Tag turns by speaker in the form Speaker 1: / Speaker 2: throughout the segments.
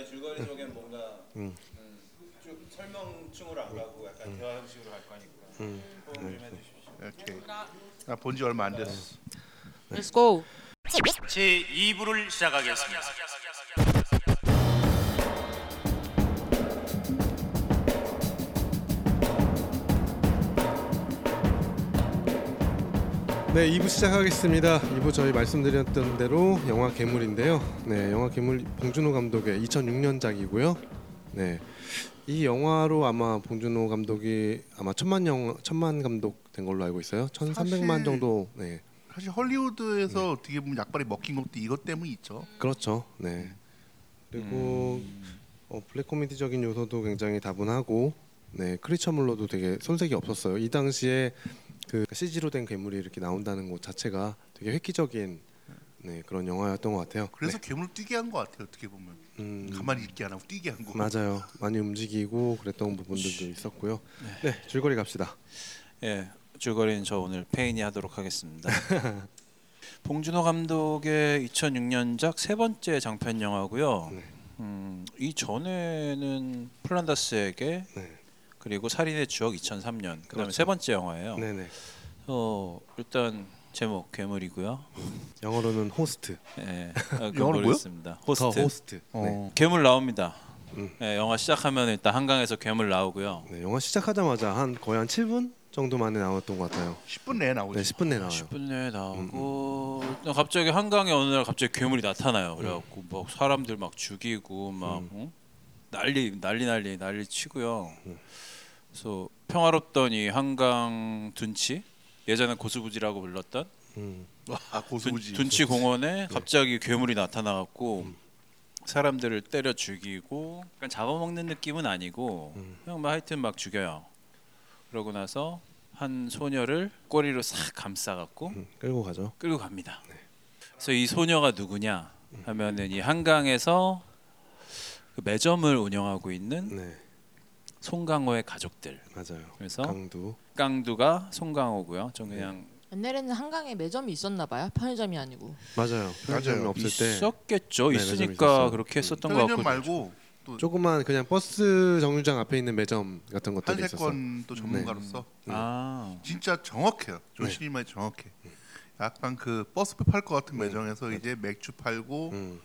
Speaker 1: 아예 줄거리 쪽엔 뭔가 음. 쭉 설명충으로 안 가고 약간 대화 형식으로 갈 거니까
Speaker 2: 음.
Speaker 1: 호응 좀 해주십시오.
Speaker 3: 오케이. 나본지 얼마 안 됐어.
Speaker 4: Let's go.
Speaker 1: 제 2부를 시작하겠습니다.
Speaker 2: 네, 2부 시작하겠습니다. 2부 저희 말씀드렸던 대로 영화 괴물인데요. 네, 영화 괴물 봉준호 감독의 2006년작이고요. 네, 이 영화로 아마 봉준호 감독이 아마 천만 영 천만 감독 된 걸로 알고 있어요. 1,300만
Speaker 3: 사실-
Speaker 2: 정도. 네,
Speaker 3: 사실 헐리우드에서 어떻게 보면 약발이 먹힌 것도 이것 때문에 있죠.
Speaker 2: 그렇죠. 네. 그리고 어, 블랙 코미디적인 요소도 굉장히 다분하고, 네, 크리처물로도 되게 손색이 없었어요. 이 당시에 그 CG로 된 괴물이 이렇게 나온다는 것 자체가 되게 획기적인 네, 그런 영화였던 것 같아요.
Speaker 3: 그래서 괴물 뛰게 한 것 같아요. 어떻게 보면
Speaker 2: 네. 음,
Speaker 3: 가만히 있게 안 하고 뛰게 한 거.
Speaker 2: 맞아요. 많이 움직이고 그랬던 부분들도 있었고요. 네, 줄거리 갑시다.
Speaker 1: 예, 줄거리는 저 오늘 페인이 하도록 하겠습니다. 봉준호 감독의 2006년작 세 번째 장편 영화고요.
Speaker 2: 네.
Speaker 1: 음, 이 전에는 플란다스에게
Speaker 2: 네,
Speaker 1: 그리고 살인의 추억 2003년 그다음에
Speaker 2: 그렇죠.
Speaker 1: 세 번째 영화예요.
Speaker 2: 네, 네.
Speaker 1: 어, 일단 제목 괴물이고요.
Speaker 2: 영어로는 호스트.
Speaker 1: 예, 아,
Speaker 3: 영어로 뭐요?
Speaker 2: Host. The Host. 네.
Speaker 1: 어, 괴물 나옵니다.
Speaker 2: 음.
Speaker 1: 예, 영화 시작하면 일단 한강에서 괴물 나오고요.
Speaker 2: 네, 영화 시작하자마자 한 거의 한 7분 정도 만에 나왔던 것 같아요.
Speaker 3: 10분 내에 나오죠.
Speaker 2: 네, 10분 내에 나와요.
Speaker 1: 10분 내에 나오고 일단 갑자기 한강에 어느 날 갑자기 괴물이 나타나요. 그래갖고 막 사람들 막 죽이고 막
Speaker 2: 음.
Speaker 1: 응? 난리 난리 난리 난리 치고요.
Speaker 2: 음.
Speaker 1: 그래서 평화롭던 이 한강 둔치 예전에 고수부지라고 불렀던
Speaker 2: 음,
Speaker 3: 아
Speaker 1: 둔,
Speaker 3: 고수부지.
Speaker 1: 둔 치 공원에 갑자기 괴물이 나타나갖고 사람들을 때려 죽이고 약간 잡아먹는 느낌은 아니고
Speaker 2: 음.
Speaker 1: 그냥 뭐 하여튼 막 죽여요. 그러고 나서 한 소녀를 꼬리로 싹 감싸갖고
Speaker 2: 음, 끌고 가죠.
Speaker 1: 끌고 갑니다. 그래서 이 소녀가 누구냐 하면은 이 한강에서 그 매점을 운영하고 있는
Speaker 2: 네,
Speaker 1: 송강호의 가족들.
Speaker 2: 맞아요.
Speaker 1: 그래서
Speaker 2: 강두.
Speaker 1: 깡두가 송강호고요. 전 그냥
Speaker 4: 옛날에는 한강에 매점이 있었나 봐요. 편의점이 아니고.
Speaker 2: 맞아요. 편의점이
Speaker 3: 맞아요.
Speaker 2: 없을 때
Speaker 1: 있었겠죠.
Speaker 2: 네, 매점이
Speaker 1: 있으니까
Speaker 2: 있었어요.
Speaker 1: 그렇게 했었던 것
Speaker 3: 편의점
Speaker 1: 같고.
Speaker 3: 말고 또
Speaker 2: 조그만 그냥 버스 정류장 앞에 있는 매점 같은 것들이 있었어요.
Speaker 3: 한세권 또 전문가로서
Speaker 2: 네.
Speaker 1: 아,
Speaker 3: 진짜 정확해요. 조신이 말이 정확해. 약간 그 버스표 팔 것 같은 매장에서 이제 맥주 팔고
Speaker 2: 음,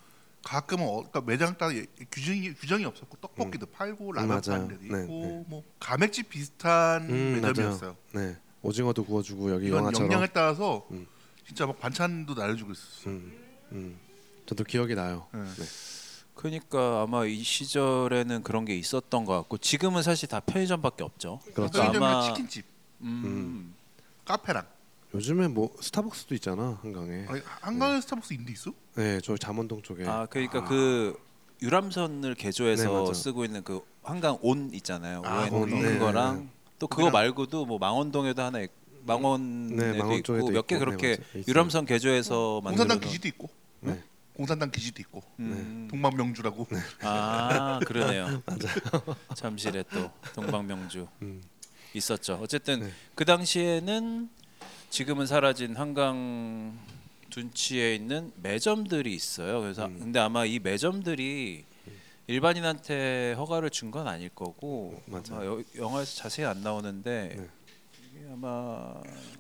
Speaker 3: 가끔은 어, 그러니까 매장 따라 예- 규정이 규정이 없었고 떡볶이도 팔고 라면
Speaker 2: 맞아요.
Speaker 3: 파는 데도
Speaker 2: 네,
Speaker 3: 있고
Speaker 2: 네.
Speaker 3: 뭐 가맥집 비슷한
Speaker 2: 음,
Speaker 3: 매점이었어요.
Speaker 2: 네, 오징어도 구워주고 여기 영화처럼.
Speaker 3: 영양에 따라서
Speaker 2: 음.
Speaker 3: 진짜 막 반찬도 날려주고 있었어.
Speaker 2: 음, 음, 저도 기억이 나요.
Speaker 3: 네.
Speaker 2: 네.
Speaker 1: 그러니까 아마 이 시절에는 그런 게 있었던 것 같고 지금은 사실 다 편의점밖에 없죠.
Speaker 2: 그렇죠.
Speaker 3: 편의점이나
Speaker 1: 아마-
Speaker 3: 치킨집,
Speaker 1: 음,
Speaker 3: 카페랑.
Speaker 2: 요즘에 뭐 스타벅스도 있잖아 한강에.
Speaker 3: 아니, 한강에 스타벅스 인데 있어?
Speaker 2: 네, 저 잠원동 쪽에.
Speaker 1: 아 그러니까 그 유람선을 개조해서
Speaker 2: 네, 맞아.
Speaker 1: 쓰고 있는 그 한강 온 있잖아요.
Speaker 3: 아,
Speaker 1: 온
Speaker 3: 온,
Speaker 1: 그거랑
Speaker 2: 네,
Speaker 1: 또 그거 말고도 뭐 망원동에도 하나 있, 망원에도
Speaker 2: 네, 망원 쪽에도
Speaker 1: 있고 몇 개
Speaker 2: 있고,
Speaker 1: 그렇게
Speaker 2: 네, 맞아요. 있어요.
Speaker 1: 유람선 개조해서
Speaker 3: 공산당
Speaker 1: 만들어서
Speaker 3: 기지도 있고.
Speaker 2: 네.
Speaker 3: 공산당 기지도 있고.
Speaker 1: 음,
Speaker 3: 동방명주라고.
Speaker 1: 아 그러네요. 잠실에 또 동방명주
Speaker 2: 음.
Speaker 1: 있었죠. 어쨌든
Speaker 2: 네.
Speaker 1: 그 당시에는 지금은 사라진 한강 둔치에 있는 매점들이 있어요. 그래서
Speaker 2: 음.
Speaker 1: 근데 아마 이 매점들이 일반인한테 허가를 준 건 아닐 거고. 아마 여- 영화에서 자세히 안 나오는데
Speaker 2: 네.
Speaker 1: 이게 아마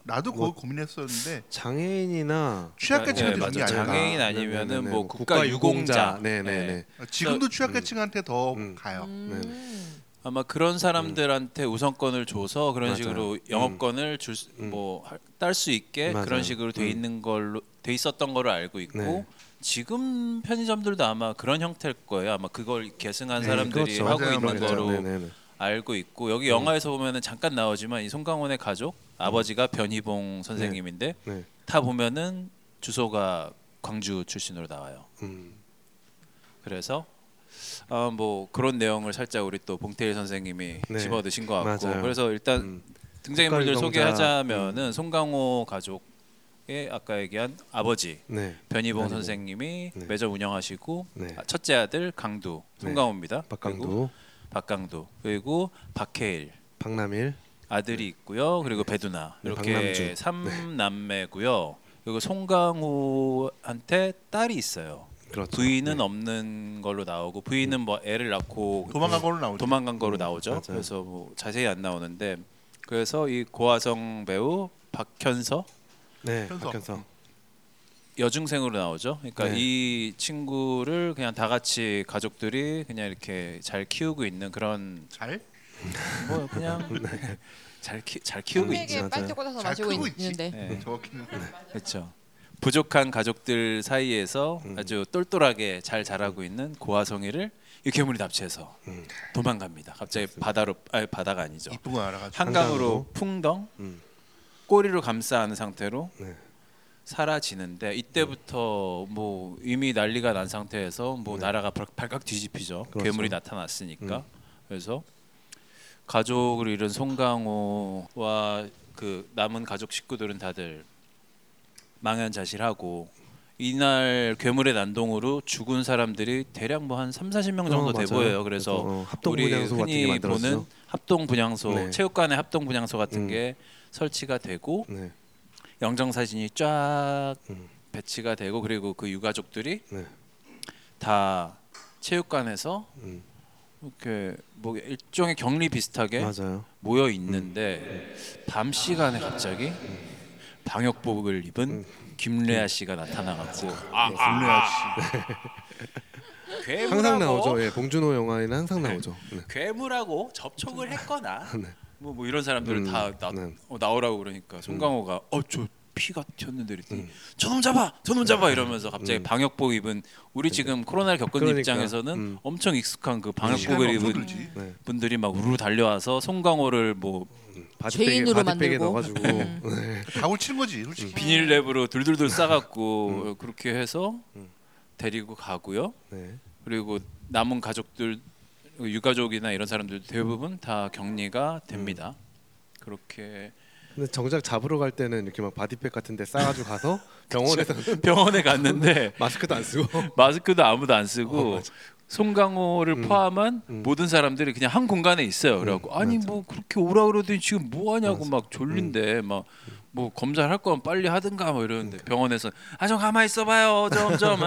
Speaker 3: 나도
Speaker 2: 뭐-
Speaker 3: 그거 고민했었는데
Speaker 2: 장애인이나
Speaker 3: 취약계층한테
Speaker 1: 네,
Speaker 3: 준게
Speaker 1: 맞아.
Speaker 3: 아닐까.
Speaker 1: 장애인 아니면은
Speaker 2: 네네네. 뭐뭐
Speaker 1: 국가 유공자.
Speaker 2: 네네네.
Speaker 1: 네.
Speaker 3: 지금도 취약계층한테 더
Speaker 2: 음.
Speaker 3: 가요.
Speaker 4: 음.
Speaker 1: 아마 그런 사람들한테 우선권을 줘서 그런
Speaker 2: 맞아요.
Speaker 1: 식으로 영업권을
Speaker 2: 음.
Speaker 1: 줄뭐딸 수 있게
Speaker 2: 맞아요.
Speaker 1: 그런 식으로 돼
Speaker 2: 음.
Speaker 1: 있는 걸로 돼 있었던 거로 알고 있고
Speaker 2: 네.
Speaker 1: 지금 편의점들도 아마 그런 형태일 거예요. 아마 그걸 계승한
Speaker 3: 네,
Speaker 1: 사람들이
Speaker 2: 그렇죠.
Speaker 1: 하고
Speaker 3: 맞아요,
Speaker 1: 있는
Speaker 3: 맞아요.
Speaker 1: 거로
Speaker 2: 네네네.
Speaker 1: 알고 있고 여기 영화에서 보면은 잠깐 나오지만 이 송강호의 가족 아버지가 변희봉 선생님인데
Speaker 2: 네.
Speaker 1: 다 보면은 주소가 광주 출신으로 나와요.
Speaker 2: 음,
Speaker 1: 그래서 아, 뭐 그런 내용을 살짝 우리 또 봉태일 선생님이
Speaker 2: 네.
Speaker 1: 집어드신 것 같고
Speaker 2: 맞아요.
Speaker 1: 그래서 일단
Speaker 2: 음.
Speaker 1: 등장인물들
Speaker 2: 국가유공자,
Speaker 1: 소개하자면은 송강호 가족의 아까 얘기한 아버지
Speaker 2: 네.
Speaker 1: 변희봉
Speaker 2: 변희봉.
Speaker 1: 선생님이
Speaker 2: 네.
Speaker 1: 매점 운영하시고
Speaker 2: 네.
Speaker 1: 아, 첫째 아들 강두
Speaker 2: 네.
Speaker 1: 송강호입니다. 그리고
Speaker 2: 박강두,
Speaker 1: 박강두 그리고 박해일
Speaker 2: 박남일.
Speaker 1: 아들이 있고요. 그리고 배두나
Speaker 2: 네,
Speaker 1: 이렇게
Speaker 2: 박남주.
Speaker 1: 삼남매고요. 그리고 송강호한테 딸이 있어요.
Speaker 2: 그렇죠.
Speaker 1: 부인은
Speaker 2: 네.
Speaker 1: 없는 걸로 나오고 부인은 뭐 애를 낳고
Speaker 3: 도망간 걸로 나오죠.
Speaker 1: 도망간 거로 나오죠.
Speaker 2: 맞아요.
Speaker 1: 그래서 뭐 자세히 안 나오는데 그래서 이 고화성 배우 박현서
Speaker 2: 네,
Speaker 3: 현석.
Speaker 2: 박현서.
Speaker 1: 여중생으로 나오죠. 그러니까
Speaker 2: 네.
Speaker 1: 이 친구를 그냥 다 같이 가족들이 그냥 이렇게 잘 키우고 있는 그런
Speaker 3: 잘?
Speaker 1: 뭐 그냥 잘, 키, 잘 키우고
Speaker 2: 음,
Speaker 1: 있죠.
Speaker 4: 에
Speaker 2: 맞아요.
Speaker 4: 빨대 꽂아서
Speaker 3: 잘
Speaker 4: 마시고
Speaker 3: 크고 있지.
Speaker 4: 있는데
Speaker 1: 네.
Speaker 3: 정확히는
Speaker 1: 그렇죠. 부족한 가족들 사이에서
Speaker 2: 음.
Speaker 1: 아주 똘똘하게 잘 자라고 있는 고화성이를 이 괴물이 납치해서
Speaker 2: 음.
Speaker 1: 도망갑니다. 갑자기 바다로 아니 바다가 아니죠.
Speaker 3: 이쁜 거 알아가지고.
Speaker 1: 한강으로. 풍덩
Speaker 2: 음.
Speaker 1: 꼬리로 감싸 안은 상태로
Speaker 2: 네.
Speaker 1: 사라지는데 이때부터 뭐 이미 난리가 난 상태에서 뭐
Speaker 2: 네.
Speaker 1: 나라가 발- 발칵 뒤집히죠.
Speaker 2: 그렇죠.
Speaker 1: 괴물이 나타났으니까
Speaker 2: 음.
Speaker 1: 그래서 가족을 잃은 송강호와 그 남은 가족 식구들은 다들 망연자실하고 이날 괴물의 난동으로 죽은 사람들이 대략 뭐 한 3, 40명 정도
Speaker 2: 어,
Speaker 1: 돼
Speaker 2: 맞아요.
Speaker 1: 보여요. 그래서
Speaker 2: 어, 합동
Speaker 1: 우리
Speaker 2: 같은 게
Speaker 1: 흔히. 보는 합동 분향소,
Speaker 2: 네.
Speaker 1: 체육관의 합동 분향소 같은
Speaker 2: 음.
Speaker 1: 게 설치가 되고
Speaker 2: 네.
Speaker 1: 영정 사진이 쫙
Speaker 2: 음.
Speaker 1: 배치가 되고 그리고 그 유가족들이
Speaker 2: 네.
Speaker 1: 다 체육관에서
Speaker 2: 음.
Speaker 1: 이렇게 뭐 일종의 격리 비슷하게
Speaker 2: 맞아요.
Speaker 1: 모여 있는데 밤 시간에 갑자기 방역복을 입은
Speaker 2: 음.
Speaker 1: 김래아 씨가 나타나갖고
Speaker 3: 아, 김래아 씨.
Speaker 1: 괴물하고
Speaker 2: 항상 나오죠. 예, 봉준호 영화에는 항상 나오죠. 네.
Speaker 1: 괴물하고 접촉을 했거나
Speaker 2: 네.
Speaker 1: 뭐, 뭐 이런 사람들을
Speaker 2: 음,
Speaker 1: 다 나,
Speaker 2: 네.
Speaker 1: 어, 나오라고 그러니까 송강호가 어저 피가 튀었는데 그랬더니
Speaker 2: 음.
Speaker 1: 저놈 잡아 저놈 잡아 이러면서 갑자기
Speaker 2: 음.
Speaker 1: 방역복 입은 우리 지금 코로나를 겪은
Speaker 2: 그러니까,
Speaker 1: 입장에서는
Speaker 2: 음.
Speaker 1: 엄청 익숙한 그
Speaker 3: 시간이
Speaker 1: 방역복을 입은.
Speaker 2: 네.
Speaker 1: 분들이 막 우르르 달려와서 송강호를 뭐
Speaker 2: 바디백에
Speaker 4: 만들고.
Speaker 2: 넣어가지고
Speaker 4: 음.
Speaker 2: 네.
Speaker 3: 가고 치는 거지, 솔직히.
Speaker 1: 비닐랩으로 둘둘둘 싸갖고 그렇게 해서
Speaker 2: 음.
Speaker 1: 데리고 가고요.
Speaker 2: 네.
Speaker 1: 그리고 남은 가족들 유가족이나 이런 사람들 대부분 다 격리가 됩니다. 그렇게
Speaker 2: 근데 정작 잡으러 갈 때는 이렇게 막 body bag 같은 데 싸가지고 가서 병원에서
Speaker 1: 병원에 갔는데
Speaker 2: 마스크도 안 쓰고
Speaker 1: 마스크도 아무도 안 쓰고
Speaker 2: 어.
Speaker 1: 송강호를
Speaker 2: 음.
Speaker 1: 포함한
Speaker 2: 음.
Speaker 1: 모든 사람들이 그냥 한 공간에 있어요. 그래갖고
Speaker 2: 음,
Speaker 1: 아니
Speaker 2: 맞아.
Speaker 1: 뭐 그렇게 오라 그러더니 지금 뭐 하냐고
Speaker 2: 맞아. 음.
Speaker 1: 막 졸린데 막 뭐 검사를 할 거면 빨리 하든가 뭐 이러는데
Speaker 2: 그러니까.
Speaker 1: 병원에서 아 좀 가만히 있어봐요 점점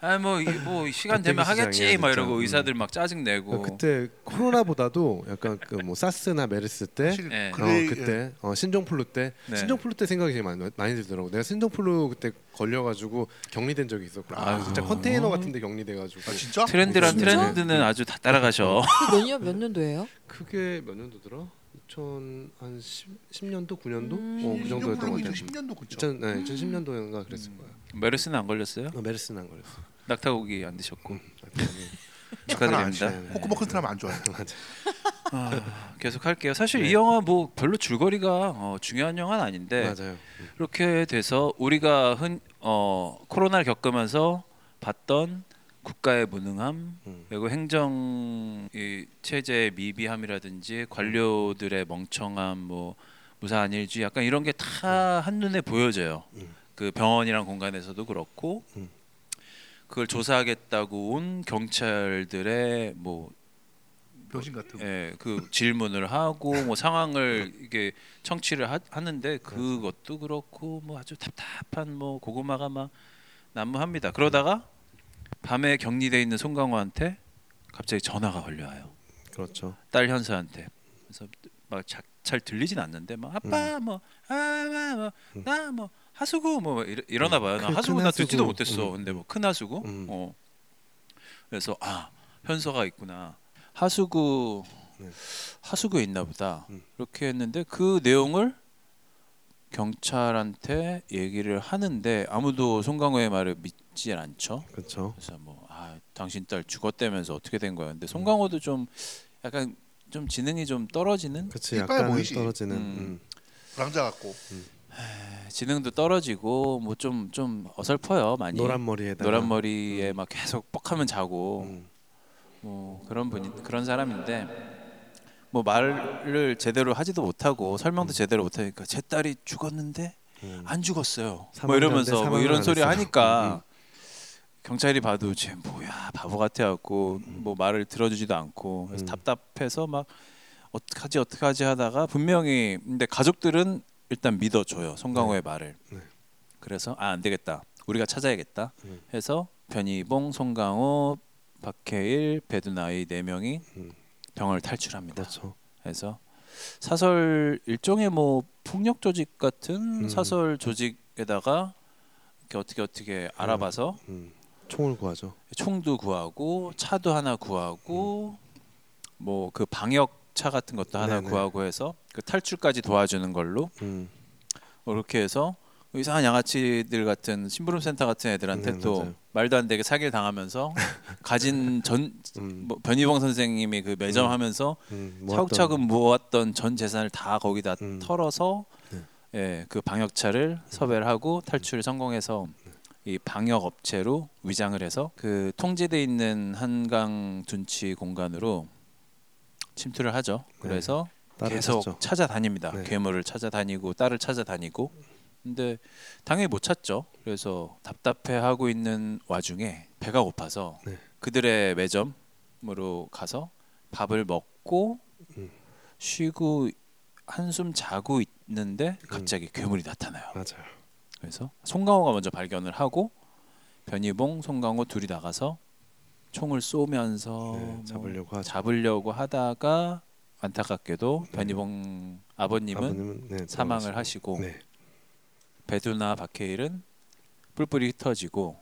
Speaker 1: 아뭐 뭐 시간 되면 하겠지 막. 이러고
Speaker 2: 음.
Speaker 1: 의사들 막 짜증 내고
Speaker 2: 그때 코로나보다도 약간 그 뭐 사스나 메르스 때
Speaker 1: 네.
Speaker 2: 어,
Speaker 3: 그게
Speaker 2: 그때 어, 신종플루 때
Speaker 1: 네.
Speaker 2: 신종플루 때 생각이 되게 많이, 많이 들더라고. 내가 신종플루 그때 걸려가지고 격리된 적이 있었고, 아, 진짜 컨테이너 같은데 격리돼가지고.
Speaker 3: 아, 진짜?
Speaker 1: 트렌드란
Speaker 2: 진짜?
Speaker 1: 트렌드는 아주 다 따라가셔.
Speaker 4: 그몇년 몇 년도예요?
Speaker 2: 그게 몇 년도더라? 2000한 10, 10 년도, 9년도?
Speaker 4: 음.
Speaker 2: 어, 그 정도였던 것 같아요.
Speaker 3: 2010년도 그쵸.
Speaker 2: 2000, 네, 2010년도인가 그랬을 거야.
Speaker 1: 메르스는 안 걸렸어요?
Speaker 2: 어, 메르스는 안 걸렸어.
Speaker 1: 낙타고기 안 드셨고
Speaker 2: 하여튼,
Speaker 1: 축하드립니다.
Speaker 2: 네, 네.
Speaker 3: 호크버큰 사람 안 좋아해.
Speaker 2: 맞아.
Speaker 1: 아, 계속 할게요. 사실
Speaker 2: 네.
Speaker 1: 이 영화 뭐 별로 줄거리가 어, 중요한 영화는 아닌데
Speaker 2: 맞아요.
Speaker 1: 이렇게 돼서 우리가 흔 어, 코로나를 겪으면서 봤던 국가의 무능함
Speaker 2: 음.
Speaker 1: 그리고 행정 이 체제의 미비함이라든지 관료들의 멍청함 뭐 무사한 일주의 약간 이런 게 다 한눈에 보여져요.
Speaker 2: 음.
Speaker 1: 그 병원이란 공간에서도 그렇고
Speaker 2: 음.
Speaker 1: 그걸 조사하겠다고 온 경찰들의 뭐
Speaker 3: 병신 같은. 거.
Speaker 1: 예, 그 질문을 하고 뭐 상황을 이게 청취를 하, 하는데 그것도 그렇고 뭐 아주 답답한 뭐 고구마가 막 난무합니다. 그러다가 밤에 격리돼 있는 송강호한테 갑자기 전화가 걸려와요.
Speaker 2: 그렇죠.
Speaker 1: 딸 현서한테. 그래서 막 잘 들리진 않는데 막 아빠
Speaker 2: 음.
Speaker 1: 뭐아뭐나 뭐 하수구 뭐 이러, 이러나 봐요. 나
Speaker 2: 큰-
Speaker 1: 하수구 큰나 듣지도
Speaker 2: 하수구.
Speaker 1: 못했어.
Speaker 2: 음.
Speaker 1: 근데 뭐 큰 하수구.
Speaker 2: 음.
Speaker 1: 어. 그래서 아 현서가 있구나. 하수구
Speaker 2: 네.
Speaker 1: 하수구에 있나 보다.
Speaker 2: 음.
Speaker 1: 이렇게 했는데 그 내용을 경찰한테 얘기를 하는데 아무도 송강호의 말을 믿지 않죠.
Speaker 2: 그렇죠.
Speaker 1: 그래서 뭐 아 당신 딸 죽었다면서 어떻게 된 거야? 근데 송강호도 좀 약간 좀 지능이 좀 떨어지는
Speaker 2: 그렇지.
Speaker 3: 이빨
Speaker 2: 약간
Speaker 3: 보이지?
Speaker 2: 떨어지는.
Speaker 1: 음.
Speaker 2: 음.
Speaker 3: 랑자 같고.
Speaker 1: 지능도 떨어지고 뭐 좀 좀 어설퍼요 많이
Speaker 2: 노란 머리에다가
Speaker 1: 노란 머리에 막 계속 뻑하면 자고
Speaker 2: 음.
Speaker 1: 뭐 그런 분이 그런 사람인데 뭐 말을 제대로 하지도 못하고 설명도 제대로 못하니까 제 딸이 죽었는데
Speaker 2: 음.
Speaker 1: 안 죽었어요. 뭐 이러면서 뭐 이런
Speaker 2: 안
Speaker 1: 소리. 하니까 경찰이 봐도 쟤 뭐야 바보 같아 갖고 뭐 말을 들어주지도 않고 그래서
Speaker 2: 음.
Speaker 1: 답답해서 막 어떡하지 어떡하지 하다가 분명히 근데 가족들은 일단 믿어줘요 송강호의 말을.
Speaker 2: 네.
Speaker 1: 그래서 아 안 되겠다 우리가 찾아야겠다
Speaker 2: 음.
Speaker 1: 해서 변희봉, 송강호, 박해일, 배두나이 네 명이
Speaker 2: 음.
Speaker 1: 병을 탈출합니다.
Speaker 2: 그렇죠.
Speaker 1: 그래서 사설 일종의 뭐 폭력 조직 같은
Speaker 2: 음.
Speaker 1: 사설 조직에다가 이렇게 어떻게 어떻게 알아봐서
Speaker 2: 음. 총을 구하죠.
Speaker 1: 총도 구하고 차도 하나 구하고 뭐 그 방역 차 같은 것도 하나
Speaker 2: 네네.
Speaker 1: 구하고 해서 그 탈출까지 도와주는 걸로
Speaker 2: 음.
Speaker 1: 그렇게 해서 이상한 양아치들 같은 심부름 센터 같은 애들한테
Speaker 2: 네,
Speaker 1: 또
Speaker 2: 맞아요.
Speaker 1: 말도 안 되게 사기를 당하면서 가진 전
Speaker 2: 음.
Speaker 1: 뭐 변희봉 선생님이 그 매점하면서
Speaker 2: 음. 모았던-
Speaker 1: 차곡차곡 모았던 전 재산을 다 거기다
Speaker 2: 음.
Speaker 1: 털어서
Speaker 2: 네.
Speaker 1: 예, 그 방역차를 섭외를 하고 탈출을 성공해서 이 방역 업체로 위장을 해서 그 통제돼 있는 한강 둔치 공간으로 침투를 하죠. 그래서
Speaker 2: 딸을
Speaker 1: 계속
Speaker 2: 찾죠.
Speaker 1: 찾아다닙니다.
Speaker 2: 네.
Speaker 1: 괴물을 찾아다니고 딸을 찾아다니고. 근데 당연히 못 찾죠. 그래서 답답해하고 있는 와중에 배가 고파서
Speaker 2: 네.
Speaker 1: 그들의 매점으로 가서 밥을 먹고
Speaker 2: 음.
Speaker 1: 쉬고 한숨 자고 있는데 갑자기 괴물이 나타나요.
Speaker 2: 맞아요.
Speaker 1: 그래서 송강호가 먼저 발견을 하고 변희봉, 송강호 둘이 나가서 총을 쏘면서
Speaker 2: 네,
Speaker 1: 뭐
Speaker 2: 잡으려고 하죠.
Speaker 1: 잡으려고 하다가 안타깝게도 변희봉 아버님은
Speaker 2: 아버님은 네,
Speaker 1: 사망을. 하시고
Speaker 2: 네.
Speaker 1: 배두나 박해일은 뿔뿔이 흩어지고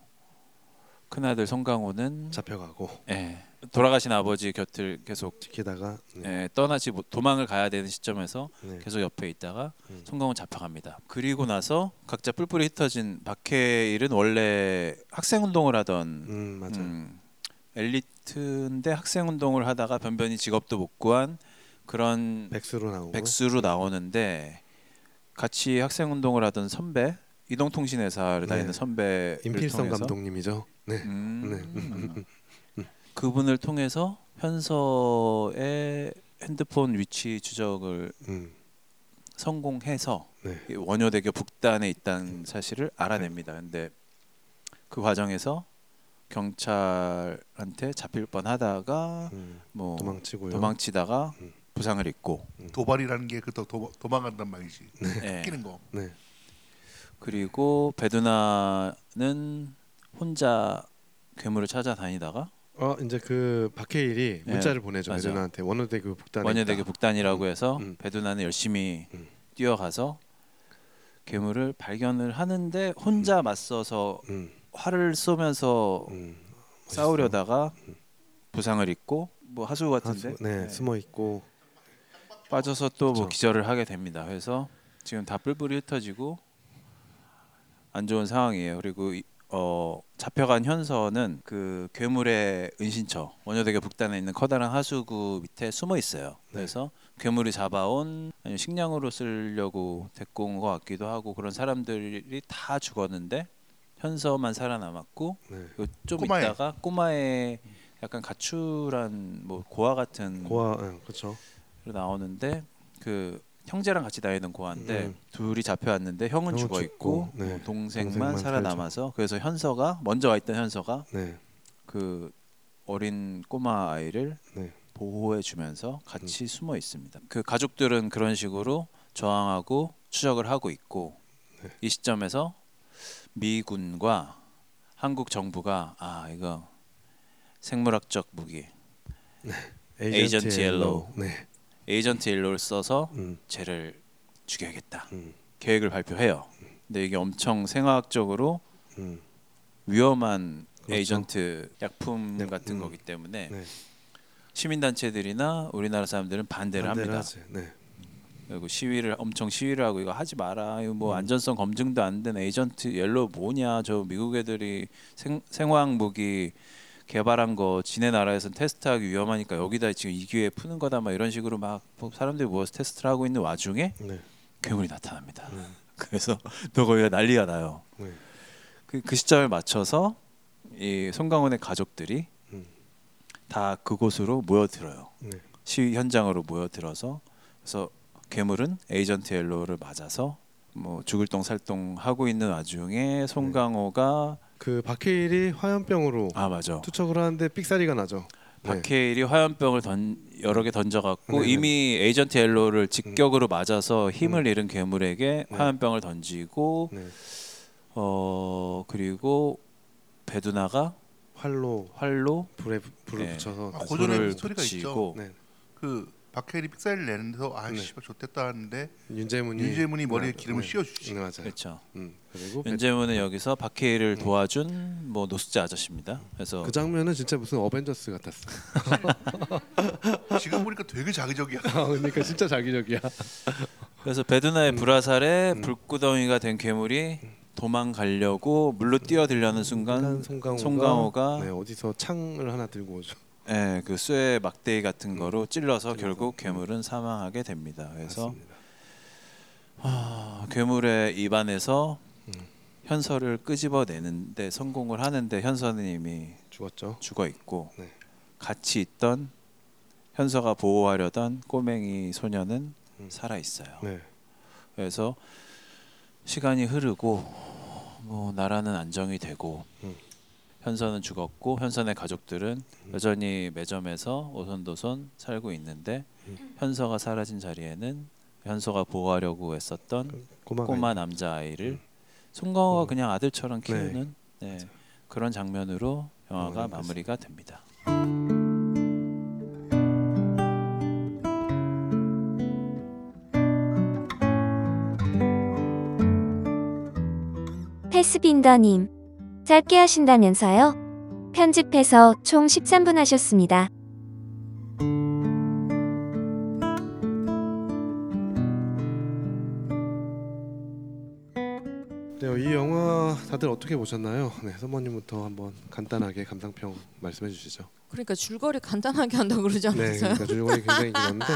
Speaker 1: 큰아들 송강호는
Speaker 2: 잡혀가고
Speaker 1: 예, 돌아가신 아버지 곁을 계속
Speaker 2: 지키다가 네.
Speaker 1: 예, 떠나지 못 도망을 가야 되는 시점에서
Speaker 2: 네.
Speaker 1: 계속 옆에 있다가
Speaker 2: 음.
Speaker 1: 송강호 잡혀갑니다. 그리고 나서 각자 뿔뿔이 흩어진 박해일은 원래 학생 운동을 하던
Speaker 2: 음 맞아요.
Speaker 1: 음, 엘리트인데 학생 운동을 하다가 변변히 직업도 못 구한 그런
Speaker 2: 백수로 나오고
Speaker 1: 백수로 나오는데 같이 학생 운동을 하던 선배 이동통신회사를
Speaker 2: 네.
Speaker 1: 다니는 선배를
Speaker 2: 임필성
Speaker 1: 통해서
Speaker 2: 감독님이죠. 네.
Speaker 1: 음, 그분을 통해서 현서의 핸드폰 위치 추적을
Speaker 2: 음.
Speaker 1: 성공해서
Speaker 2: 네.
Speaker 1: 이 원효대교 북단에 있다는 사실을 알아냅니다. 근데 그 과정에서 경찰한테 잡힐 뻔하다가
Speaker 2: 음.
Speaker 1: 뭐
Speaker 2: 도망치고요.
Speaker 1: 도망치다가
Speaker 2: 음.
Speaker 1: 부상을 입고
Speaker 3: 도발이라는 게 그또 도망간단 말이지.
Speaker 1: 예.
Speaker 3: 끼는 거.
Speaker 2: 네.
Speaker 1: 그리고 베두나는 혼자 괴물을 찾아다니다가
Speaker 2: 어 이제 그 박해일이
Speaker 1: 네,
Speaker 2: 문자를 보내죠.
Speaker 1: 맞아.
Speaker 2: 예전한테 원효대교 북단에
Speaker 1: 원효대교
Speaker 2: 있다.
Speaker 1: 북단이라고 해서
Speaker 2: 음.
Speaker 1: 베두나는 열심히
Speaker 2: 음.
Speaker 1: 뛰어가서 괴물을 발견을 하는데 혼자 맞서서
Speaker 2: 음.
Speaker 1: 활을 쏘면서
Speaker 2: 음.
Speaker 1: 싸우려다가 부상을 입고 뭐 하수 같은데
Speaker 2: 하수, 네, 숨어 있고
Speaker 1: 빠져서 또 뭐. 기절을 하게 됩니다. 그래서 지금 다 뿔뿔이 흩어지고 안 좋은 상황이에요. 그리고 이- 어, 잡혀간 현서는 그 괴물의 은신처 원효대교 북단에 있는 커다란 하수구 밑에 숨어 있어요.
Speaker 2: 네.
Speaker 1: 그래서 괴물이 잡아온 아니면 식량으로 쓰려고 데리고 온 것 같기도 하고 그런 사람들이 다 죽었는데 현서만 살아남았고
Speaker 2: 네.
Speaker 1: 그좀
Speaker 3: 꼬마애.
Speaker 1: 있다가 꼬마의 약간 가출한 뭐 고아 같은
Speaker 2: 고아 네, 그렇죠.
Speaker 1: 로 나오는데 그 형제랑 같이 다니는 고아인데
Speaker 2: 음.
Speaker 1: 둘이 잡혀왔는데 형은 죽어 있고
Speaker 2: 네.
Speaker 1: 뭐 동생만,
Speaker 2: 동생만
Speaker 1: 살아남아서 그래서 현서가 먼저 와 있던 현서가
Speaker 2: 네.
Speaker 1: 그 어린 꼬마 아이를
Speaker 2: 네.
Speaker 1: 보호해 주면서 같이 숨어 있습니다. 그 가족들은 그런 식으로 저항하고 추적을 하고 있고
Speaker 2: 네.
Speaker 1: 이 시점에서 미군과 한국 정부가 아 이거 생물학적 무기 Agent Yellow.
Speaker 2: 네.
Speaker 1: Agent Yellow를 써서
Speaker 2: 음.
Speaker 1: 쟤를 죽여야겠다
Speaker 2: 음.
Speaker 1: 계획을 발표해요. 근데 이게 엄청 생화학적으로
Speaker 2: 음.
Speaker 1: 위험한
Speaker 2: 그렇죠.
Speaker 1: 에이전트 약품
Speaker 2: 네,
Speaker 1: 같은
Speaker 2: 음.
Speaker 1: 거기 때문에
Speaker 2: 네.
Speaker 1: 시민단체들이나 우리나라 사람들은 반대를
Speaker 2: 반대를
Speaker 1: 합니다.
Speaker 2: 네.
Speaker 1: 그리고 시위를 엄청 시위를 하고 이거 하지 마라. 이거 뭐
Speaker 2: 음.
Speaker 1: 안전성 검증도 안 된 Agent Yellow 뭐냐? 저 미국 애들이 생, 생화학 무기 개발한 거 지네 나라에선 테스트하기 위험하니까 여기다 지금 이 기회에 푸는 거다 막 이런 식으로 막뭐 사람들이 모여서 테스트를 하고 있는 와중에
Speaker 2: 네.
Speaker 1: 괴물이 나타납니다.
Speaker 2: 음.
Speaker 1: 그래서 너 거기가 난리가 나요.
Speaker 2: 네.
Speaker 1: 그, 그 시점을 맞춰서 이 송강호의 가족들이
Speaker 2: 음.
Speaker 1: 다 그곳으로 모여들어요.
Speaker 2: 네.
Speaker 1: 시위 현장으로 모여들어서 그래서 괴물은 Agent Yellow를 맞아서 뭐 죽을 똥 살똥 하고 있는 와중에 송강호가
Speaker 2: 그 박해일이 화염병으로
Speaker 1: 아 맞아
Speaker 2: 투척을 하는데 삑사리가 나죠. 네.
Speaker 1: 박해일이 화염병을 던 여러 개 던져갖고
Speaker 2: 네네.
Speaker 1: 이미 Agent Yellow를 직격으로 맞아서 힘을 잃은 괴물에게
Speaker 2: 네.
Speaker 1: 화염병을 던지고
Speaker 2: 네.
Speaker 1: 어 그리고 배두나가
Speaker 2: 활로
Speaker 1: 활로
Speaker 2: 불에 불을
Speaker 1: 네.
Speaker 2: 붙여서
Speaker 3: 아,
Speaker 2: 그-
Speaker 3: 그전에
Speaker 1: 불을
Speaker 3: 스토리가 있죠.
Speaker 1: 붙이고
Speaker 2: 네.
Speaker 3: 그 박해리 픽사를 내는데서 아
Speaker 2: 네.
Speaker 3: 좋댔다 하는데
Speaker 2: 윤재문이
Speaker 3: 윤재문이 머리에
Speaker 2: 네,
Speaker 3: 기름을
Speaker 2: 네.
Speaker 3: 씌워주지.
Speaker 2: 네, 맞아요.
Speaker 1: 그렇죠.
Speaker 2: 음, 그리고
Speaker 1: 윤재문은 여기서 박해일을 도와준 뭐 노숙자 아저씨입니다. 그래서
Speaker 2: 그 장면은 진짜 무슨 어벤져스 같았어.
Speaker 3: 지금 보니까 되게 자기적이야.
Speaker 2: 아, 그러니까 진짜 자기적이야.
Speaker 1: 그래서 베두나의 불화살에
Speaker 2: 음.
Speaker 1: 불구덩이가 된 괴물이 도망가려고 물로 뛰어들려는 순간
Speaker 2: 송강호가,
Speaker 1: 송강호가
Speaker 2: 네, 어디서 창을 하나 들고 오죠.
Speaker 1: 예, 그 쇠 막대기 같은 거로 찔러서. 결국 괴물은 사망하게 됩니다. 그래서
Speaker 2: 맞습니다.
Speaker 1: 아, 괴물의 입안에서
Speaker 2: 음.
Speaker 1: 현서를 끄집어내는데 성공을 하는데 현서님이
Speaker 2: 죽었죠.
Speaker 1: 죽어 있고
Speaker 2: 네.
Speaker 1: 같이 있던 현서가 보호하려던 꼬맹이 소녀는
Speaker 2: 음.
Speaker 1: 살아 있어요.
Speaker 2: 네.
Speaker 1: 그래서 시간이 흐르고 뭐 나라는 안정이 되고
Speaker 2: 음.
Speaker 1: 현선은 죽었고 현선의 가족들은 여전히 매점에서 오손도손 살고 있는데
Speaker 2: 음.
Speaker 1: 현서가 사라진 자리에는 현서가 보호하려고 했었던
Speaker 2: 꼬마
Speaker 1: 꼬마 남자 아이를 송강호가
Speaker 2: 음.
Speaker 1: 그냥 아들처럼 키우는 네, 그런 장면으로 영화가
Speaker 2: 영화가
Speaker 1: 마무리가 됩니다.
Speaker 5: 패스빈더님. 짧게 하신다면서요? 편집해서 총 13분 하셨습니다.
Speaker 2: 이 영화 다들 어떻게 보셨나요? 네, 서머님부터 한번 간단하게 감상평 말씀해 주시죠.
Speaker 4: 그러니까 줄거리 간단하게 한다고 그러지
Speaker 2: 네,
Speaker 4: 않았어요?
Speaker 2: 그러니까 줄거리 굉장히 길었는데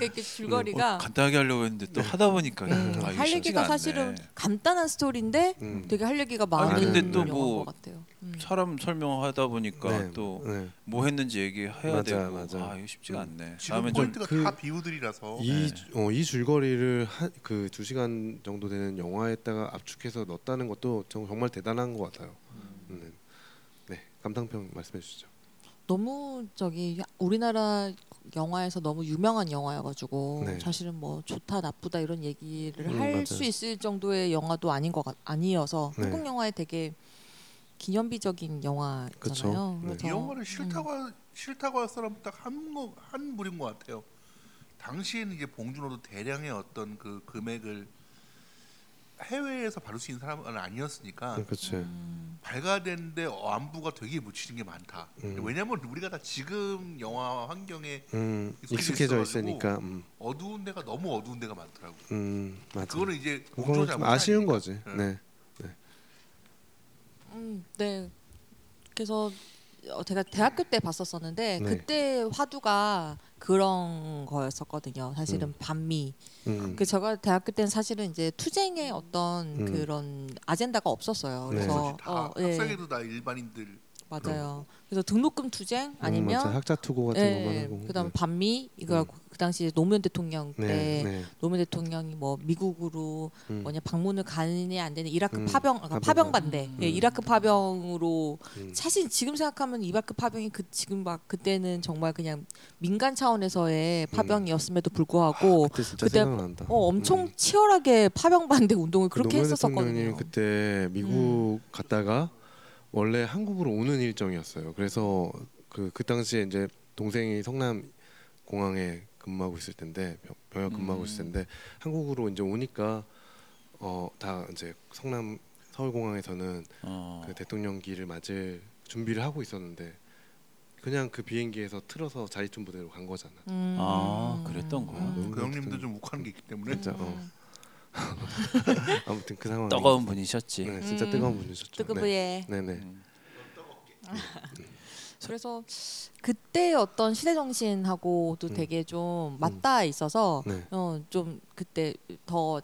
Speaker 4: 이렇게 줄거리가
Speaker 1: 어, 간단하게 하려고 했는데 또 하다 보니까
Speaker 4: 음,
Speaker 1: 아, 이게
Speaker 4: 할
Speaker 1: 쉽지가
Speaker 4: 얘기가
Speaker 1: 않네.
Speaker 4: 사실은 간단한 스토리인데
Speaker 2: 음.
Speaker 4: 되게 할 얘기가 많은
Speaker 2: 근데 또
Speaker 4: 영화인
Speaker 1: 뭐
Speaker 4: 것 같아요. 음.
Speaker 1: 사람 설명하다 보니까
Speaker 2: 네,
Speaker 1: 또
Speaker 2: 네.
Speaker 1: 뭐 했는지 얘기해야
Speaker 2: 맞아요,
Speaker 1: 되고
Speaker 2: 맞아요.
Speaker 1: 아 이거 쉽지가 않네.
Speaker 3: 지금
Speaker 1: 다음에 좀
Speaker 3: 포인트가
Speaker 2: 그-
Speaker 3: 다 비우들이라서
Speaker 2: 이,
Speaker 1: 네.
Speaker 2: 어, 이 줄거리를 그두 시간 정도 되는 영화에다가 압축해서 넣었다는 것도 정- 정말 대단한 것 같아요. 음. 네, 감상평 말씀해 주시죠.
Speaker 4: 너무 저기 우리나라 영화에서 너무 유명한 영화여가지고
Speaker 2: 네.
Speaker 4: 사실은 뭐 좋다 나쁘다 이런 얘기를
Speaker 2: 음,
Speaker 4: 할
Speaker 2: 맞아요.
Speaker 4: 수 있을 정도의 영화도 아닌 것 같, 아니어서
Speaker 2: 네.
Speaker 4: 한국 영화에 되게 기념비적인 영화잖아요.
Speaker 2: 네.
Speaker 4: 그래서
Speaker 3: 이 영화를
Speaker 4: 음.
Speaker 3: 싫다고 할- 싫다고 할 사람 딱한한 분인 것 같아요. 당시에는 이제 봉준호도 대량의 어떤 그 금액을 해외에서 받을 수 있는 사람은 아니었으니까
Speaker 2: 네, 그렇죠.
Speaker 4: 음,
Speaker 3: 발가되는데 안부가 되게 묻히는 게 많다.
Speaker 2: 음.
Speaker 3: 왜냐면 우리가 다 지금 영화 환경에
Speaker 2: 음,
Speaker 3: 익숙해져
Speaker 2: 있으니까. 음,
Speaker 3: 어두운 데가 너무 어두운 데가 많더라고. 요
Speaker 2: 음, 맞아.
Speaker 3: 그거는 이제
Speaker 2: 그거는 아쉬운
Speaker 3: 아니니까.
Speaker 2: 거지.
Speaker 3: 네.
Speaker 2: 네.
Speaker 4: 음, 네. 그래서 어, 제가 대학교 때 봤었었는데
Speaker 2: 네.
Speaker 4: 그때 화두가 그런 거였었거든요. 사실은
Speaker 2: 음.
Speaker 4: 반미.
Speaker 2: 음,
Speaker 4: 그 제가 대학교 때는 사실은 이제 투쟁의 어떤
Speaker 2: 음.
Speaker 4: 그런 아젠다가 없었어요.
Speaker 2: 네.
Speaker 4: 그래서
Speaker 3: 다
Speaker 4: 어, 예,
Speaker 3: 학생회도 다 일반인들
Speaker 4: 맞아요. 그래서 등록금 투쟁
Speaker 2: 음,
Speaker 4: 아니면
Speaker 2: 맞아. 학자 투고 같은 것만
Speaker 4: 예,
Speaker 2: 하고.
Speaker 4: 그다음
Speaker 2: 네.
Speaker 4: 반미 이거
Speaker 2: 음.
Speaker 4: 그 당시 노무현 대통령 때
Speaker 2: 네, 네.
Speaker 4: 노무현 대통령이 뭐 미국으로
Speaker 2: 음.
Speaker 4: 뭐냐 방문을 가느냐 안 되는 이라크
Speaker 2: 음,
Speaker 4: 파병 아,
Speaker 2: 파병.
Speaker 4: 반대
Speaker 1: 음.
Speaker 4: 예, 이라크 파병으로
Speaker 2: 음.
Speaker 4: 사실 지금 생각하면 이라크 파병이 그 지금 막 그때는 정말 그냥 민간 차원에서의 파병이었음에도 불구하고
Speaker 2: 음. 그때
Speaker 4: 그때. 어 엄청
Speaker 2: 음.
Speaker 4: 치열하게 파병 반대 운동을
Speaker 2: 그
Speaker 4: 그렇게 했었었거든요.
Speaker 2: 대통령님 그때 미국 갔다가 원래 한국으로 오는 일정이었어요. 그래서 그, 그 당시에 이제 동생이 성남 공항에 근무하고 있을 텐데 병- 병역 근무하고 있을
Speaker 1: 음.
Speaker 2: 텐데 한국으로 이제 오니까 어 다 이제 성남 서울공항에서는
Speaker 1: 어,
Speaker 2: 그 대통령기를 맞을 준비를 하고 있었는데 그냥 그 비행기에서 틀어서 자리춤 부대로 간 거잖아.
Speaker 4: 음.
Speaker 1: 아, 그랬던 거야?
Speaker 2: 음.
Speaker 3: 그 형님도 좀 욱하는 게 있기 때문에
Speaker 2: 진짜 어. 아무튼 그 상황
Speaker 1: 뜨거운 분이셨지.
Speaker 2: 네, 진짜
Speaker 4: 음.
Speaker 2: 뜨거운 분이셨죠.
Speaker 4: 뜨거부에
Speaker 2: 네, 네.
Speaker 1: 음.
Speaker 4: 그래서 그때 어떤 시대 정신하고도
Speaker 2: 음.
Speaker 4: 되게 좀 맞닿아 있어서
Speaker 2: 네.
Speaker 4: 어 좀 그때 더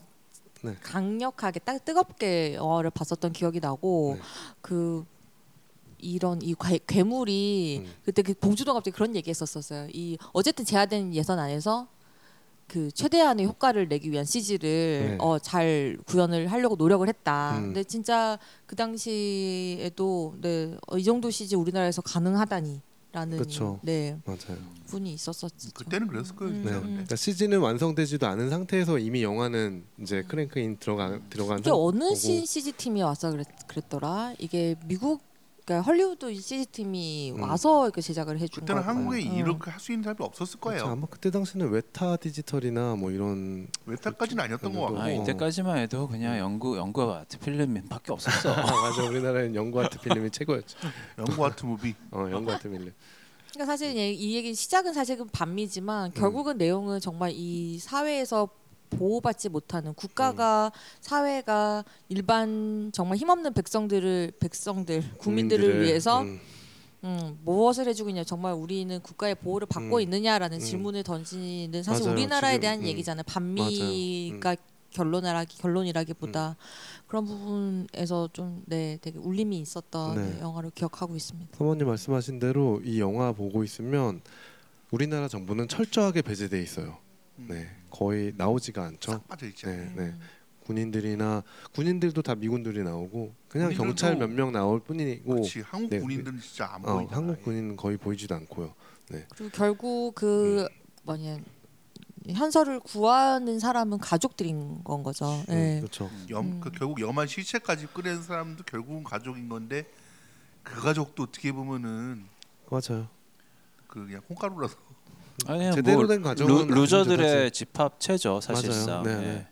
Speaker 2: 네.
Speaker 4: 강력하게 딱 뜨겁게 영화를 봤었던 기억이 나고
Speaker 2: 네.
Speaker 4: 그 이런 이 괴, 괴물이
Speaker 2: 음.
Speaker 4: 그때 그 봉주도 갑자기 그런 얘기했었었어요. 이 어쨌든 제한된 예산 안에서 그 최대한의 효과를 내기 위한 CG를
Speaker 2: 네.
Speaker 4: 어, 잘 구현을 하려고 노력을 했다.
Speaker 2: 음.
Speaker 4: 근데 진짜 그 당시에도 네, 어, 이 정도 CG 우리나라에서 가능하다니
Speaker 2: 그쵸.
Speaker 4: 네
Speaker 2: 맞아요.
Speaker 4: 분이 있었었죠.
Speaker 3: 그때는 그랬을 거예요.
Speaker 4: 음.
Speaker 2: 네.
Speaker 4: 음.
Speaker 2: 그러니까 시즌은 완성되지도 않은 상태에서 이미 영화는 이제 크랭크인 들어가 들어간
Speaker 4: 이게
Speaker 2: 상-
Speaker 4: 어느. 신 CG 팀이 와서 그랬, 그랬더라. 이게 미국 그러니까 헐리우드 CG 팀이
Speaker 2: 음.
Speaker 4: 와서 이렇게 제작을 해준
Speaker 3: 그때는
Speaker 4: 거예요.
Speaker 3: 한국에
Speaker 4: 음.
Speaker 3: 이렇게 할 수 있는 사람이 없었을 거예요.
Speaker 2: 그렇죠. 아마 그때 당시는 웨타 디지털이나 뭐 이런
Speaker 3: 웨타까지는 아니었던 것 같고.
Speaker 1: 아 이때까지만 해도 그냥 영구 영구 아트 필름밖에 없었어.
Speaker 2: 아 맞아 우리나라는 영구 아트 필름이 최고였죠.
Speaker 3: 영구 아트 무비.
Speaker 2: 어 영구 아트 필름.
Speaker 4: 그러니까 사실 이, 이 얘기 시작은 사실은 반미지만 결국은 내용은 정말 이 사회에서 보호받지 못하는 국가가 사회가 일반 정말 힘없는 백성들을 백성들 국민들을
Speaker 2: 국민들을,
Speaker 4: 위해서
Speaker 2: 음,
Speaker 4: 음, 무엇을 해주고 있냐 정말 우리는 국가의 보호를 받고
Speaker 2: 음.
Speaker 4: 있느냐라는
Speaker 2: 음.
Speaker 4: 질문을 던지는 사실
Speaker 2: 맞아요.
Speaker 4: 우리나라에
Speaker 2: 지금,
Speaker 4: 대한
Speaker 2: 음.
Speaker 4: 얘기잖아요 반미가 결론이라기 결론이라기보다
Speaker 2: 음.
Speaker 4: 그런 부분에서 좀 네 되게 울림이 있었던
Speaker 2: 네.
Speaker 4: 영화로 기억하고 있습니다.
Speaker 2: 사모님 말씀하신 대로 이 영화 보고 있으면 우리나라 정부는 철저하게 배제돼 있어요. 네 거의 나오지가 않죠.
Speaker 3: 싹 빠져 있죠.
Speaker 2: 네, 네.
Speaker 4: 음.
Speaker 2: 군인들이나 군인들도 다 미군들이 나오고 그냥
Speaker 3: 군인들도-
Speaker 2: 경찰 몇 명 나올 뿐이고
Speaker 3: 그렇지. 한국
Speaker 2: 네,
Speaker 3: 군인들은 진짜 안
Speaker 2: 어,
Speaker 3: 보이잖아.
Speaker 2: 한국 군인은 거의 보이지도 않고요.
Speaker 4: 그리고 결국 그 뭐냐 현서를 구하는 사람은 가족들인 건 거죠.
Speaker 2: 음,
Speaker 4: 네.
Speaker 2: 그렇죠.
Speaker 3: 염, 그
Speaker 4: 음.
Speaker 3: 결국 염한 시체까지 끌어낸 사람도 결국은 가족인 건데 그 가족도 어떻게 보면은
Speaker 2: 맞아요.
Speaker 3: 그 그냥 콩가루라서
Speaker 1: 아니
Speaker 2: 제대로 뭐된 가정은
Speaker 1: 루, 루저들의. 집합체죠 사실상.
Speaker 2: 맞아요. 네,
Speaker 1: 예.
Speaker 2: 네.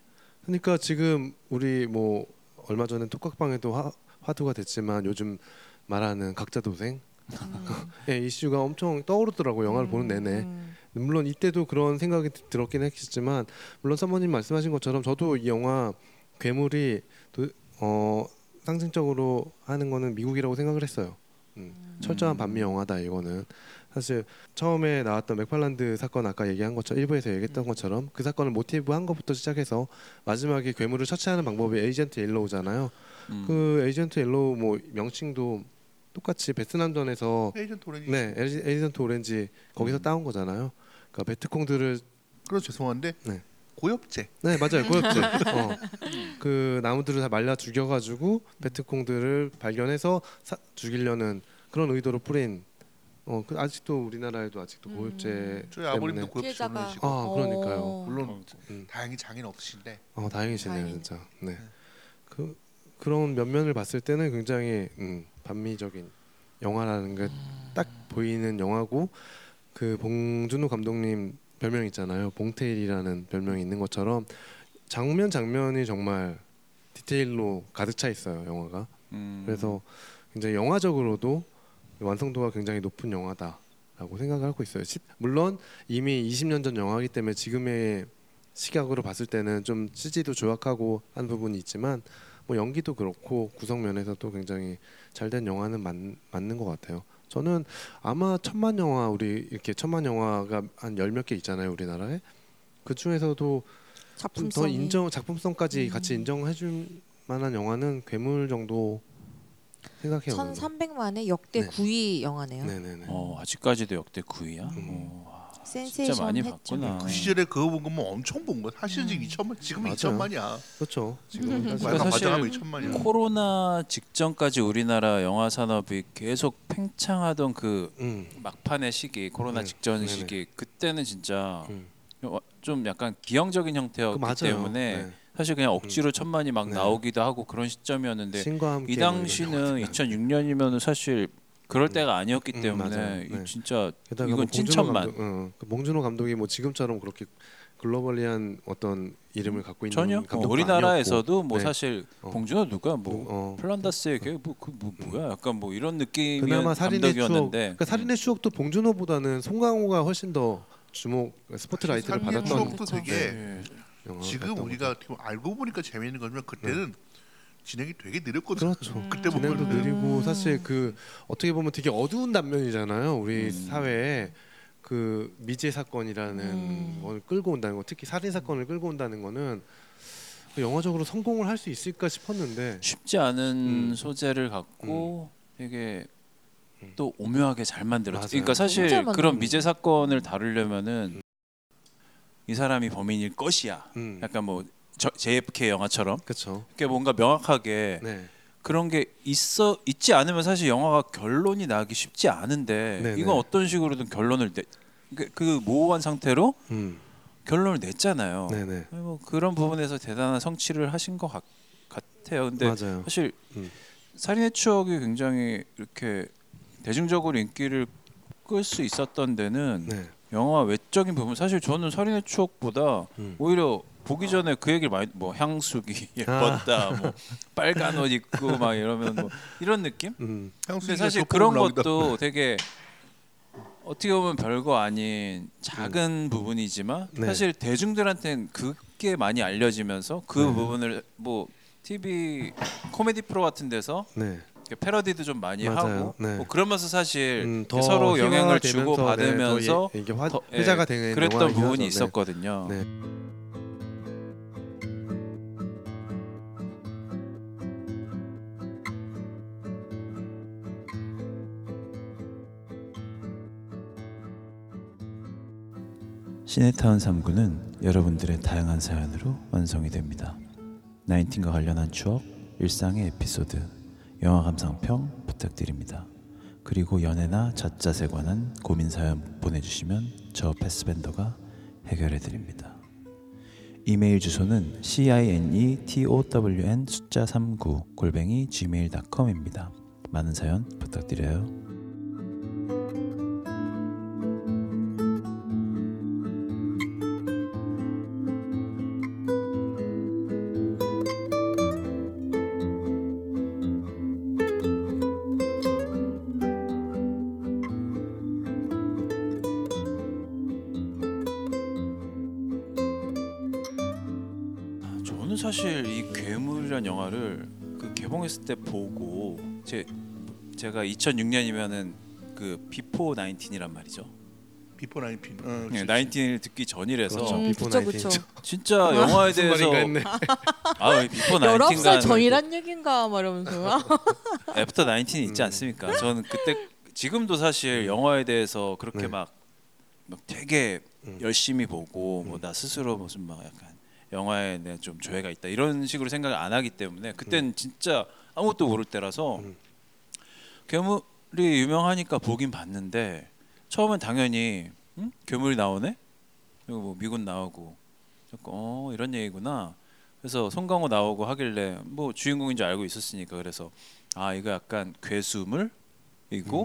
Speaker 2: 그러니까 지금 우리 뭐 얼마 전에 톡각방에도 화, 화두가 됐지만 요즘 말하는 각자 도생 예, 이슈가 엄청 떠오르더라고 요 영화를 보는 내내.
Speaker 4: 음.
Speaker 2: 물론 이때도 그런 생각이 드- 들었긴 했지만 물론 사모님 말씀하신 것처럼 저도 이 영화 괴물이 도, 어, 상징적으로 하는 거는 미국이라고 생각을 했어요. 음, 철저한 반미 영화다 이거는 사실 처음에 나왔던 맥팔란드 사건 아까 얘기한 것처럼 일부에서 얘기했던 것처럼 그 사건을 모티브 한 것부터 시작해서 마지막에 괴물을 처치하는 방법이 Agent Yellow잖아요.
Speaker 1: 음.
Speaker 2: 그 Agent Yellow 뭐 명칭도 똑같이 베트남전에서
Speaker 3: Agent Orange.
Speaker 2: 네 a- Agent Orange 거기서
Speaker 1: 음.
Speaker 2: 따온 거잖아요. 그러니까 베트콩들을
Speaker 3: 그래서 죄송한데
Speaker 2: 네.
Speaker 3: 고엽제.
Speaker 2: 네 맞아요 고엽제 어. 그 나무들을 다 말려 죽여가지고 베트콩들을 발견해서 사, 죽이려는 그런 의도로 뿌린 어, 그 아직도 우리나라에도 아직도
Speaker 4: 음.
Speaker 2: 고엽제
Speaker 3: 저희
Speaker 2: 때문에
Speaker 3: 아버님도 고엽제
Speaker 4: 피해자가
Speaker 3: 보내시고
Speaker 2: 아, 그러니까요.
Speaker 4: 어.
Speaker 3: 물론
Speaker 2: 음.
Speaker 3: 다행히 장인 없으신데
Speaker 2: 어 다행이시네요
Speaker 4: 다행이네.
Speaker 2: 진짜 네. 그 그런 면면을 봤을 때는 굉장히 음, 반미적인 영화라는 게 딱 보이는 영화고 그 봉준호 감독님 별명 있잖아요 봉테일이라는 별명이 있는 것처럼 장면 장면이 정말 디테일로 가득 차 있어요 영화가
Speaker 1: 음.
Speaker 2: 그래서 굉장히 영화적으로도 완성도가 굉장히 높은 영화다라고 생각을 하고 있어요. 시- 물론 이미 20년 전 영화이기 때문에 지금의 시각으로 봤을 때는 좀 CG도 조약하고 한 부분이 있지만 뭐 연기도 그렇고 구성 면에서도 굉장히 잘 된 영화는 맞, 맞는 것 같아요. 저는 아마 천만 영화 우리 이렇게 천만 영화가 한 열 몇 개 있잖아요 우리나라에 그 중에서도 좀더
Speaker 4: 작품성이
Speaker 2: 인정 작품성까지
Speaker 4: 음.
Speaker 2: 같이 인정해 줄 만한 영화는 괴물 정도 생각해요. 저는.
Speaker 4: 1,300만의 역대
Speaker 2: 네.
Speaker 4: 9위 영화네요.
Speaker 2: 네네네.
Speaker 1: 어 아직까지도 역대 9위야.
Speaker 2: 음.
Speaker 1: 어, 와, 진짜
Speaker 4: 센세이션
Speaker 1: 많이
Speaker 4: 했죠.
Speaker 1: 봤구나.
Speaker 3: 그 시절에 그거 본 거면 엄청 본 거야. 사실은 지금
Speaker 4: 음.
Speaker 3: 2천만 지금
Speaker 2: 맞아요.
Speaker 3: 2천만이야.
Speaker 2: 그렇죠. 지금
Speaker 4: 음.
Speaker 2: 사실
Speaker 1: 그러니까
Speaker 3: 약간
Speaker 1: 사실
Speaker 3: 과장하면 2천만이야.
Speaker 1: 코로나 직전까지 우리나라 영화 산업이 계속 팽창하던 그
Speaker 2: 음,
Speaker 1: 막판의 시기, 코로나
Speaker 2: 네.
Speaker 1: 직전
Speaker 2: 네네.
Speaker 1: 시기 그때는 진짜
Speaker 2: 음.
Speaker 1: 좀 약간 기형적인
Speaker 2: 그
Speaker 1: 형태였기
Speaker 2: 맞아요.
Speaker 1: 때문에
Speaker 2: 네.
Speaker 1: 사실 그냥 억지로 천만이 막
Speaker 2: 네.
Speaker 1: 나오기도 하고 그런 시점이었는데
Speaker 2: 신과 함께 이뭐
Speaker 1: 당시는
Speaker 2: 영화들.
Speaker 1: 2006년이면 사실 그럴 때가 아니었기
Speaker 2: 음,
Speaker 1: 때문에
Speaker 2: 맞아요.
Speaker 1: 이
Speaker 2: 네.
Speaker 1: 진짜
Speaker 2: 게다가
Speaker 1: 이건
Speaker 2: 뭐 봉준호
Speaker 1: 찐천만.
Speaker 2: 감독, 어, 그 봉준호 감독이 뭐 지금처럼 그렇게 글로벌리한 어떤 이름을 갖고 있는
Speaker 1: 전혀 어,
Speaker 2: 감독도
Speaker 1: 우리나라에서도 뭐
Speaker 2: 네.
Speaker 1: 사실
Speaker 2: 어.
Speaker 1: 봉준호 누가 뭐.
Speaker 2: 어,
Speaker 1: 플란다스의 걔뭐그 뭐, 뭐야 약간 뭐 이런 느낌의
Speaker 2: 그나마 살인의 추억.
Speaker 1: 감독이었는데
Speaker 2: 그러니까 살인의 추억도 봉준호보다는 송강호가 훨씬 더 주목 스포트라이트를
Speaker 3: 살인의
Speaker 2: 받았던
Speaker 3: 추억도. 되게
Speaker 1: 네.
Speaker 3: 지금 우리가 보면 알고 보니까 재미있는 거지만 그때는 진행이 되게 느렸거든.
Speaker 2: 그렇죠.
Speaker 4: 음.
Speaker 3: 그때
Speaker 2: 진행도
Speaker 3: 보면은
Speaker 2: 느리고 사실 그 어떻게 보면 되게 어두운 단면이잖아요. 우리
Speaker 1: 음.
Speaker 2: 사회에 그 미제 사건이라는
Speaker 4: 음.
Speaker 2: 걸 끌고 온다는 거, 특히 살인 사건을 끌고 온다는 거는 그 영화적으로 성공을 할 수 있을까 싶었는데
Speaker 1: 쉽지 않은
Speaker 2: 음.
Speaker 1: 소재를 갖고 되게
Speaker 2: 음.
Speaker 1: 또 오묘하게 잘 만들었죠.
Speaker 2: 맞아요.
Speaker 1: 그러니까 사실. 그런 미제 사건을 다루려면은 이 사람이 범인일 것이야.
Speaker 2: 음,
Speaker 1: 약간 뭐 저, JFK 영화처럼
Speaker 2: 그렇죠.
Speaker 1: 뭔가 명확하게
Speaker 2: 네,
Speaker 1: 그런 게 있어 있지 않으면 사실 영화가 결론이 나기 쉽지 않은데
Speaker 2: 네네.
Speaker 1: 이건 어떤 식으로든 결론을 내, 그, 그 모호한 상태로
Speaker 2: 음.
Speaker 1: 결론을 냈잖아요.
Speaker 2: 네네.
Speaker 1: 뭐 그런 부분에서 대단한 성취를 하신 것 같, 같아요. 근데
Speaker 2: 맞아요.
Speaker 1: 사실
Speaker 2: 음.
Speaker 1: 살인의 추억이 굉장히 이렇게 대중적으로 인기를 끌 수 있었던 데는
Speaker 2: 네.
Speaker 1: 영화 외적인 부분 사실 저는 살인의 추억보다
Speaker 2: 음.
Speaker 1: 오히려 보기 전에 그 얘기를 많이 뭐 향수기 예뻤다 뭐 빨간 옷 입고 막 이러면 뭐 이런 느낌?
Speaker 2: 음.
Speaker 1: 근데 사실 그런 것도 되게 어떻게 보면 별거 아닌 작은 부분이지만
Speaker 2: 네.
Speaker 1: 사실 대중들한테는 그게 많이 알려지면서 그
Speaker 2: 네.
Speaker 1: 부분을 뭐 TV 코미디 프로 같은 데서
Speaker 2: 네.
Speaker 1: 이렇게 패러디도 좀 많이
Speaker 2: 맞아요.
Speaker 1: 하고
Speaker 2: 네.
Speaker 1: 뭐 그러면서 사실
Speaker 2: 음,
Speaker 1: 이렇게 서로 영향을
Speaker 2: 희화화되면서,
Speaker 1: 주고
Speaker 2: 네,
Speaker 1: 받으면서
Speaker 2: 더 예, 이게 화,
Speaker 1: 더- 예,
Speaker 2: 회자가 되는
Speaker 1: 그랬던 부분이
Speaker 2: 하죠.
Speaker 1: 있었거든요.
Speaker 2: 네.
Speaker 1: 시네타운 3구는 여러분들의 다양한 사연으로 완성이 됩니다. 나인틴과 관련한 추억, 일상의 에피소드, 영화 감상평 부탁드립니다. 그리고 연애나 젖잣에 관한 고민 사연 보내주시면 저 패스밴더가 해결해 드립니다. 이메일 주소는 c i n e 숫자 39 골뱅이 gmail.com입니다. 많은 사연 부탁드려요. 이 괴물이란 영화를 그 개봉했을 때 보고 제 제가 2006년이면은 그 before 19이란 말이죠.
Speaker 3: before nineteen. 어,
Speaker 1: 네,
Speaker 3: 그치.
Speaker 1: 19을 듣기 전이라서
Speaker 2: 그렇죠.
Speaker 4: 음,
Speaker 2: before
Speaker 4: 그쵸
Speaker 2: nineteen.
Speaker 4: 그쵸.
Speaker 1: 진짜 영화에 대해서. 아 before
Speaker 4: 19살
Speaker 1: 19가
Speaker 4: 전이란 얘긴가 말하면서
Speaker 1: after 19이 있지 않습니까? 저는 그때 지금도 사실 영화에 대해서 그렇게
Speaker 2: 네.
Speaker 1: 막, 막 되게
Speaker 2: 음.
Speaker 1: 열심히 보고 뭐 나 스스로 무슨 막 약간 영화에 내가 좀 조예가 있다 이런 식으로 생각을 안 하기 때문에 그땐 진짜 아무것도 모를 때라서
Speaker 2: 음.
Speaker 1: 괴물이 유명하니까 보긴 봤는데 처음엔 당연히 응? 괴물이 나오네 그리고 뭐 미군 나오고 어 이런 얘기구나 그래서 송강호 나오고 하길래 뭐 주인공인 줄 알고 있었으니까 그래서 아 이거 약간 괴수물이고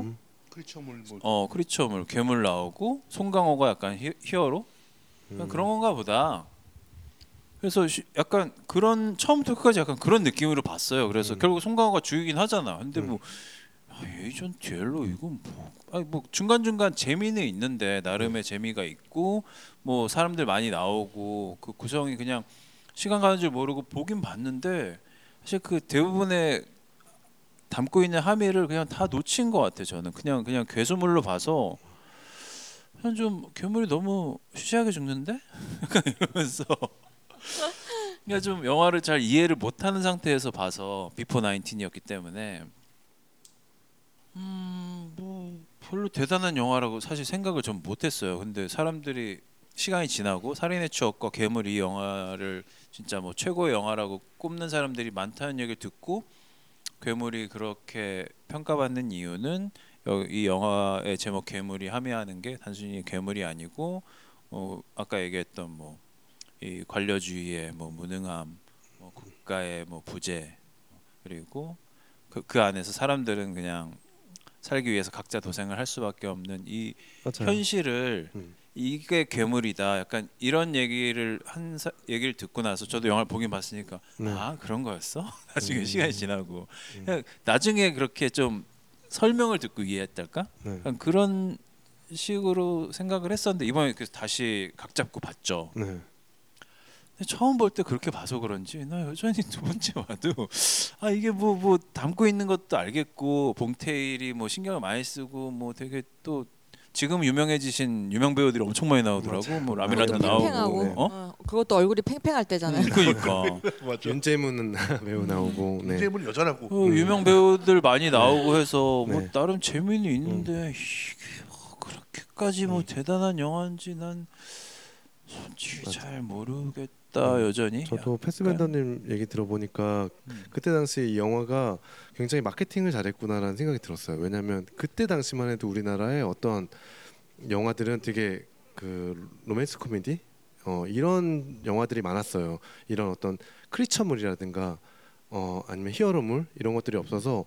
Speaker 2: 음.
Speaker 3: 크리처물 뭐
Speaker 1: 어 크리처물 괴물 나오고 송강호가 약간 히, 히어로
Speaker 2: 음.
Speaker 1: 그런 건가 보다. 그래서 시- 약간 그런 처음부터 끝까지 약간 그런 느낌으로 봤어요. 그래서
Speaker 2: 음.
Speaker 1: 결국 송강호가 주이긴 하잖아. 근데
Speaker 2: 음.
Speaker 1: 뭐 아, 에이전트 옐로 이건 뭐 아니 뭐 중간 중간 재미는 있는데 나름의 재미가 있고 뭐 사람들 많이 나오고 그 구성이 그냥 시간 가는 줄 모르고 보긴 봤는데 사실 그 대부분의 담고 있는 함의를 그냥 다 놓친 것 같아요. 저는 그냥 그냥 괴수물로 봐서 그냥 좀 괴물이 너무 시시하게 죽는데 약간 이러면서 그냥 좀 영화를 잘 이해를 못하는 상태에서 봐서 before 19이었기 때문에 음뭐 별로 대단한 영화라고 사실 생각을 좀 못했어요. 근데 사람들이 시간이 지나고 살인의 추억과 괴물 이 영화를 진짜 뭐 최고의 영화라고 꼽는 사람들이 많다는 얘기를 듣고 괴물이 그렇게 평가받는 이유는 여- 이 영화의 제목 괴물이 함의하는 게 단순히 괴물이 아니고 어, 아까 얘기했던 뭐 이 관료주의의 뭐 무능함, 뭐 국가의 뭐 부재 그리고 그, 그 안에서 사람들은 그냥 살기 위해서 각자 도생을 할 수밖에 없는 이
Speaker 2: 맞아요.
Speaker 1: 현실을
Speaker 2: 음.
Speaker 1: 이게 괴물이다. 약간 이런 얘기를 한 사, 얘기를 듣고 나서 저도 영화를 보긴 봤으니까
Speaker 2: 네.
Speaker 1: 아 그런 거였어. 나중에
Speaker 2: 음.
Speaker 1: 시간이 지나고
Speaker 2: 음.
Speaker 1: 나중에 그렇게 좀 설명을 듣고 이해했달까?
Speaker 2: 네.
Speaker 1: 그런 식으로 생각을 했었는데 이번에 그래서 다시 각 잡고 봤죠.
Speaker 2: 네.
Speaker 1: 처음 볼 때 그렇게 봐서 그런지 나 여전히 두 번째 봐도 아 이게 뭐뭐 담고 있는 것도 알겠고 봉태일이 뭐 신경을 많이 쓰고 뭐 되게 또 지금 유명해지신 유명 배우들이 엄청 많이 나오더라고 뭐 라미란다
Speaker 4: 그것도
Speaker 1: 나오고
Speaker 2: 네.
Speaker 1: 어
Speaker 4: 어, 그것도 얼굴이 팽팽할 때잖아요.
Speaker 1: 그러니까
Speaker 3: 맞아.
Speaker 2: 윤재문 배우 나오고 네.
Speaker 3: 문제문 여자라고.
Speaker 1: 어, 유명 배우들 많이 나오고 해서 뭐
Speaker 2: 네.
Speaker 1: 나름 재미는 있는데 이게 뭐 그렇게까지 뭐 대단한 영화인지 난 솔직히
Speaker 2: 맞아.
Speaker 1: 잘 모르겠다
Speaker 2: 음,
Speaker 1: 여전히.
Speaker 2: 저도 패스벤더님 얘기 들어보니까
Speaker 1: 음.
Speaker 2: 그때 당시 이 영화가 굉장히 마케팅을 잘했구나라는 생각이 들었어요. 왜냐하면 그때 당시만 해도 우리나라의 어떤 영화들은 되게 그 로맨스 코미디 어, 이런 영화들이 많았어요. 이런 어떤 크리처물이라든가 어, 아니면 히어로물 이런 것들이 없어서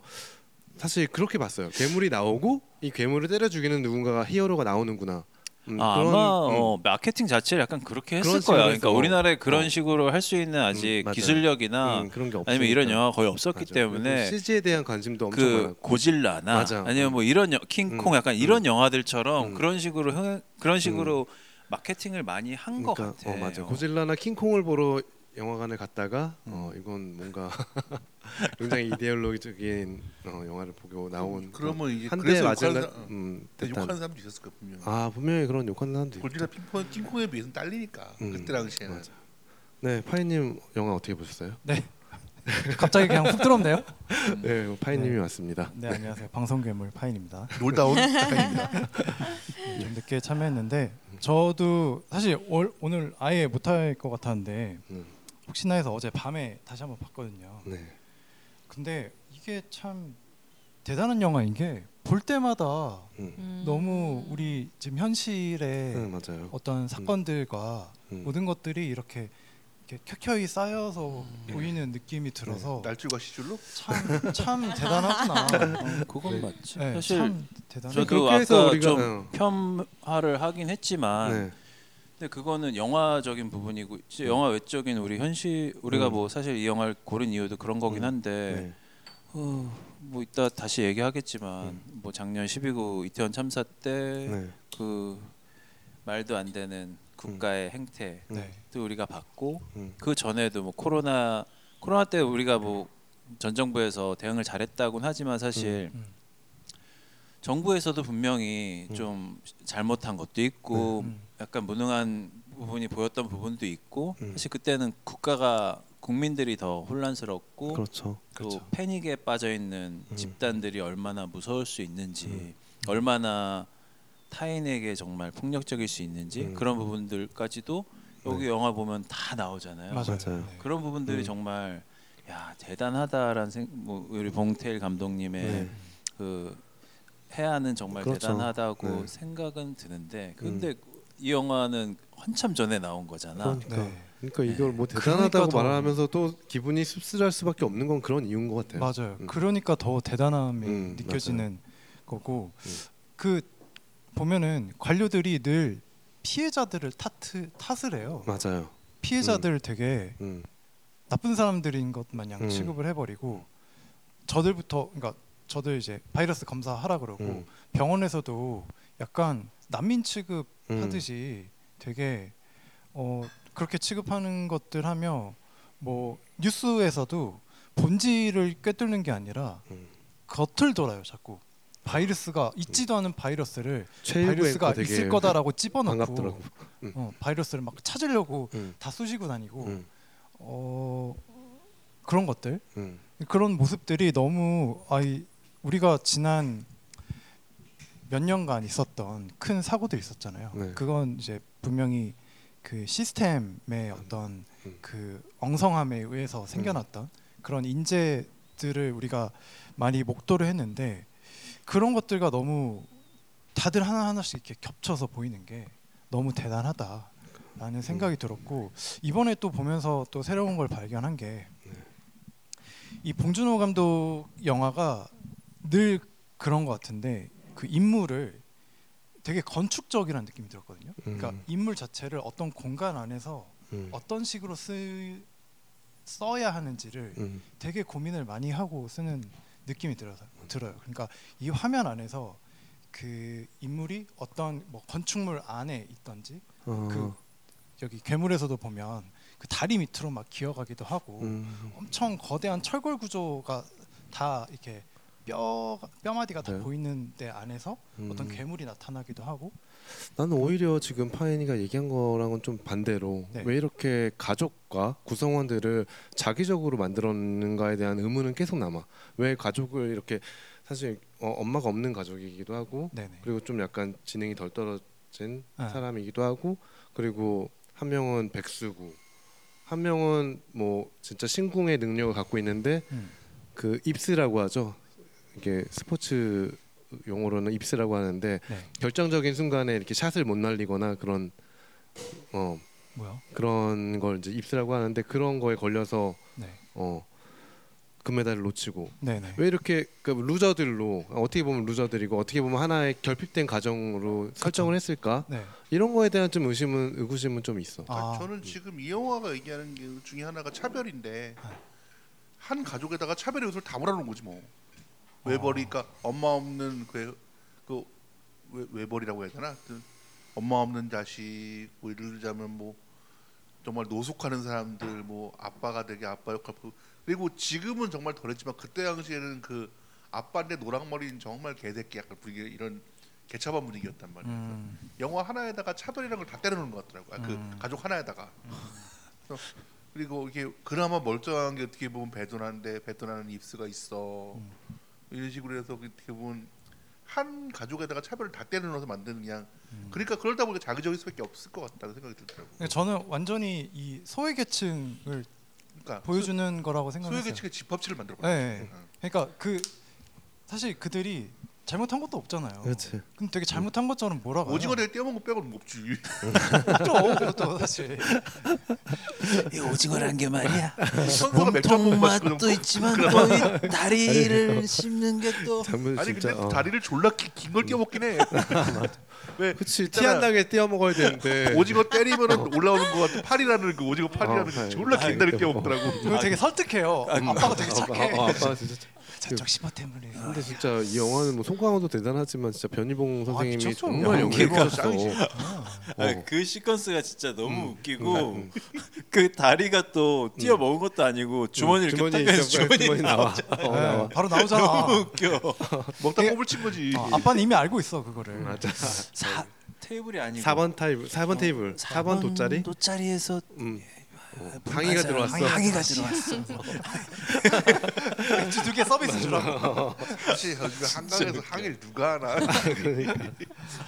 Speaker 2: 사실 그렇게 봤어요. 괴물이 나오고 이 괴물을 때려 죽이는 누군가가 히어로가 나오는구나. 음,
Speaker 1: 아,
Speaker 2: 그런-
Speaker 1: 아마
Speaker 2: 음.
Speaker 1: 어, 마케팅 자체를 약간 그렇게 했을 거야.
Speaker 2: 식으로
Speaker 1: 그러니까
Speaker 2: 해서.
Speaker 1: 우리나라에 그런
Speaker 2: 어.
Speaker 1: 식으로 할 수 있는 아직
Speaker 2: 음, 맞아요.
Speaker 1: 기술력이나
Speaker 2: 음, 그런 게 없으니까.
Speaker 1: 아니면 이런 영화 가 거의 없었기
Speaker 2: 맞아.
Speaker 1: 때문에
Speaker 2: CG에 대한 관심도 엄청
Speaker 1: 그
Speaker 2: 많았고.
Speaker 1: 고질라나
Speaker 2: 맞아.
Speaker 1: 아니면 뭐 이런 여- 킹콩
Speaker 2: 음,
Speaker 1: 약간 이런
Speaker 2: 음.
Speaker 1: 영화들처럼
Speaker 2: 음.
Speaker 1: 그런 식으로 흥- 그런 식으로 마케팅을 많이 한 것
Speaker 2: 그러니까,
Speaker 1: 같아.
Speaker 2: 어, 맞아.
Speaker 1: 어.
Speaker 2: 고질라나 킹콩을 보러 영화관에 갔다가
Speaker 1: 음.
Speaker 2: 어, 이건 뭔가 굉장히 이데올로기적인 어, 영화를 보고 나온
Speaker 3: 그러면 이제
Speaker 2: 한대
Speaker 3: 그래서
Speaker 2: 맞은
Speaker 3: 욕하는
Speaker 2: 날
Speaker 3: 사람-
Speaker 2: 음, 듯한
Speaker 3: 욕하는 사람도 있었을 거야 분명.
Speaker 2: 아 분명히 그런 욕하는 사람도
Speaker 3: 골지라 핑퐁 킹콩에 비해서는 딸리니까
Speaker 2: 음,
Speaker 3: 그때 당시에는.
Speaker 2: 맞아. 네 파이님 영화 어떻게 보셨어요?
Speaker 6: 갑자기 그냥 훅 들었네요.
Speaker 2: 네 파이님이
Speaker 6: 네.
Speaker 2: 왔습니다.
Speaker 6: 네 안녕하세요. 방송 괴물 파인입니다.
Speaker 3: 놀다 온 아닙니다.
Speaker 6: 좀 늦게 참여했는데 저도 사실 올, 오늘 아예 못할 것 같았는데
Speaker 2: 음,
Speaker 6: 혹시나 해서 어제 밤에 다시 한번 봤거든요.
Speaker 2: 네.
Speaker 6: 근데 이게 참 대단한 영화인 게 볼 때마다
Speaker 2: 음,
Speaker 4: 음.
Speaker 6: 너무 우리 지금 현실의
Speaker 2: 네, 맞아요.
Speaker 6: 어떤 사건들과
Speaker 2: 음.
Speaker 6: 모든 것들이 이렇게, 이렇게 켜켜이 쌓여서
Speaker 2: 음.
Speaker 6: 보이는 느낌이 들어서
Speaker 3: 날줄과 시줄로
Speaker 6: 참 참 대단하구나.
Speaker 1: 어, 그건
Speaker 2: 네.
Speaker 1: 맞지.
Speaker 6: 네,
Speaker 1: 사실
Speaker 6: 참 대단.
Speaker 1: 저도
Speaker 2: 그렇게 해서
Speaker 1: 아까
Speaker 2: 우리가-
Speaker 1: 좀
Speaker 2: 어.
Speaker 1: 폄하를 하긴 했지만
Speaker 2: 네.
Speaker 1: 근데 그거는 영화적인 부분이고 이제 영화 외적인 우리 현실 우리가
Speaker 2: 음.
Speaker 1: 뭐 사실 이 영화를 고른 이유도 그런 거긴
Speaker 2: 음.
Speaker 1: 한데
Speaker 2: 네.
Speaker 1: 어, 뭐 이따 다시 얘기하겠지만
Speaker 2: 음.
Speaker 1: 뭐 작년 12구 이태원 참사 때
Speaker 2: 네.
Speaker 1: 그 말도 안 되는 국가의 행태
Speaker 6: 네.
Speaker 1: 도 우리가 봤고
Speaker 2: 음.
Speaker 1: 그 전에도 뭐 코로나 코로나 때 우리가 뭐 전 정부에서 대응을 잘했다고는 하지만 사실
Speaker 6: 음.
Speaker 1: 정부에서도 분명히
Speaker 2: 음.
Speaker 1: 좀 잘못한 것도 있고
Speaker 6: 음.
Speaker 1: 약간 무능한 부분이 보였던 부분도 있고
Speaker 2: 음.
Speaker 1: 사실 그때는 국가가 국민들이 더 혼란스럽고
Speaker 2: 그렇죠.
Speaker 1: 또
Speaker 6: 그렇죠.
Speaker 1: 패닉에 빠져 있는
Speaker 2: 음.
Speaker 1: 집단들이 얼마나 무서울 수 있는지
Speaker 2: 음.
Speaker 1: 얼마나 타인에게 정말 폭력적일 수 있는지
Speaker 2: 음.
Speaker 1: 그런 부분들까지도 여기
Speaker 2: 네.
Speaker 1: 영화 보면 다 나오잖아요.
Speaker 6: 맞아요. 네.
Speaker 1: 그런 부분들이
Speaker 2: 음.
Speaker 1: 정말 야 대단하다라는 생, 뭐 우리 봉태일 감독님의
Speaker 2: 네.
Speaker 1: 그 해안은 정말
Speaker 2: 그렇죠.
Speaker 1: 대단하다고
Speaker 2: 네. 음.
Speaker 1: 생각은 드는데 근데 이 영화는 한참 전에 나온 거잖아.
Speaker 2: 그러니까
Speaker 6: 네.
Speaker 2: 그러니까 이걸 뭐
Speaker 6: 그러니까
Speaker 2: 대단하다고
Speaker 6: 더-
Speaker 2: 말하면서 또 기분이 씁쓸할 수밖에 없는 건 그런 이유인 것 같아요.
Speaker 6: 맞아요.
Speaker 2: 음.
Speaker 6: 그러니까 더 대단함이
Speaker 2: 음,
Speaker 6: 느껴지는 거고
Speaker 2: 음.
Speaker 6: 그 보면은 관료들이 늘 피해자들을 탓을 탓을 해요.
Speaker 2: 맞아요.
Speaker 6: 피해자들 되게
Speaker 2: 음.
Speaker 6: 나쁜 사람들인 것 마냥
Speaker 2: 음.
Speaker 6: 취급을 해버리고 저들부터 그러니까 저들 이제 바이러스 검사하라 그러고
Speaker 2: 음.
Speaker 6: 병원에서도 약간 난민
Speaker 2: 음.
Speaker 6: 취급하듯이 되게 어 그렇게 취급하는 것들 하며 뭐 뉴스에서도 본질을 꿰뚫는 게 아니라
Speaker 2: 음.
Speaker 6: 겉을 돌아요 자꾸 바이러스가 있지도 않은 바이러스를 바이러스가
Speaker 2: 되게
Speaker 6: 있을 거다라고 집어넣고
Speaker 2: 반갑더라고.
Speaker 6: 어, 바이러스를 막 찾으려고
Speaker 2: 음.
Speaker 6: 다 쑤시고 다니고
Speaker 2: 음.
Speaker 6: 어 그런 것들
Speaker 2: 음.
Speaker 6: 그런 모습들이 너무 아이 우리가 지난 몇 년간 있었던 큰 사고들이 있었잖아요.
Speaker 2: 네.
Speaker 6: 그건 이제 분명히 그 시스템의 어떤
Speaker 2: 음.
Speaker 6: 그 엉성함에 의해서 생겨났던 그런 인재들을 우리가 많이 목도를 했는데 그런 것들과 너무 다들 하나 하나씩 이렇게 겹쳐서 보이는 게 너무 대단하다라는 생각이 들었고 이번에 또 보면서 또 새로운 걸 발견한 게 이 봉준호 감독 영화가 늘 그런 것 같은데 그 인물을 되게 건축적이라는 느낌이 들었거든요. 그러니까
Speaker 2: 음.
Speaker 6: 인물 자체를 어떤 공간 안에서
Speaker 2: 음.
Speaker 6: 어떤 식으로 쓰 써야 하는지를
Speaker 2: 음.
Speaker 6: 되게 고민을 많이 하고 쓰는 느낌이 들어서 들어요. 그러니까 이 화면 안에서 그 인물이 어떤 뭐 건축물 안에 있던지
Speaker 2: 어.
Speaker 6: 그 여기 괴물에서도 보면 그 다리 밑으로 막 기어가기도 하고
Speaker 2: 음.
Speaker 6: 엄청 거대한 철골 구조가 다 이렇게 뼈 뼈마디가 다
Speaker 2: 네.
Speaker 6: 보이는 데 안에서 어떤
Speaker 2: 음.
Speaker 6: 괴물이 나타나기도 하고
Speaker 2: 나는 오히려 지금 파인이가 얘기한 거랑은 좀 반대로
Speaker 6: 네.
Speaker 2: 왜 이렇게 가족과 구성원들을 자기적으로 만들었는가에 대한 의문은 계속 남아. 왜 가족을 이렇게 사실 어, 엄마가 없는 가족이기도 하고
Speaker 6: 네네
Speaker 2: 그리고 좀 약간 지능이 덜 떨어진
Speaker 6: 네.
Speaker 2: 사람이기도 하고 그리고 한 명은 백수고 한 명은 뭐 진짜 신궁의 능력을 갖고 있는데
Speaker 6: 음.
Speaker 2: 그 입스라고 하죠. 이게 스포츠 용어로는 입스라고 하는데
Speaker 6: 네.
Speaker 2: 결정적인 순간에 이렇게 샷을 못 날리거나 그런 어
Speaker 6: 뭐야?
Speaker 2: 그런 걸 이제 입스라고 하는데 그런 거에 걸려서
Speaker 6: 네.
Speaker 2: 어 금메달을 놓치고
Speaker 6: 네네.
Speaker 2: 왜 이렇게 그 루저들로 어떻게 보면 루저들이고 어떻게 보면 하나의 결핍된 가정으로 설정을 했을까
Speaker 6: 네.
Speaker 2: 이런 거에 대한 좀 의심은 의구심은 좀 있어.
Speaker 6: 아,
Speaker 3: 저는 지금 이 영화가 얘기하는 게 중에 하나가 차별인데 한 가족에다가 차별의 요소를 다 몰아놓은 거지 뭐. 외벌이니까 엄마 없는 그, 그 외, 외벌이라고 해야 되나? 그 엄마 없는 자식 뭐 예를 들자면 뭐 정말 노숙하는 사람들 뭐 아빠가 되게 아빠 역할 그- 그리고 지금은 정말 덜했지만 그때 당시에는 그 아빠인데 노랑머리인 정말 개새끼 약간 분위기 이런 개차반 분위기였단 말이야.
Speaker 6: 음.
Speaker 3: 영화 하나에다가 차별이라는 걸 다 때려놓은 것 같더라고. 요그
Speaker 6: 음.
Speaker 3: 가족 하나에다가. 그래서 그리고 이게 그나마 멀쩡한 게 어떻게 보면 배도나인데 배도나는 입스가 있어.
Speaker 6: 음.
Speaker 3: 이런 식으로 해서 어떻게 보면 한 가족에다가 차별을 다 때려 넣어서 만드는 그냥
Speaker 6: 음.
Speaker 3: 그러니까 그러다 보니까 자기적일 수밖에 없을 것 같다는 생각이 들더라고.
Speaker 6: 그러니까 저는 완전히 이 소외 계층을
Speaker 3: 그러니까
Speaker 6: 보여주는 거라고
Speaker 3: 소- 소외
Speaker 6: 생각했어요.
Speaker 3: 계층의 집합체를 만들어
Speaker 6: 네,
Speaker 3: 버렸어.
Speaker 6: 네. 그러니까 그 사실 그들이 잘못한 것도 없잖아요.
Speaker 2: 그렇지.
Speaker 6: 근데 되게 잘못한 것처럼 몰아가요.
Speaker 3: 오징어를 떼어먹은 거 빼고는 없지.
Speaker 6: 그렇죠. 그것도 사실.
Speaker 1: 이 오징어란 게 말이야.
Speaker 3: 선수가 맥주 한번
Speaker 1: 몸통
Speaker 3: 마시고
Speaker 1: 맛도 있지만 또이 다리를 씹는 게또
Speaker 2: 장면
Speaker 3: 아니
Speaker 2: 진짜.
Speaker 3: 근데
Speaker 2: 어.
Speaker 3: 다리를 졸라 긴걸 떼어먹긴 해. 왜
Speaker 2: 그치 티
Speaker 3: 있잖아.
Speaker 2: 안 나게 띄어 먹어야 되는데.
Speaker 3: 오징어 때리면 올라오는 거 같은 팔이라는 그 오징어 팔이라는
Speaker 2: 어,
Speaker 3: 그. 졸라 긴 다리 떼어먹더라고.
Speaker 6: 그거 되게 설득해요. 아빠가 되게 착해.
Speaker 2: 어, 아빠 진짜.
Speaker 6: 저쪽 시바 때문에.
Speaker 2: 근데 진짜 이 영화는 뭐 송강호도 대단하지만 진짜 변희봉 선생님이
Speaker 6: 미쳤어.
Speaker 2: 정말
Speaker 1: 연기
Speaker 2: 연기를
Speaker 3: 진짜
Speaker 2: 하셨어.
Speaker 3: 짱이지.
Speaker 1: 아, 그 시퀀스가 진짜 너무 웃기고
Speaker 2: 음.
Speaker 1: 그 다리가 또 뛰어 먹은 것도 아니고 주머니 이렇게
Speaker 2: 주머니
Speaker 1: 딱
Speaker 2: 있어,
Speaker 1: 주머니,
Speaker 2: 주머니 나와. 어,
Speaker 6: 네,
Speaker 2: 나와.
Speaker 6: 바로 나오잖아.
Speaker 1: 너무 웃겨.
Speaker 3: 먹다
Speaker 6: 되게-
Speaker 3: 꼽을 친 거지.
Speaker 6: 어, 아빠는 이미 알고 있어 그거를.
Speaker 2: 맞아.
Speaker 1: 사 테이블이 아니고
Speaker 2: 4번 타입, 4번 테이블, 4번 돗자리.
Speaker 1: 돗자리에서
Speaker 2: 음. 어, 항의가 들어왔어.
Speaker 1: 항의가 들어왔어.
Speaker 6: 맥주 두개 서비스 주라고.
Speaker 3: 사실 요즘에 한강에서 항일 누가 하나.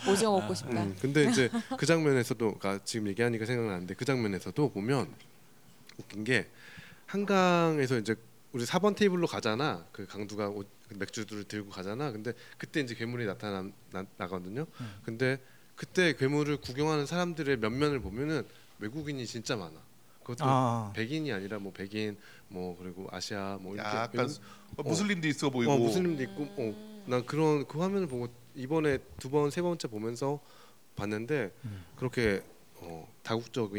Speaker 4: 오징어 먹고 싶다.
Speaker 2: 음, 근데 이제 그 장면에서도 그러니까 지금 얘기하니까 생각나는데 그 장면에서도 보면 웃긴 게 한강에서 이제 우리 4번 테이블로 가잖아. 그 강두가 옷- 그 맥주들을 들고 가잖아. 근데 그때 이제 괴물이 나타나 나, 나거든요.
Speaker 6: 음.
Speaker 2: 근데 그때 괴물을 구경하는 사람들의 면면을 보면은 외국인이 진짜 많아. 그것도
Speaker 6: 아.
Speaker 2: 백인이 아니라 뭐 백인 뭐 그리고 아시아 뭐 이렇게
Speaker 3: 약간
Speaker 2: 외국-
Speaker 3: 어, 무슬림도 있어 보이고.
Speaker 2: 어, 무슬림도 있고 어, 난 그런 그 화면을 보고 이번에 두 번 세 번째 보면서 봤는데
Speaker 6: 음.
Speaker 2: 그렇게 어, 다국적으로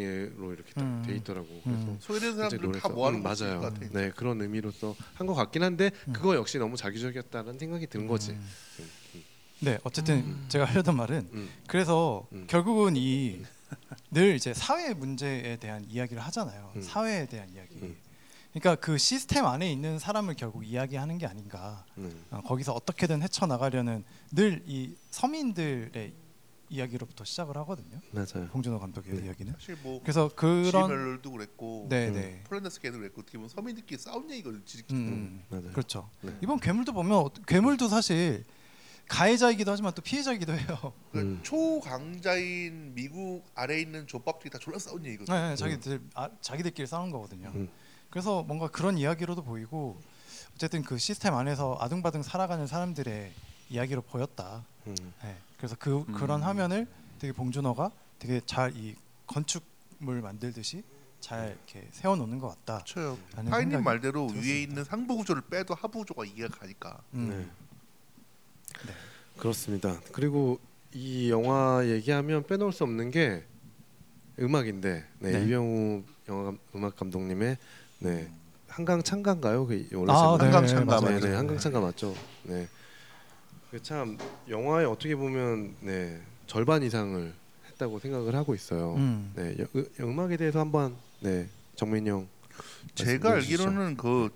Speaker 2: 이렇게 딱
Speaker 6: 음.
Speaker 2: 돼 있더라고.
Speaker 6: 음.
Speaker 2: 그래서
Speaker 3: 소외된
Speaker 2: 굉장히
Speaker 3: 사람들은 다
Speaker 2: 놀랐어.
Speaker 3: 모아놓은
Speaker 2: 음, 맞아요.
Speaker 3: 것 같아.
Speaker 2: 네 그런 의미로서 한 것 같긴 한데
Speaker 6: 음.
Speaker 2: 그거 역시 너무 자기적이었다는 생각이 드는 거지.
Speaker 6: 음.
Speaker 2: 음, 음.
Speaker 6: 네, 어쨌든 제가 하려던 말은
Speaker 2: 음.
Speaker 6: 그래서
Speaker 2: 음.
Speaker 6: 결국은 이 늘 이제 사회 문제에 대한 이야기를 하잖아요.
Speaker 2: 음.
Speaker 6: 사회에 대한 이야기.
Speaker 2: 음.
Speaker 6: 그러니까 그 시스템 안에 있는 사람을 결국 이야기하는 게 아닌가.
Speaker 2: 음.
Speaker 6: 어, 거기서 어떻게든 헤쳐 나가려는 늘 이 서민들의 이야기로부터 시작을 하거든요.
Speaker 2: 맞아요.
Speaker 6: 봉준호 감독의
Speaker 2: 네.
Speaker 6: 이야기는.
Speaker 3: 사실 뭐
Speaker 6: 그래서 그런
Speaker 3: 지멜도 그랬고
Speaker 6: 네,
Speaker 2: 음.
Speaker 6: 네.
Speaker 3: 폴란드스 걔도 그랬고 어떻게 보면 서민들끼리 싸운 얘기거든. 지식도.
Speaker 6: 음,
Speaker 2: 맞아요.
Speaker 6: 그렇죠.
Speaker 2: 네.
Speaker 6: 이번 괴물도 보면 어- 괴물도 사실 가해자이기도 하지만 또 피해자이기도 해요.
Speaker 3: 그
Speaker 2: 음.
Speaker 3: 초강자인 미국 아래 에 있는 조밥들이 다 졸라 싸운 얘기거든.
Speaker 6: 네, 네, 자기들 아, 자기들끼리 싸우는 거거든요.
Speaker 2: 음.
Speaker 6: 그래서 뭔가 그런 이야기로도 보이고 어쨌든 그 시스템 안에서 아등바등 살아가는 사람들의 이야기로 보였다.
Speaker 2: 음.
Speaker 6: 네, 그래서 그
Speaker 1: 음.
Speaker 6: 그런 화면을 되게 봉준호가 되게 잘 이 건축물 만들듯이 잘 이렇게 세워놓는 것 같다.
Speaker 3: 그렇죠. 파이님 말대로
Speaker 6: 들었습니다.
Speaker 3: 위에 있는 상부 구조를 빼도 하부 구조가 이해가 가니까.
Speaker 6: 음.
Speaker 2: 네.
Speaker 6: 네.
Speaker 2: 그렇습니다. 그리고 이 영화 얘기하면 빼놓을 수 없는 게 음악인데 네,
Speaker 6: 네.
Speaker 2: 이병우 영화 감- 음악 감독님의 네 한강 창가인가요? 그 원래
Speaker 6: 아? 네,
Speaker 3: 한강 창가
Speaker 6: 맞아요.
Speaker 2: 네, 네, 한강 창가 맞죠. 네. 그참 영화에 어떻게 보면 네 절반 이상을 했다고 생각을 하고 있어요.
Speaker 6: 음.
Speaker 2: 네, 여- 으- 음악에 대해서 한번 네 정민이 형
Speaker 3: 제가. 알기로는 그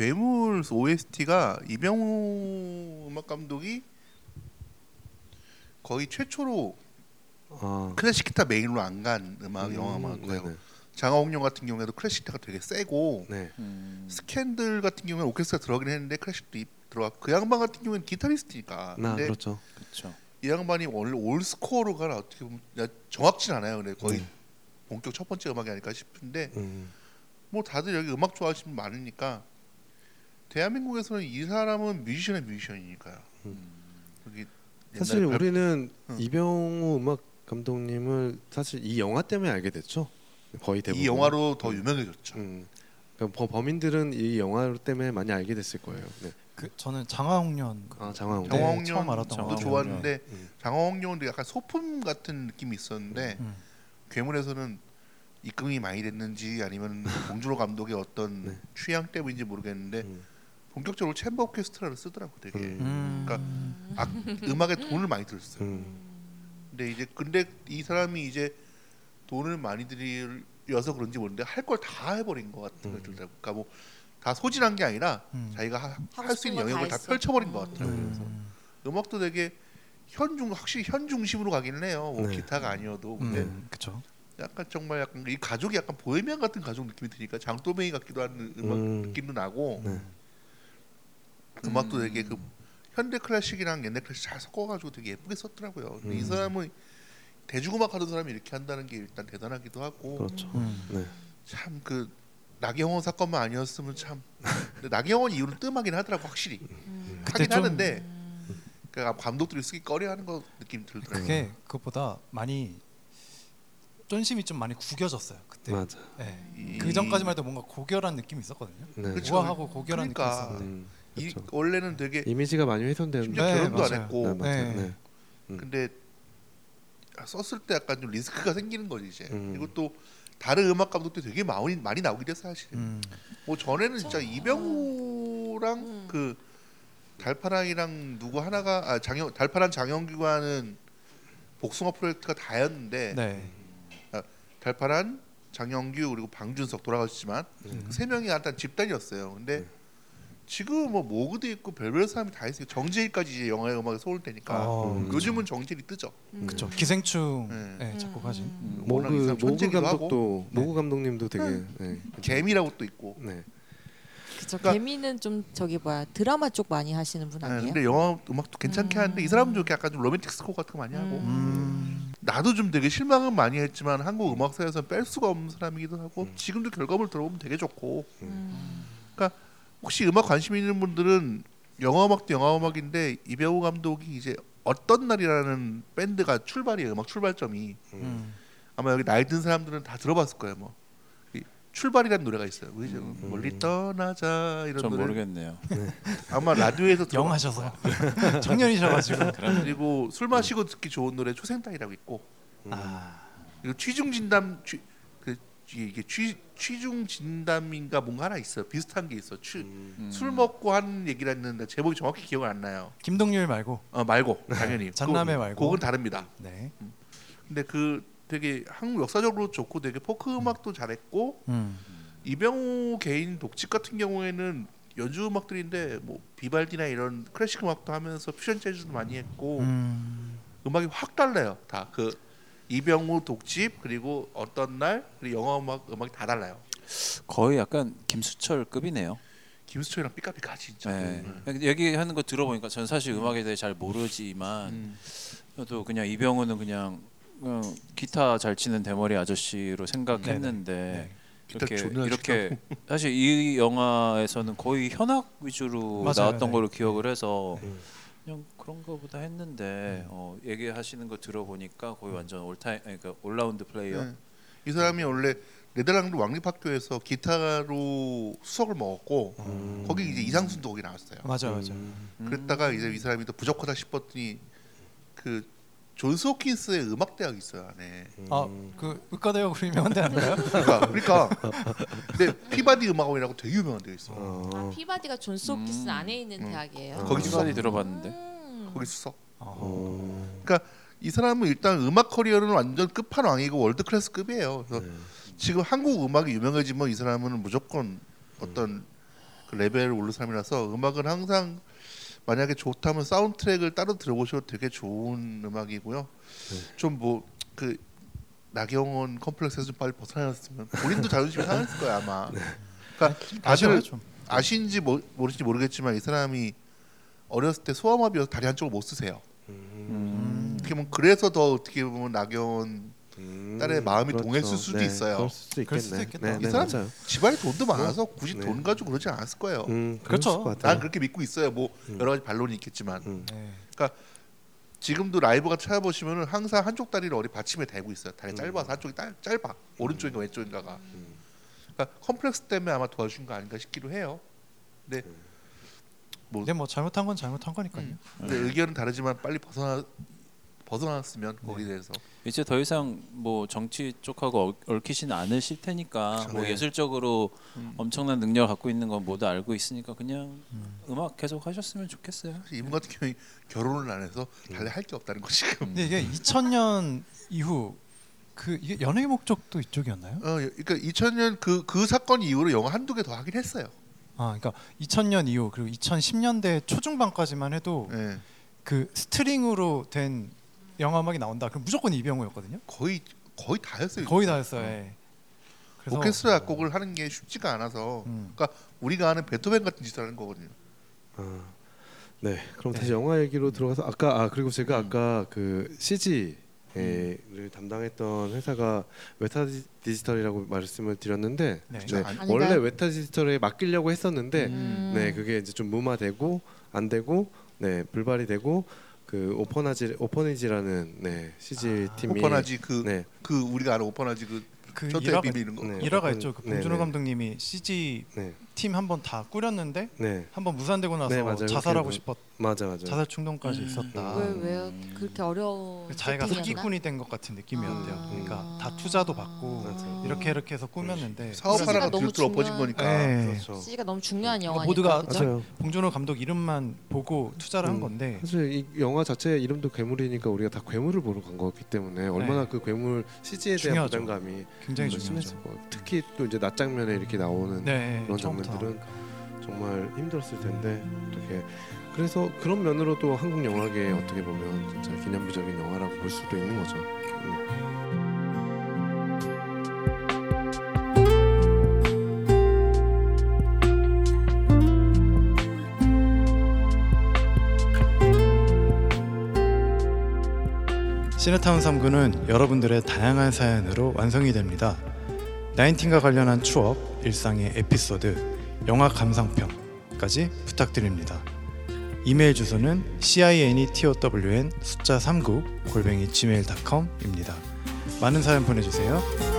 Speaker 3: 괴물 OST가 이병우 음악 감독이 거의 최초로
Speaker 2: 아,
Speaker 3: 클래식 기타 메인으로 안 간 음악 영화
Speaker 2: 음,
Speaker 3: 음악이고요.
Speaker 2: 네네.
Speaker 3: 장화홍련 같은 경우에도 클래식 기타가 되게 세고
Speaker 2: 네.
Speaker 1: 음.
Speaker 3: 스캔들 같은 경우에는 오케스트라 들어가긴 했는데 클래식도 입- 들어가. 그 양반 같은 경우에는 기타리스트니까.
Speaker 2: 나
Speaker 3: 근데
Speaker 2: 그렇죠.
Speaker 1: 그렇죠.
Speaker 3: 이 양반이 원래 all score로 가나 어떻게 보면 나 정확진 않아요. 근데 거의
Speaker 2: 네.
Speaker 3: 본격 첫 번째 음악이 아닐까 싶은데
Speaker 2: 음.
Speaker 3: 뭐 다들 여기 음악 좋아하시는 분 많으니까 대한민국에서는 이 사람은 뮤지션의 뮤지션이니까요. 여기
Speaker 2: 사실 우리는
Speaker 3: 응.
Speaker 2: 이병우 음악 감독님을 사실 이 영화 때문에 알게 됐죠. 거의 대부분.
Speaker 3: 이 영화로 더 유명해졌죠.
Speaker 2: 음. 그러니까 범- 범인들은 이 영화 때문에 많이 알게 됐을 거예요. 네.
Speaker 6: 그 저는 장화홍련
Speaker 2: 그아 장하웅.
Speaker 6: 네,
Speaker 3: 장화홍련
Speaker 6: 처음 알았던 같아요.
Speaker 3: 좋았는데
Speaker 2: 음.
Speaker 3: 장화홍련도 약간 소품 같은 느낌이 있었는데
Speaker 6: 음.
Speaker 3: 괴물에서는 입금이 많이 됐는지 아니면 봉준호 감독의 어떤
Speaker 2: 네.
Speaker 3: 취향 때문인지 모르겠는데
Speaker 2: 음.
Speaker 3: 본격적으로 챔버 오케스트라를 쓰더라고 되게
Speaker 2: 음.
Speaker 6: 음.
Speaker 3: 악, 음악에 돈을 많이 들었어요.
Speaker 2: 음.
Speaker 3: 근데 이제 근데 이 사람이 이제 돈을 많이 들여서 그런지 모르는데 할 걸 다 해버린 것 같은 걸
Speaker 2: 음.
Speaker 3: 들더라고. 그러니까 뭐 다 소진한 게 아니라
Speaker 6: 음.
Speaker 3: 자기가 할 수 있는 영역을 다
Speaker 4: 했어.
Speaker 3: 펼쳐버린 것
Speaker 4: 음.
Speaker 3: 같더라고요. 그래서
Speaker 6: 음.
Speaker 3: 음악도 되게 현중 확실히 현 중심으로 가기는 해요. 뭐
Speaker 2: 네.
Speaker 3: 기타가 아니어도 근데
Speaker 6: 음. 그렇죠.
Speaker 3: 약간 정말 약간 이 가족이 약간 보헤미안 같은 가족 느낌이 드니까 장또메이 같기도 하는 음악
Speaker 2: 음.
Speaker 3: 느낌도 나고
Speaker 2: 네.
Speaker 3: 음악도 되게 그 현대 클래식이랑 옛날 클래식 잘 섞어가지고 되게 예쁘게 썼더라고요. 근데 이
Speaker 2: 음.
Speaker 3: 사람은 대중음악 하는 사람이 이렇게 한다는 게 일단 대단하기도 하고
Speaker 2: 그렇죠.
Speaker 6: 음.
Speaker 2: 네.
Speaker 3: 참그 나경원 사건만 아니었으면 참 근데 나경원 이후로 뜸하긴 하더라고 확실히
Speaker 4: 음.
Speaker 3: 하긴
Speaker 6: 좀-
Speaker 3: 하는데 그러니까 감독들이 쓰기 꺼려하는 거 느낌 들더라고요.
Speaker 6: 그게 그것보다 많이 쫀심이 좀 많이 구겨졌어요 그때.
Speaker 2: 맞아.
Speaker 6: 네.
Speaker 3: 이-
Speaker 6: 그 전까지만 해도 뭔가 고결한 느낌이 있었거든요.
Speaker 2: 네.
Speaker 3: 그쵸.
Speaker 6: 우아하고 고결한
Speaker 3: 그러니까.
Speaker 6: 느낌이 있었는데.
Speaker 2: 음.
Speaker 3: 이
Speaker 2: 그렇죠.
Speaker 3: 원래는 되게
Speaker 2: 이미지가 많이 훼손되는데.
Speaker 3: 심지어
Speaker 6: 네,
Speaker 3: 결혼도 안
Speaker 6: 맞아요.
Speaker 3: 했고
Speaker 2: 네, 맞아요.
Speaker 6: 네.
Speaker 2: 네. 음.
Speaker 3: 근데 썼을 때 약간 좀 리스크가 생기는 거지 이제
Speaker 2: 음.
Speaker 3: 그리고 또 다른 음악 감독도 되게 많이 많이 나오긴 했어 사실
Speaker 6: 음.
Speaker 3: 뭐 전에는 진짜 이병우랑
Speaker 4: 음.
Speaker 3: 그 달파랑이랑 누구 하나가 아 장영 달파랑 장영규와는 복숭아 프로젝트가 다였는데
Speaker 6: 네.
Speaker 3: 달파란 장영규 그리고 방준석 돌아가셨지만
Speaker 6: 음.
Speaker 3: 그 세 명이 일단 집단이었어요. 근데 지금 뭐 모그도 있고 별별 사람이 다 있어요. 정재일까지 이제 영화의 음악에 소울 때니까
Speaker 6: 어,
Speaker 2: 음.
Speaker 3: 요즘은 정재일이 뜨죠.
Speaker 4: 음.
Speaker 6: 그렇죠. 기생충
Speaker 3: 네.
Speaker 6: 네, 작곡하신.
Speaker 4: 음.
Speaker 3: 워낙 이
Speaker 2: 모그
Speaker 3: 사람
Speaker 2: 모그
Speaker 3: 천재기도 하고.
Speaker 2: 감독도 모그 감독님도 되게 네.
Speaker 3: 개미라고 또 있고.
Speaker 2: 네.
Speaker 4: 그쵸.
Speaker 3: 그러니까-
Speaker 4: 개미는 좀 저기 뭐야 드라마 쪽 많이 하시는 분
Speaker 3: 네,
Speaker 4: 아니에요?
Speaker 3: 근데 영화 음악도 괜찮게
Speaker 4: 음.
Speaker 3: 하는데 이 사람도 이렇게 약간 좀 romantic score 같은 거 많이 하고
Speaker 6: 음.
Speaker 3: 나도 좀 되게 실망은 많이 했지만 한국 음악사에서 뺄 수가 없는 사람이기도 하고
Speaker 2: 음.
Speaker 3: 지금도 결과물 들어보면 되게 좋고
Speaker 4: 음.
Speaker 3: 혹시 음악 관심 있는 분들은 영화 음악도 영화 음악인데 이병우 감독이 이제 어떤 날이라는 밴드가 출발이에요 음악 출발점이
Speaker 6: 음.
Speaker 3: 아마 여기 나이 든 사람들은 다 들어봤을 거예요 뭐이 출발이라는 노래가 있어요 그죠
Speaker 2: 음.
Speaker 3: 멀리 떠나자 이런
Speaker 1: 전
Speaker 3: 노래
Speaker 1: 모르겠네요.
Speaker 3: 아마 라디오에서 들어
Speaker 6: 영하셔서 청년이셔가지고.
Speaker 3: 그리고 술 마시고 듣기 좋은 노래 초생딸이라고 있고
Speaker 6: 아.
Speaker 3: 그리고 취중 진담 취, 그 이게 취 취중 진담인가 뭔가 하나 있어요. 비슷한 게 있어. 취,
Speaker 1: 음.
Speaker 3: 술 먹고 하는 얘기를 했는데 제목이 정확히 기억은 안 나요.
Speaker 6: 김동률 말고.
Speaker 3: 어 말고 당연히
Speaker 6: 잔남애
Speaker 3: 그거-
Speaker 6: 말고.
Speaker 3: 곡은 다릅니다.
Speaker 6: 네.
Speaker 3: 근데 그 되게 한국 역사적으로 좋고 되게 포크 음악도 잘했고
Speaker 6: 음.
Speaker 3: 이병우 개인 독집 같은 경우에는 연주 음악들인데 뭐 비발디나 이런 클래식 음악도 하면서 퓨전 재즈도 많이 했고
Speaker 6: 음.
Speaker 3: 음악이 확 달라요. 다 그 이병우 독집 그리고 어떤 날 그리고 영화 음악 음악이 다 달라요.
Speaker 1: 거의 약간 김수철급이네요.
Speaker 3: 김수철이랑 삐까삐까 진짜.
Speaker 1: 네.
Speaker 3: 음.
Speaker 1: 얘기하는 거 들어보니까 전 사실 음악에 대해 잘 모르지만
Speaker 3: 음.
Speaker 1: 저도 그냥 이병헌은 그냥 어, 기타 잘 치는 대머리 아저씨로 생각했는데
Speaker 6: 네.
Speaker 3: 기타
Speaker 1: 이렇게 이렇게 사실 이 영화에서는 거의 현악 위주로
Speaker 6: 맞아요,
Speaker 1: 나왔던
Speaker 6: 네.
Speaker 1: 걸로 기억을 해서
Speaker 2: 음.
Speaker 1: 그냥 그런 거보다 했는데 어, 얘기하시는 거 들어보니까 거의 완전 all-time 그러니까 all-round player
Speaker 3: 네. 이 사람이 원래 네덜란드 왕립학교에서 기타로 수석을 먹었고
Speaker 2: 음.
Speaker 3: 거기 이제 이상순도 거기 나왔어요.
Speaker 6: 맞아 맞아.
Speaker 2: 음.
Speaker 3: 그랬다가 이제 이 사람이 또 부족하다 싶었더니 그 존스 홉킨스의 음악 대학이 있어요 안에.
Speaker 6: 아그 의과대학으로 유명한 데 아닌가요?
Speaker 3: 그러니까 그러니까 근데 피바디 음악원이라고 되게 유명한 데가 있어.
Speaker 2: 어.
Speaker 4: 아, 피바디가 존스 홉킨스
Speaker 1: 음.
Speaker 4: 안에 있는
Speaker 3: 음.
Speaker 4: 대학이에요.
Speaker 3: 거기
Speaker 1: 거기
Speaker 3: 수석.
Speaker 1: 디 들어봤는데
Speaker 4: 음.
Speaker 3: 거기 수석.
Speaker 6: 어.
Speaker 2: 어.
Speaker 3: 이 사람은 일단 음악 커리어는 완전 끝판왕이고 world class급이에요. 그래서
Speaker 2: 네.
Speaker 3: 지금 한국 음악이 유명해지면 이 사람은 무조건 어떤 그 레벨을 오른 사람이라서 음악은 항상 만약에 좋다면 사운드 트랙을 따로 들어보셔도 되게 좋은 음악이고요. 좀뭐그 나경원 컴플렉스에서 좀 빨리 벗어나셨으면 본인도 자존심이 상했을 거야 아마. 그러니까
Speaker 6: 아쉬워요
Speaker 3: 다들
Speaker 6: 좀.
Speaker 3: 아신지 모, 모르신지 모르겠지만 이 사람이 어렸을 때 소아마비여서 다리 한쪽을 못 쓰세요.
Speaker 2: 음.
Speaker 6: 음.
Speaker 3: 어떻게 보면 그래서 더 어떻게 보면 나경원
Speaker 2: 음,
Speaker 3: 딸의 마음이 동했을 수도 있어요.
Speaker 2: 그럴 수도
Speaker 6: 그럴
Speaker 2: 있겠네.
Speaker 6: 수도 있겠다.
Speaker 2: 네,
Speaker 3: 이
Speaker 2: 네,
Speaker 3: 사람
Speaker 2: 맞아요.
Speaker 3: 집안에 돈도 많아서 굳이
Speaker 2: 네.
Speaker 3: 돈 가지고 그러지 않았을 거예요.
Speaker 2: 음,
Speaker 6: 그렇죠.
Speaker 2: 그렇죠.
Speaker 3: 난 그렇게 믿고 있어요. 뭐 여러 가지 반론이 있겠지만
Speaker 2: 음.
Speaker 6: 네.
Speaker 3: 지금도 라이브가 찾아보시면은 항상 한쪽 다리를 어디 받침에 대고 있어요. 다리
Speaker 2: 음.
Speaker 3: 짧아서 한쪽이 딸, 짧아. 오른쪽인가 왼쪽인가가. 그러니까 컴플렉스 때문에 아마 도와준 거 아닌가 싶기도 해요. 근데 뭐
Speaker 6: 근데 뭐 잘못한 건 잘못한 거니까요.
Speaker 3: 음. 근데 의견은 다르지만 빨리 벗어나 벗어났으면
Speaker 2: 네.
Speaker 3: 거기에 대해서
Speaker 1: 이제 더 이상 뭐 정치 쪽하고 얽- 얽히진 않으실 테니까
Speaker 3: 그렇죠.
Speaker 1: 뭐
Speaker 3: 네.
Speaker 1: 예술적으로
Speaker 3: 음.
Speaker 1: 엄청난 능력을 갖고 있는 건 모두 알고 있으니까 그냥 음. 악 계속 하셨으면 좋겠어요.
Speaker 3: 이분 같은 경우에 결혼을 안 해서 달래 할게 없다는 거 지금.
Speaker 6: 근데 이게 2000년 이후 그 이게 연예의 목적도 이쪽이었나요?
Speaker 3: 어, 그러니까 2000년 그 그 사건 이후로 영화 한두 개 더 하긴 했어요.
Speaker 6: 아, 그러니까 2000년 이후 그리고 2010년대 초중반까지만 해도
Speaker 3: 예.
Speaker 6: 그 스트링으로 된 영화 음악이 나온다. 그럼 무조건 이병호였거든요.
Speaker 3: 거의 거의 다였어요.
Speaker 6: 거의 다였어요. 예. 그래서
Speaker 3: 오케스트라 악곡을 하는 게 쉽지가 않아서
Speaker 6: 음.
Speaker 3: 그러니까 우리가 아는 베토벤 같은 짓을 하는 거거든요.
Speaker 2: 아, 네, 그럼
Speaker 6: 네.
Speaker 2: 다시 영화 얘기로 들어가서 아까 아 그리고 제가
Speaker 3: 음.
Speaker 2: 아까 그 CG를 담당했던 회사가 웨타 디- 디지털이라고 말씀을 드렸는데
Speaker 6: 네.
Speaker 2: 네,
Speaker 3: 아니-
Speaker 2: 원래? 웨타 디지털에 맡기려고 했었는데
Speaker 4: 음.
Speaker 2: 네 그게 이제 좀 무마되고 안 되고 네 불발이 되고 그 오퍼나지 오퍼니지라는 네 CG 팀이
Speaker 3: 오퍼나지 그그
Speaker 2: 네,
Speaker 3: 우리가 아는 오퍼나지 그
Speaker 6: 그 일화가
Speaker 3: 비밀 이런 거.
Speaker 2: 네.
Speaker 6: 일화가 있죠. 그
Speaker 2: 네,
Speaker 6: 봉준호
Speaker 2: 네.
Speaker 6: 감독님이 CG
Speaker 2: 네,
Speaker 6: 팀 한 번 다 꾸렸는데
Speaker 2: 네,
Speaker 6: 한 번 무산되고 나서
Speaker 2: 네, 맞아요.
Speaker 6: 자살하고
Speaker 2: 그렇게
Speaker 6: 싶었
Speaker 2: 맞아 맞아.
Speaker 6: 자살 충동까지
Speaker 2: 음.
Speaker 6: 있었다.
Speaker 4: 왜왜 그렇게 어려운
Speaker 6: 자기가
Speaker 4: 세팅이었나?
Speaker 6: 사기꾼이 된 것 같은 느낌이었대요.
Speaker 4: 아.
Speaker 6: 그러니까 다 투자도 받고
Speaker 2: 맞아요.
Speaker 6: 이렇게 이렇게 해서 꾸몄는데
Speaker 3: 사업
Speaker 4: CG 가
Speaker 3: 하나가
Speaker 4: 너무
Speaker 3: 뒤로 엎어진
Speaker 4: 중요한-
Speaker 3: 거니까.
Speaker 6: 네.
Speaker 2: 그렇죠.
Speaker 4: CG가 너무 중요한
Speaker 6: 그러니까
Speaker 4: 영화니까
Speaker 6: 모두가
Speaker 4: 그죠?
Speaker 2: 맞아요.
Speaker 6: 봉준호 감독 이름만 보고 투자를 한
Speaker 2: 음.
Speaker 6: 건데
Speaker 2: 사실 이 영화 자체 이름도 괴물이니까 우리가 다 괴물을 보러 간 거기 때문에 얼마나 그 괴물 CG에 대한
Speaker 6: 중요하죠.
Speaker 2: 부담감이
Speaker 6: 굉장히
Speaker 2: 정말
Speaker 6: 중요하죠.
Speaker 2: 심했을 거예요. 특히 또 이제 낮 장면에 이렇게 나오는
Speaker 6: 네,
Speaker 2: 그런
Speaker 6: 처음부터
Speaker 2: 장면들은 정말 힘들었을 텐데 어떻게 그래서 그런 면으로도 한국 영화계에 어떻게 보면 진짜 기념비적인 영화라고 볼 수도 있는 거죠. 음.
Speaker 6: 시네타운 3구는 여러분들의 다양한 사연으로 완성이 됩니다. 나인틴과 관련한 추억, 일상의 에피소드, 영화 감상평까지 부탁드립니다. 이메일 주소는 cinetown 숫자 39 골뱅이 gmail.com입니다. 많은 사연 보내주세요.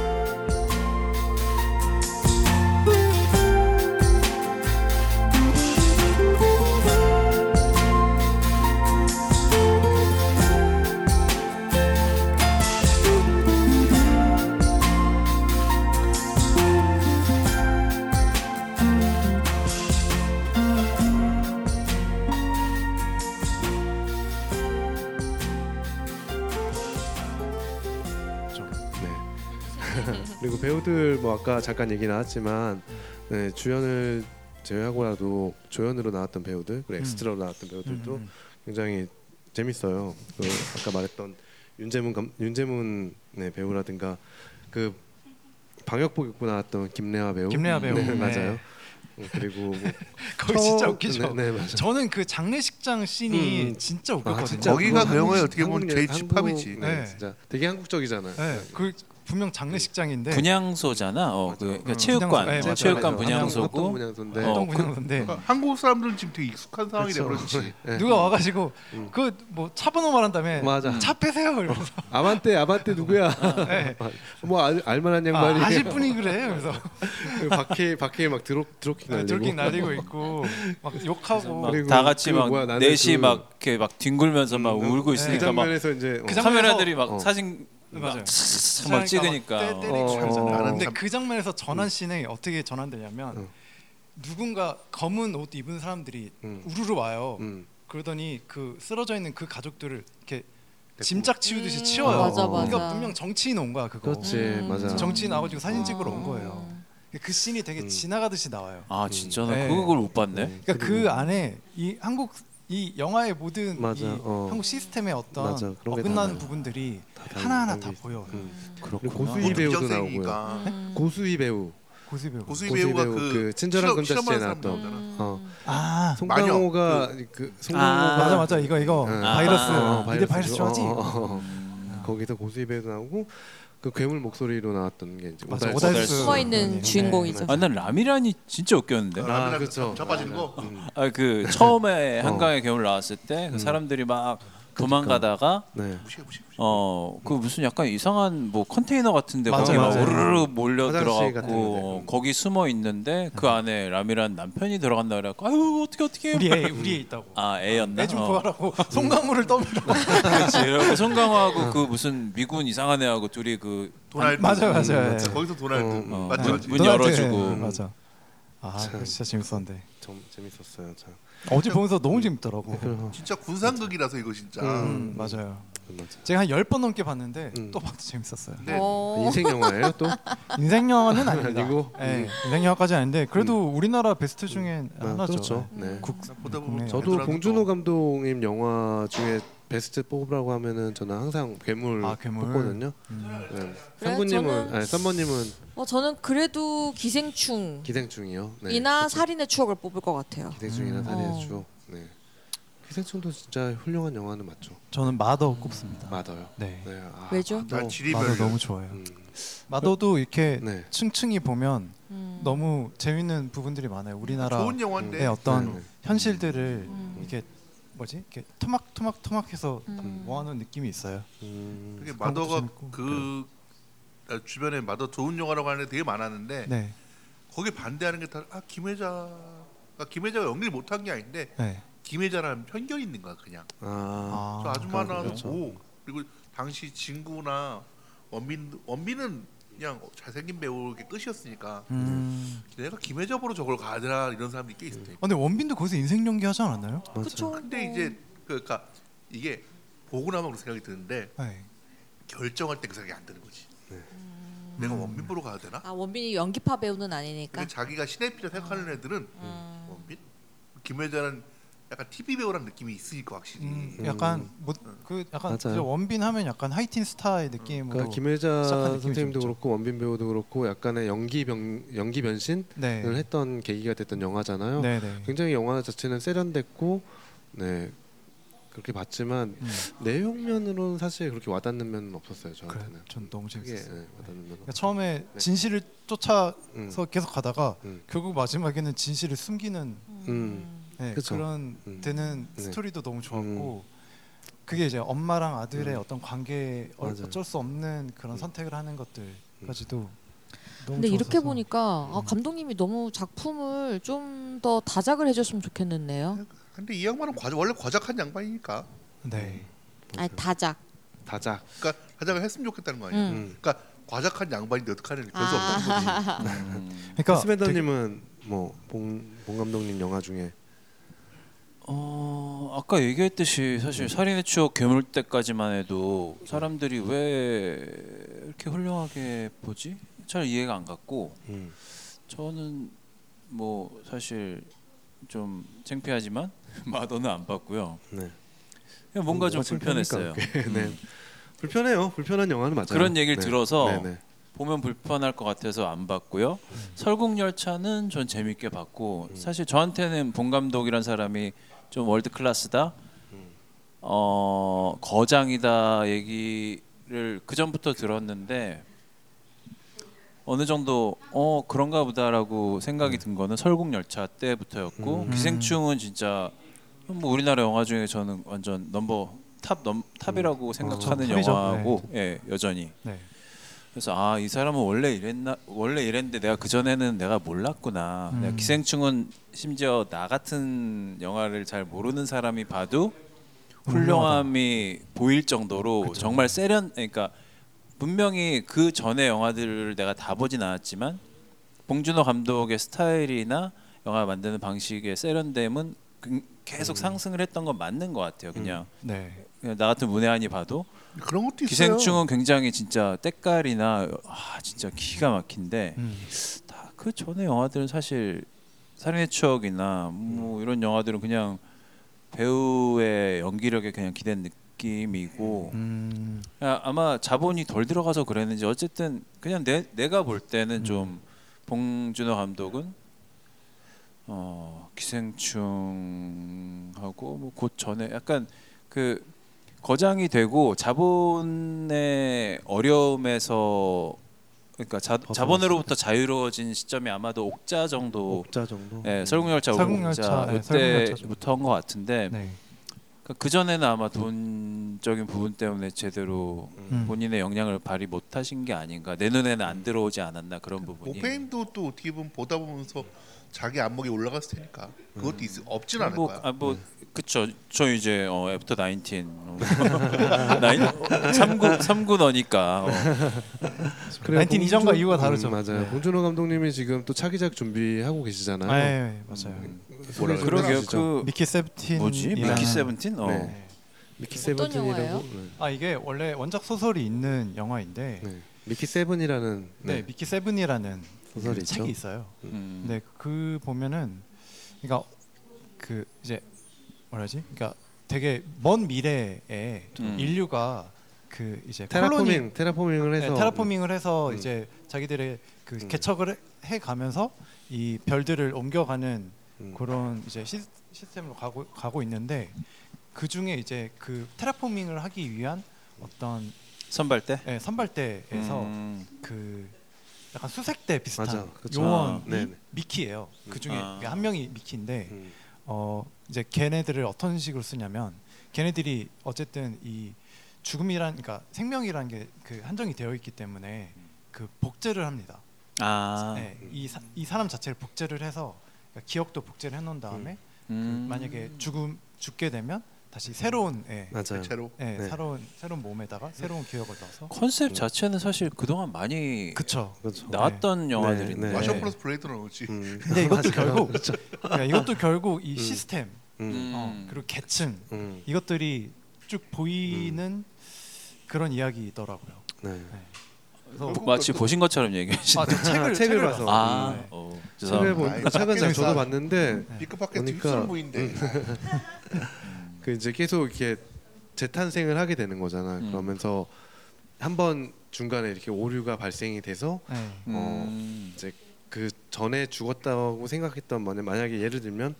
Speaker 2: 배우들 뭐 아까 잠깐 얘기 나왔지만 네, 주연을 제외하고라도 조연으로 나왔던 배우들 그리고 엑스트라로 나왔던 배우들도
Speaker 6: 음, 음.
Speaker 2: 굉장히 재밌어요. 그 아까 말했던 윤재문 감, 윤재문 네, 배우라든가 그 방역복 입고 나왔던 김래아 배우.
Speaker 6: 김래아 배우.
Speaker 2: 네,
Speaker 6: 네.
Speaker 2: 맞아요. 음, 그리고 뭐
Speaker 6: 거기 진짜 웃기죠.
Speaker 2: 네, 네 맞아요.
Speaker 6: 저는 그 장례식장 씬이
Speaker 2: 음.
Speaker 6: 진짜 웃겼거든요.
Speaker 2: 진짜
Speaker 3: 거기가
Speaker 2: 그
Speaker 3: 영화의 어떻게 보면
Speaker 2: 한국
Speaker 3: 제일
Speaker 2: 한국-
Speaker 3: 집합이지.
Speaker 2: 네,
Speaker 6: 네.
Speaker 2: 진짜 되게 한국적이잖아요.
Speaker 6: 네, 그 분명 장례식장인데
Speaker 1: 분양소잖아. 어, 그, 그러니까
Speaker 3: 음.
Speaker 1: 체육관,
Speaker 6: 분양소. 네, 맞아요.
Speaker 1: 체육관
Speaker 6: 맞아요.
Speaker 1: 분양소고.
Speaker 2: 분양소인데
Speaker 1: 어,
Speaker 6: 활동
Speaker 1: 그-
Speaker 6: 분양소인데
Speaker 3: 그러니까 한국 사람들은 지금 되게 익숙한 상황이
Speaker 2: 그렇죠.
Speaker 3: 돼버렸지.
Speaker 2: 네.
Speaker 6: 누가 와가지고
Speaker 2: 음.
Speaker 6: 그뭐 차 번호 말한 다음에
Speaker 2: 맞아.
Speaker 6: 차 빼세요 이러면서
Speaker 2: 아반떼 아반떼 누구야?
Speaker 6: 네.
Speaker 2: 뭐 알, 알만한
Speaker 6: 아,
Speaker 2: 양반이
Speaker 6: 아실 분이 그래 그래서
Speaker 2: 박해 박해 막 드롭 드롭킹 날리고
Speaker 6: 드롭킹 날리고 있고 막 욕하고
Speaker 1: 막
Speaker 2: 그리고
Speaker 1: 다 같이 그막
Speaker 2: 뭐야, 나는
Speaker 1: 넷이
Speaker 2: 그-
Speaker 1: 막 이렇게 막 뒹굴면서 막
Speaker 2: 음,
Speaker 1: 울고
Speaker 2: 그
Speaker 1: 있으니까 막
Speaker 2: 장면에서 이제
Speaker 6: 그
Speaker 2: 어,
Speaker 6: 장면에서-
Speaker 1: 카메라들이 막
Speaker 6: 어.
Speaker 1: 사진
Speaker 6: 맞아요.
Speaker 1: 막, 막 찍으니까
Speaker 6: 때-
Speaker 1: 어.
Speaker 6: 때리고
Speaker 2: 어,
Speaker 6: 그러잖아요.
Speaker 2: 어.
Speaker 6: 근데
Speaker 3: 참-
Speaker 6: 그 장면에서 전환 씬이 어떻게 전환되냐면
Speaker 2: 어.
Speaker 6: 누군가 검은 옷 입은 사람들이
Speaker 2: 음.
Speaker 6: 우르르 와요.
Speaker 2: 음.
Speaker 6: 그러더니 그 쓰러져 있는 그 가족들을 이렇게 짐짝 치우듯이
Speaker 4: 음,
Speaker 6: 치워요.
Speaker 4: 맞아,
Speaker 2: 맞아.
Speaker 6: 그러니까 분명 정치인 온 거야 그거.
Speaker 2: 그렇지
Speaker 4: 음.
Speaker 2: 맞아.
Speaker 6: 정치인 나와가지고 사진 찍으러 온
Speaker 4: 어.
Speaker 6: 거예요. 그 씬이 되게
Speaker 2: 음.
Speaker 6: 지나가듯이 나와요.
Speaker 1: 아 진짜 나
Speaker 6: 네.
Speaker 1: 그걸 못 봤네.
Speaker 2: 음,
Speaker 6: 그러니까 그 안에 이 한국 이 영화의 모든
Speaker 2: 맞아,
Speaker 6: 이
Speaker 2: 어.
Speaker 6: 한국 시스템의 어떤
Speaker 2: 맞아, 그런 게다
Speaker 6: 어긋나는
Speaker 2: 나요.
Speaker 6: 부분들이
Speaker 2: 다
Speaker 6: 하나하나 다
Speaker 2: 있어.
Speaker 6: 보여 요.
Speaker 2: 음.
Speaker 1: 그렇구나.
Speaker 2: 그리고 고수희 배우도. 나오고요.
Speaker 4: 음.
Speaker 2: 고수희 배우
Speaker 6: 고수 배우.
Speaker 3: 고수희
Speaker 2: 고수희
Speaker 3: 배우가
Speaker 2: 배우,
Speaker 3: 그,
Speaker 2: 그 친절한
Speaker 3: 실험- 실험하는
Speaker 2: 나왔던
Speaker 3: 나오잖아.
Speaker 4: 음.
Speaker 2: 어.
Speaker 6: 아
Speaker 2: 송강호가 그 송강호가
Speaker 1: 아,
Speaker 6: 맞아 맞아 이거 이거
Speaker 2: 네.
Speaker 6: 바이러스
Speaker 1: 아,
Speaker 6: 이제 바이러스 좋아하지.
Speaker 2: 어, 어, 어. 거기서 고수희 배우도 나오고 그 괴물 목소리로 나왔던 게 이제
Speaker 6: 맞아,
Speaker 2: 오달수.
Speaker 6: 오달수.
Speaker 4: 숨어 있는
Speaker 6: 네.
Speaker 4: 주인공이죠.
Speaker 1: 아, 난 라미란이 진짜 웃겼는데.
Speaker 2: 아,
Speaker 3: 라미란
Speaker 2: 그쵸.
Speaker 3: 자빠지는 거.
Speaker 2: 음,
Speaker 1: 아 그 처음에
Speaker 2: 어.
Speaker 1: 한강의 괴물 나왔을 때그
Speaker 2: 음.
Speaker 1: 사람들이 막 도망가다가
Speaker 2: 네.
Speaker 3: 무시해 무시해. 무시해.
Speaker 1: 어 그 무슨 약간 이상한 뭐 컨테이너 같은데
Speaker 6: 맞아요,
Speaker 1: 거기 막. 우르르 몰려
Speaker 2: 화장실 같은
Speaker 1: 들어갔고
Speaker 2: 데인데.
Speaker 1: 어, 거기 숨어 있는데 그 안에 라미란 남편이 들어간다 그래갖고 아유 어떻게 어떻게
Speaker 6: 우리 애 우리 애 있다고.
Speaker 1: 아 애였나?
Speaker 6: 애좀
Speaker 1: 어.
Speaker 6: 구하라고 송강물을 떠밀라고.
Speaker 1: 그렇지. 이렇게 송강호하고 그 무슨 미군 이상한 애하고 둘이 그
Speaker 3: 도날드.
Speaker 6: 맞아요, 맞아요.
Speaker 2: 음,
Speaker 6: 예.
Speaker 3: 거기서 도날드.
Speaker 2: 어,
Speaker 3: 맞지
Speaker 1: 문-
Speaker 3: 맞지.
Speaker 1: 문
Speaker 6: 도날드,
Speaker 1: 열어주고.
Speaker 6: 예, 맞아. 아,
Speaker 2: 참.
Speaker 6: 그거 진짜 재밌었는데.
Speaker 2: 좀 재밌었어요. 참.
Speaker 6: 어제 보면서 너무 재밌더라고.
Speaker 2: 그래서
Speaker 3: 진짜 군상극이라서 이거 진짜.
Speaker 6: 음, 맞아요.
Speaker 2: 맞아.
Speaker 6: 제가 한 10번 넘게 봤는데
Speaker 2: 음.
Speaker 6: 또 봐도 재밌었어요.
Speaker 3: 네.
Speaker 4: 어.
Speaker 2: 인생 영화예요 또?
Speaker 6: 인생 영화는 아닙니다.
Speaker 2: 아니고?
Speaker 6: 예, 인생 영화까지 아닌데 그래도 우리나라 베스트 중엔
Speaker 2: 아,
Speaker 6: 하나죠.
Speaker 2: 그렇죠.
Speaker 6: 예.
Speaker 2: 네.
Speaker 6: 국,
Speaker 3: 보다 보면
Speaker 2: 저도 봉준호 감독님 영화 중에 베스트 뽑으라고 하면은 저는 항상 괴물,
Speaker 6: 아, 괴물.
Speaker 2: 뽑거든요.
Speaker 6: 음.
Speaker 2: 네.
Speaker 4: 그래요?
Speaker 2: 상부님은
Speaker 4: 저는-
Speaker 2: 아니 썸머님은
Speaker 4: 어, 저는 그래도 기생충
Speaker 2: 기생충이요. 네.
Speaker 4: 이나
Speaker 2: 그쵸.
Speaker 4: 살인의 추억을 뽑을 것 같아요.
Speaker 2: 기생충이나
Speaker 6: 음.
Speaker 2: 살인의
Speaker 4: 어.
Speaker 2: 추억. 네. 기생충도 진짜 훌륭한 영화는 맞죠.
Speaker 6: 저는 마더 꼽습니다.
Speaker 2: 맞아요.
Speaker 6: 네.
Speaker 2: 네. 아,
Speaker 4: 왜죠?
Speaker 2: 마더.
Speaker 3: 난
Speaker 6: 마더. 너무 좋아요.
Speaker 2: 음,
Speaker 6: 마더도 이렇게
Speaker 2: 네.
Speaker 6: 층층이 보면
Speaker 4: 음.
Speaker 6: 너무 재밌는 부분들이 많아요. 우리나라
Speaker 3: 좋은 영화인데.
Speaker 6: 의 어떤
Speaker 2: 네, 네.
Speaker 6: 현실들을
Speaker 4: 음.
Speaker 6: 이렇게 뭐지? 이렇게 토막 토막 토막해서
Speaker 4: 음.
Speaker 6: 모아놓은 느낌이 있어요.
Speaker 2: 음,
Speaker 3: 그게 마더가
Speaker 6: 재밌고.
Speaker 3: 그 아, 주변에 마더 좋은 영화라고 하는 데 되게 많았는데
Speaker 6: 네,
Speaker 3: 거기 반대하는 게 다 아 김혜자가 김혜자가 연기를 못한 게 아닌데
Speaker 6: 네.
Speaker 3: 김혜자라는 편견이 있는 거야 그냥.
Speaker 2: 아,
Speaker 3: 저 아줌마는
Speaker 2: 그렇죠.
Speaker 3: 오 그리고 당시 진구나 원빈 원빈은 그냥 잘생긴 배우의 끝이었으니까
Speaker 6: 음.
Speaker 3: 내가 김혜자 보러 저걸 가야 되나 이런 사람들이 꽤 있어요.
Speaker 6: 아, 근데 원빈도 거기서 인생 연기 하지 않았나요?
Speaker 4: 그쵸.
Speaker 3: 근데 이제 그러니까 이게 보고 나면 그런 생각이 드는데
Speaker 6: 네.
Speaker 3: 결정할 때 그 생각이 안 드는 거지.
Speaker 2: 네.
Speaker 3: 내가 원빈 보러 가야 되나?
Speaker 4: 아 원빈이 연기파 배우는 아니니까.
Speaker 3: 근데 자기가 cinephile이라 생각하는 애들은
Speaker 4: 음.
Speaker 3: 원빈 김혜자는 약간 TV 배우란 느낌이 있으니까 확실히.
Speaker 6: 음, 약간 뭐, 그 약간
Speaker 2: 맞아요.
Speaker 6: 원빈 하면 약간 하이틴 스타의 느낌으로
Speaker 2: 그러니까 김혜자
Speaker 6: 시작한 느낌이
Speaker 2: 선생님도
Speaker 6: 좀 있죠.
Speaker 2: 그렇고 원빈 배우도 그렇고 약간의 연기 변 연기 변신을
Speaker 6: 네.
Speaker 2: 했던 계기가 됐던 영화잖아요.
Speaker 6: 네, 네.
Speaker 2: 굉장히 영화 자체는 세련됐고 네 그렇게 봤지만
Speaker 6: 음,
Speaker 2: 내용면으로는 사실 그렇게 와닿는 면은 없었어요
Speaker 6: 그래.
Speaker 2: 저한테는.
Speaker 6: 전 너무 재밌었어요.
Speaker 2: 네, 와닿는 면은.
Speaker 6: 그러니까 처음에
Speaker 2: 네.
Speaker 6: 진실을 쫓아서
Speaker 2: 음,
Speaker 6: 계속 가다가
Speaker 2: 음.
Speaker 6: 결국 마지막에는 진실을 숨기는
Speaker 2: 음.
Speaker 6: 네,
Speaker 2: 그쵸.
Speaker 6: 그런
Speaker 2: 음.
Speaker 6: 되는
Speaker 2: 네.
Speaker 6: 스토리도 너무 좋았고 그게 이제 엄마랑 아들의
Speaker 2: 음.
Speaker 6: 어떤 관계 어,
Speaker 2: 맞아요.
Speaker 6: 어쩔 수 없는 그런
Speaker 2: 음.
Speaker 6: 선택을 하는 것들까지도 너무
Speaker 4: 근데 이렇게
Speaker 6: 좋았어서.
Speaker 4: 보니까 아,
Speaker 6: 음.
Speaker 4: 감독님이 너무 작품을 좀 더 다작을 해줬으면 좋겠는데요.
Speaker 3: 근데 이 양반은 과, 원래 과작한 양반이니까.
Speaker 6: 네.
Speaker 4: 아니 다작.
Speaker 2: 다작.
Speaker 3: 그러니까 과작을 했으면 좋겠다는 거 아니야.
Speaker 4: 음.
Speaker 2: 음.
Speaker 3: 그러니까 과작한 양반인데 어떡하냐 별수
Speaker 4: 아.
Speaker 3: 없다는 거지.
Speaker 1: 음.
Speaker 6: 그러니까
Speaker 2: 스베더님은 뭐봉 봉 감독님 영화 중에
Speaker 1: 어 아까 얘기했듯이 사실 살인의 추억 괴물 때까지만 해도 사람들이 왜 이렇게 훌륭하게 보지? 잘 이해가 안 갔고
Speaker 2: 음.
Speaker 1: 저는 뭐 사실 좀 창피하지만 마더는 안 봤고요.
Speaker 2: 네.
Speaker 1: 그냥 뭔가 좀 불편했어요.
Speaker 2: 그게? 네.
Speaker 1: 음.
Speaker 2: 불편해요. 불편한 영화는 맞아요.
Speaker 1: 그런 얘기를
Speaker 2: 네.
Speaker 1: 들어서
Speaker 2: 네, 네.
Speaker 1: 보면 불편할 것 같아서 안 봤고요. 설국열차는 전 재밌게 봤고
Speaker 2: 음.
Speaker 1: 사실 저한테는 본 감독이란 사람이 좀 월드 클래스다,
Speaker 2: 음.
Speaker 1: 어 거장이다 얘기를 그 전부터 들었는데 어느 정도 어 그런가 보다라고 생각이 든 거는 설국 열차 때부터였고
Speaker 2: 음.
Speaker 1: 기생충은 진짜 뭐 우리나라 영화 중에 저는 완전 number top 넘, top이라고 생각하는
Speaker 6: 음. top이죠.
Speaker 1: 영화고 예 여전히
Speaker 6: 네.
Speaker 1: 그래서 아 이 사람은 원래 이랬나 원래 이랬는데 내가 그 전에는 내가 몰랐구나.
Speaker 6: 음.
Speaker 1: 내가 기생충은 심지어 나 같은 영화를 잘 모르는 사람이 봐도 훌륭함이 보일 정도로
Speaker 6: 그쵸.
Speaker 1: 정말 세련 그러니까 분명히 그 전에 영화들을 내가 다 보진 않았지만 봉준호 감독의 스타일이나 영화 만드는 방식의 세련됨은 그- 계속 상승을 했던 건 맞는 것 같아요. 그냥,
Speaker 6: 네.
Speaker 1: 그냥 나 같은 문외한이 봐도
Speaker 3: 그런 것도 있어요.
Speaker 1: 기생충은 굉장히 진짜 때깔이나 아 진짜 기가 막힌데
Speaker 6: 음.
Speaker 1: 다그 전에 영화들은 사실 살인의 추억이나 뭐 이런 영화들은 그냥 배우의 연기력에 그냥 기댄 느낌이고
Speaker 6: 음.
Speaker 1: 야, 아마 자본이 덜 들어가서 그랬는지 어쨌든 그냥 내 내가 볼 때는
Speaker 6: 음.
Speaker 1: 좀 봉준호 감독은 어 기생충하고 뭐 곧 전에 약간 그 거장이 되고 자본의 어려움에서 그러니까 자, 자본으로부터 자유로워진 시점이 아마도 옥자 정도
Speaker 2: 옥자 정도.
Speaker 1: 예, 설국열차
Speaker 6: 설국열차,
Speaker 1: 옥자
Speaker 6: 예, 설국열차
Speaker 1: 그때부터인 것 같은데
Speaker 6: 네.
Speaker 1: 그 전에는 아마 돈적인 부분 때문에 제대로
Speaker 6: 음.
Speaker 1: 본인의 역량을 발휘 못하신 게 아닌가 내 눈에는 안 들어오지 않았나 그런 부분이
Speaker 3: 오페인도 또 어떻게 보면 보다 보면서 자기 안목이 올라갔을 테니까 그것도 있, 없진 않을
Speaker 1: 뭐,
Speaker 3: 거야.
Speaker 1: 아, 뭐 그쵸 저 이제 어, 애프터 19 어, 나인 3구 3구 너니까 어.
Speaker 2: 그래요,
Speaker 6: 19 이전과 이유가 다르죠.
Speaker 2: 음, 맞아요.
Speaker 6: 네.
Speaker 2: 봉준호 감독님이 지금 또 차기작 준비하고 계시잖아요.
Speaker 6: 아, 예, 예, 맞아요.
Speaker 2: 뭐라
Speaker 1: 음. 그러게요
Speaker 2: 아시죠?
Speaker 1: 그
Speaker 6: Mickey Seventeen
Speaker 1: 뭐지 Mickey Seventeen 어.
Speaker 2: 네. 미키
Speaker 4: 어떤
Speaker 2: Seventeen이라고. 네.
Speaker 6: 아 이게 원래 원작 소설이 있는 영화인데 네,
Speaker 2: 네. Mickey Seven이라는 네,
Speaker 6: Mickey Seven이라는
Speaker 2: 소설이
Speaker 6: 그
Speaker 2: 있죠.
Speaker 6: 책이 있어요.
Speaker 1: 음.
Speaker 6: 근데 그 보면은 그러니까 그 이제 뭐라지? 그러니까 되게 먼 미래에
Speaker 1: 음.
Speaker 6: 인류가 그 이제
Speaker 2: terraforming colony terraforming을 해서
Speaker 6: 네, terraforming을 해서
Speaker 2: 음.
Speaker 6: 이제 자기들의 그
Speaker 2: 음.
Speaker 6: 개척을 해- 해 가면서 이 별들을 옮겨가는
Speaker 2: 음.
Speaker 6: 그런 이제 시, 시스템으로 가고 가고 있는데 그 중에 이제 그 테라포밍을 하기 위한 어떤
Speaker 1: 선발대
Speaker 6: 예, 선발대에서
Speaker 1: 음.
Speaker 6: 그 약간 수색대 비슷한
Speaker 2: 맞아, 그쵸.
Speaker 6: 요원이
Speaker 2: 아, 네네.
Speaker 6: 미키예요. 그 중에
Speaker 1: 아.
Speaker 6: 한 명이 미키인데
Speaker 2: 음.
Speaker 6: 어 이제 걔네들을 어떤 식으로 쓰냐면 걔네들이 어쨌든 이 죽음이란 그러니까 생명이라는 게그 한정이 되어 있기 때문에 그 복제를 합니다.
Speaker 1: 아
Speaker 6: 네, 이, 사, 이 사람 자체를 복제를 해서 그러니까 기억도 복제를 해놓은 다음에
Speaker 1: 음.
Speaker 6: 그 만약에 죽음 죽게 되면 다시 새로운 예,
Speaker 2: 맞아요.
Speaker 3: 대체로
Speaker 6: 예,
Speaker 2: 네.
Speaker 6: 새로운 새로운 몸에다가 새로운 기억을 넣어서
Speaker 1: 컨셉 자체는 사실 그동안 많이
Speaker 6: 그쵸.
Speaker 2: 그렇죠.
Speaker 1: 나왔던 영화들인데
Speaker 2: 네.
Speaker 3: 마션 플러스 블레이드 러너지.
Speaker 2: 음.
Speaker 6: 근데 이것도. 결국 그러니까 이것도 결국 이
Speaker 2: 음.
Speaker 6: 시스템
Speaker 2: 음.
Speaker 1: 음.
Speaker 6: 어, 그리고 계층
Speaker 2: 음.
Speaker 6: 이것들이 쭉 보이는 그런 이야기더라고요.
Speaker 2: 네.
Speaker 6: 그래서
Speaker 1: 마치 보신 것처럼 얘기하시는
Speaker 6: 아, 저 책을
Speaker 2: 책을 봐서.
Speaker 1: 아,
Speaker 6: 네.
Speaker 1: 어,
Speaker 2: 책을
Speaker 1: 죄송합니다.
Speaker 2: 보
Speaker 3: 아이,
Speaker 2: 책은 잘 저도. 봤는데
Speaker 3: 비크 팟캐스트
Speaker 2: 보니까-
Speaker 3: 보인데.
Speaker 2: 그 이제 계속 이렇게 재탄생을 하게 되는 거잖아.
Speaker 1: 음.
Speaker 2: 그러면서 한 번 중간에 이렇게 오류가 발생이 돼서
Speaker 6: 네.
Speaker 1: 음.
Speaker 2: 그 전에 죽었다고 생각했던 뭐냐 만약에 예를 들면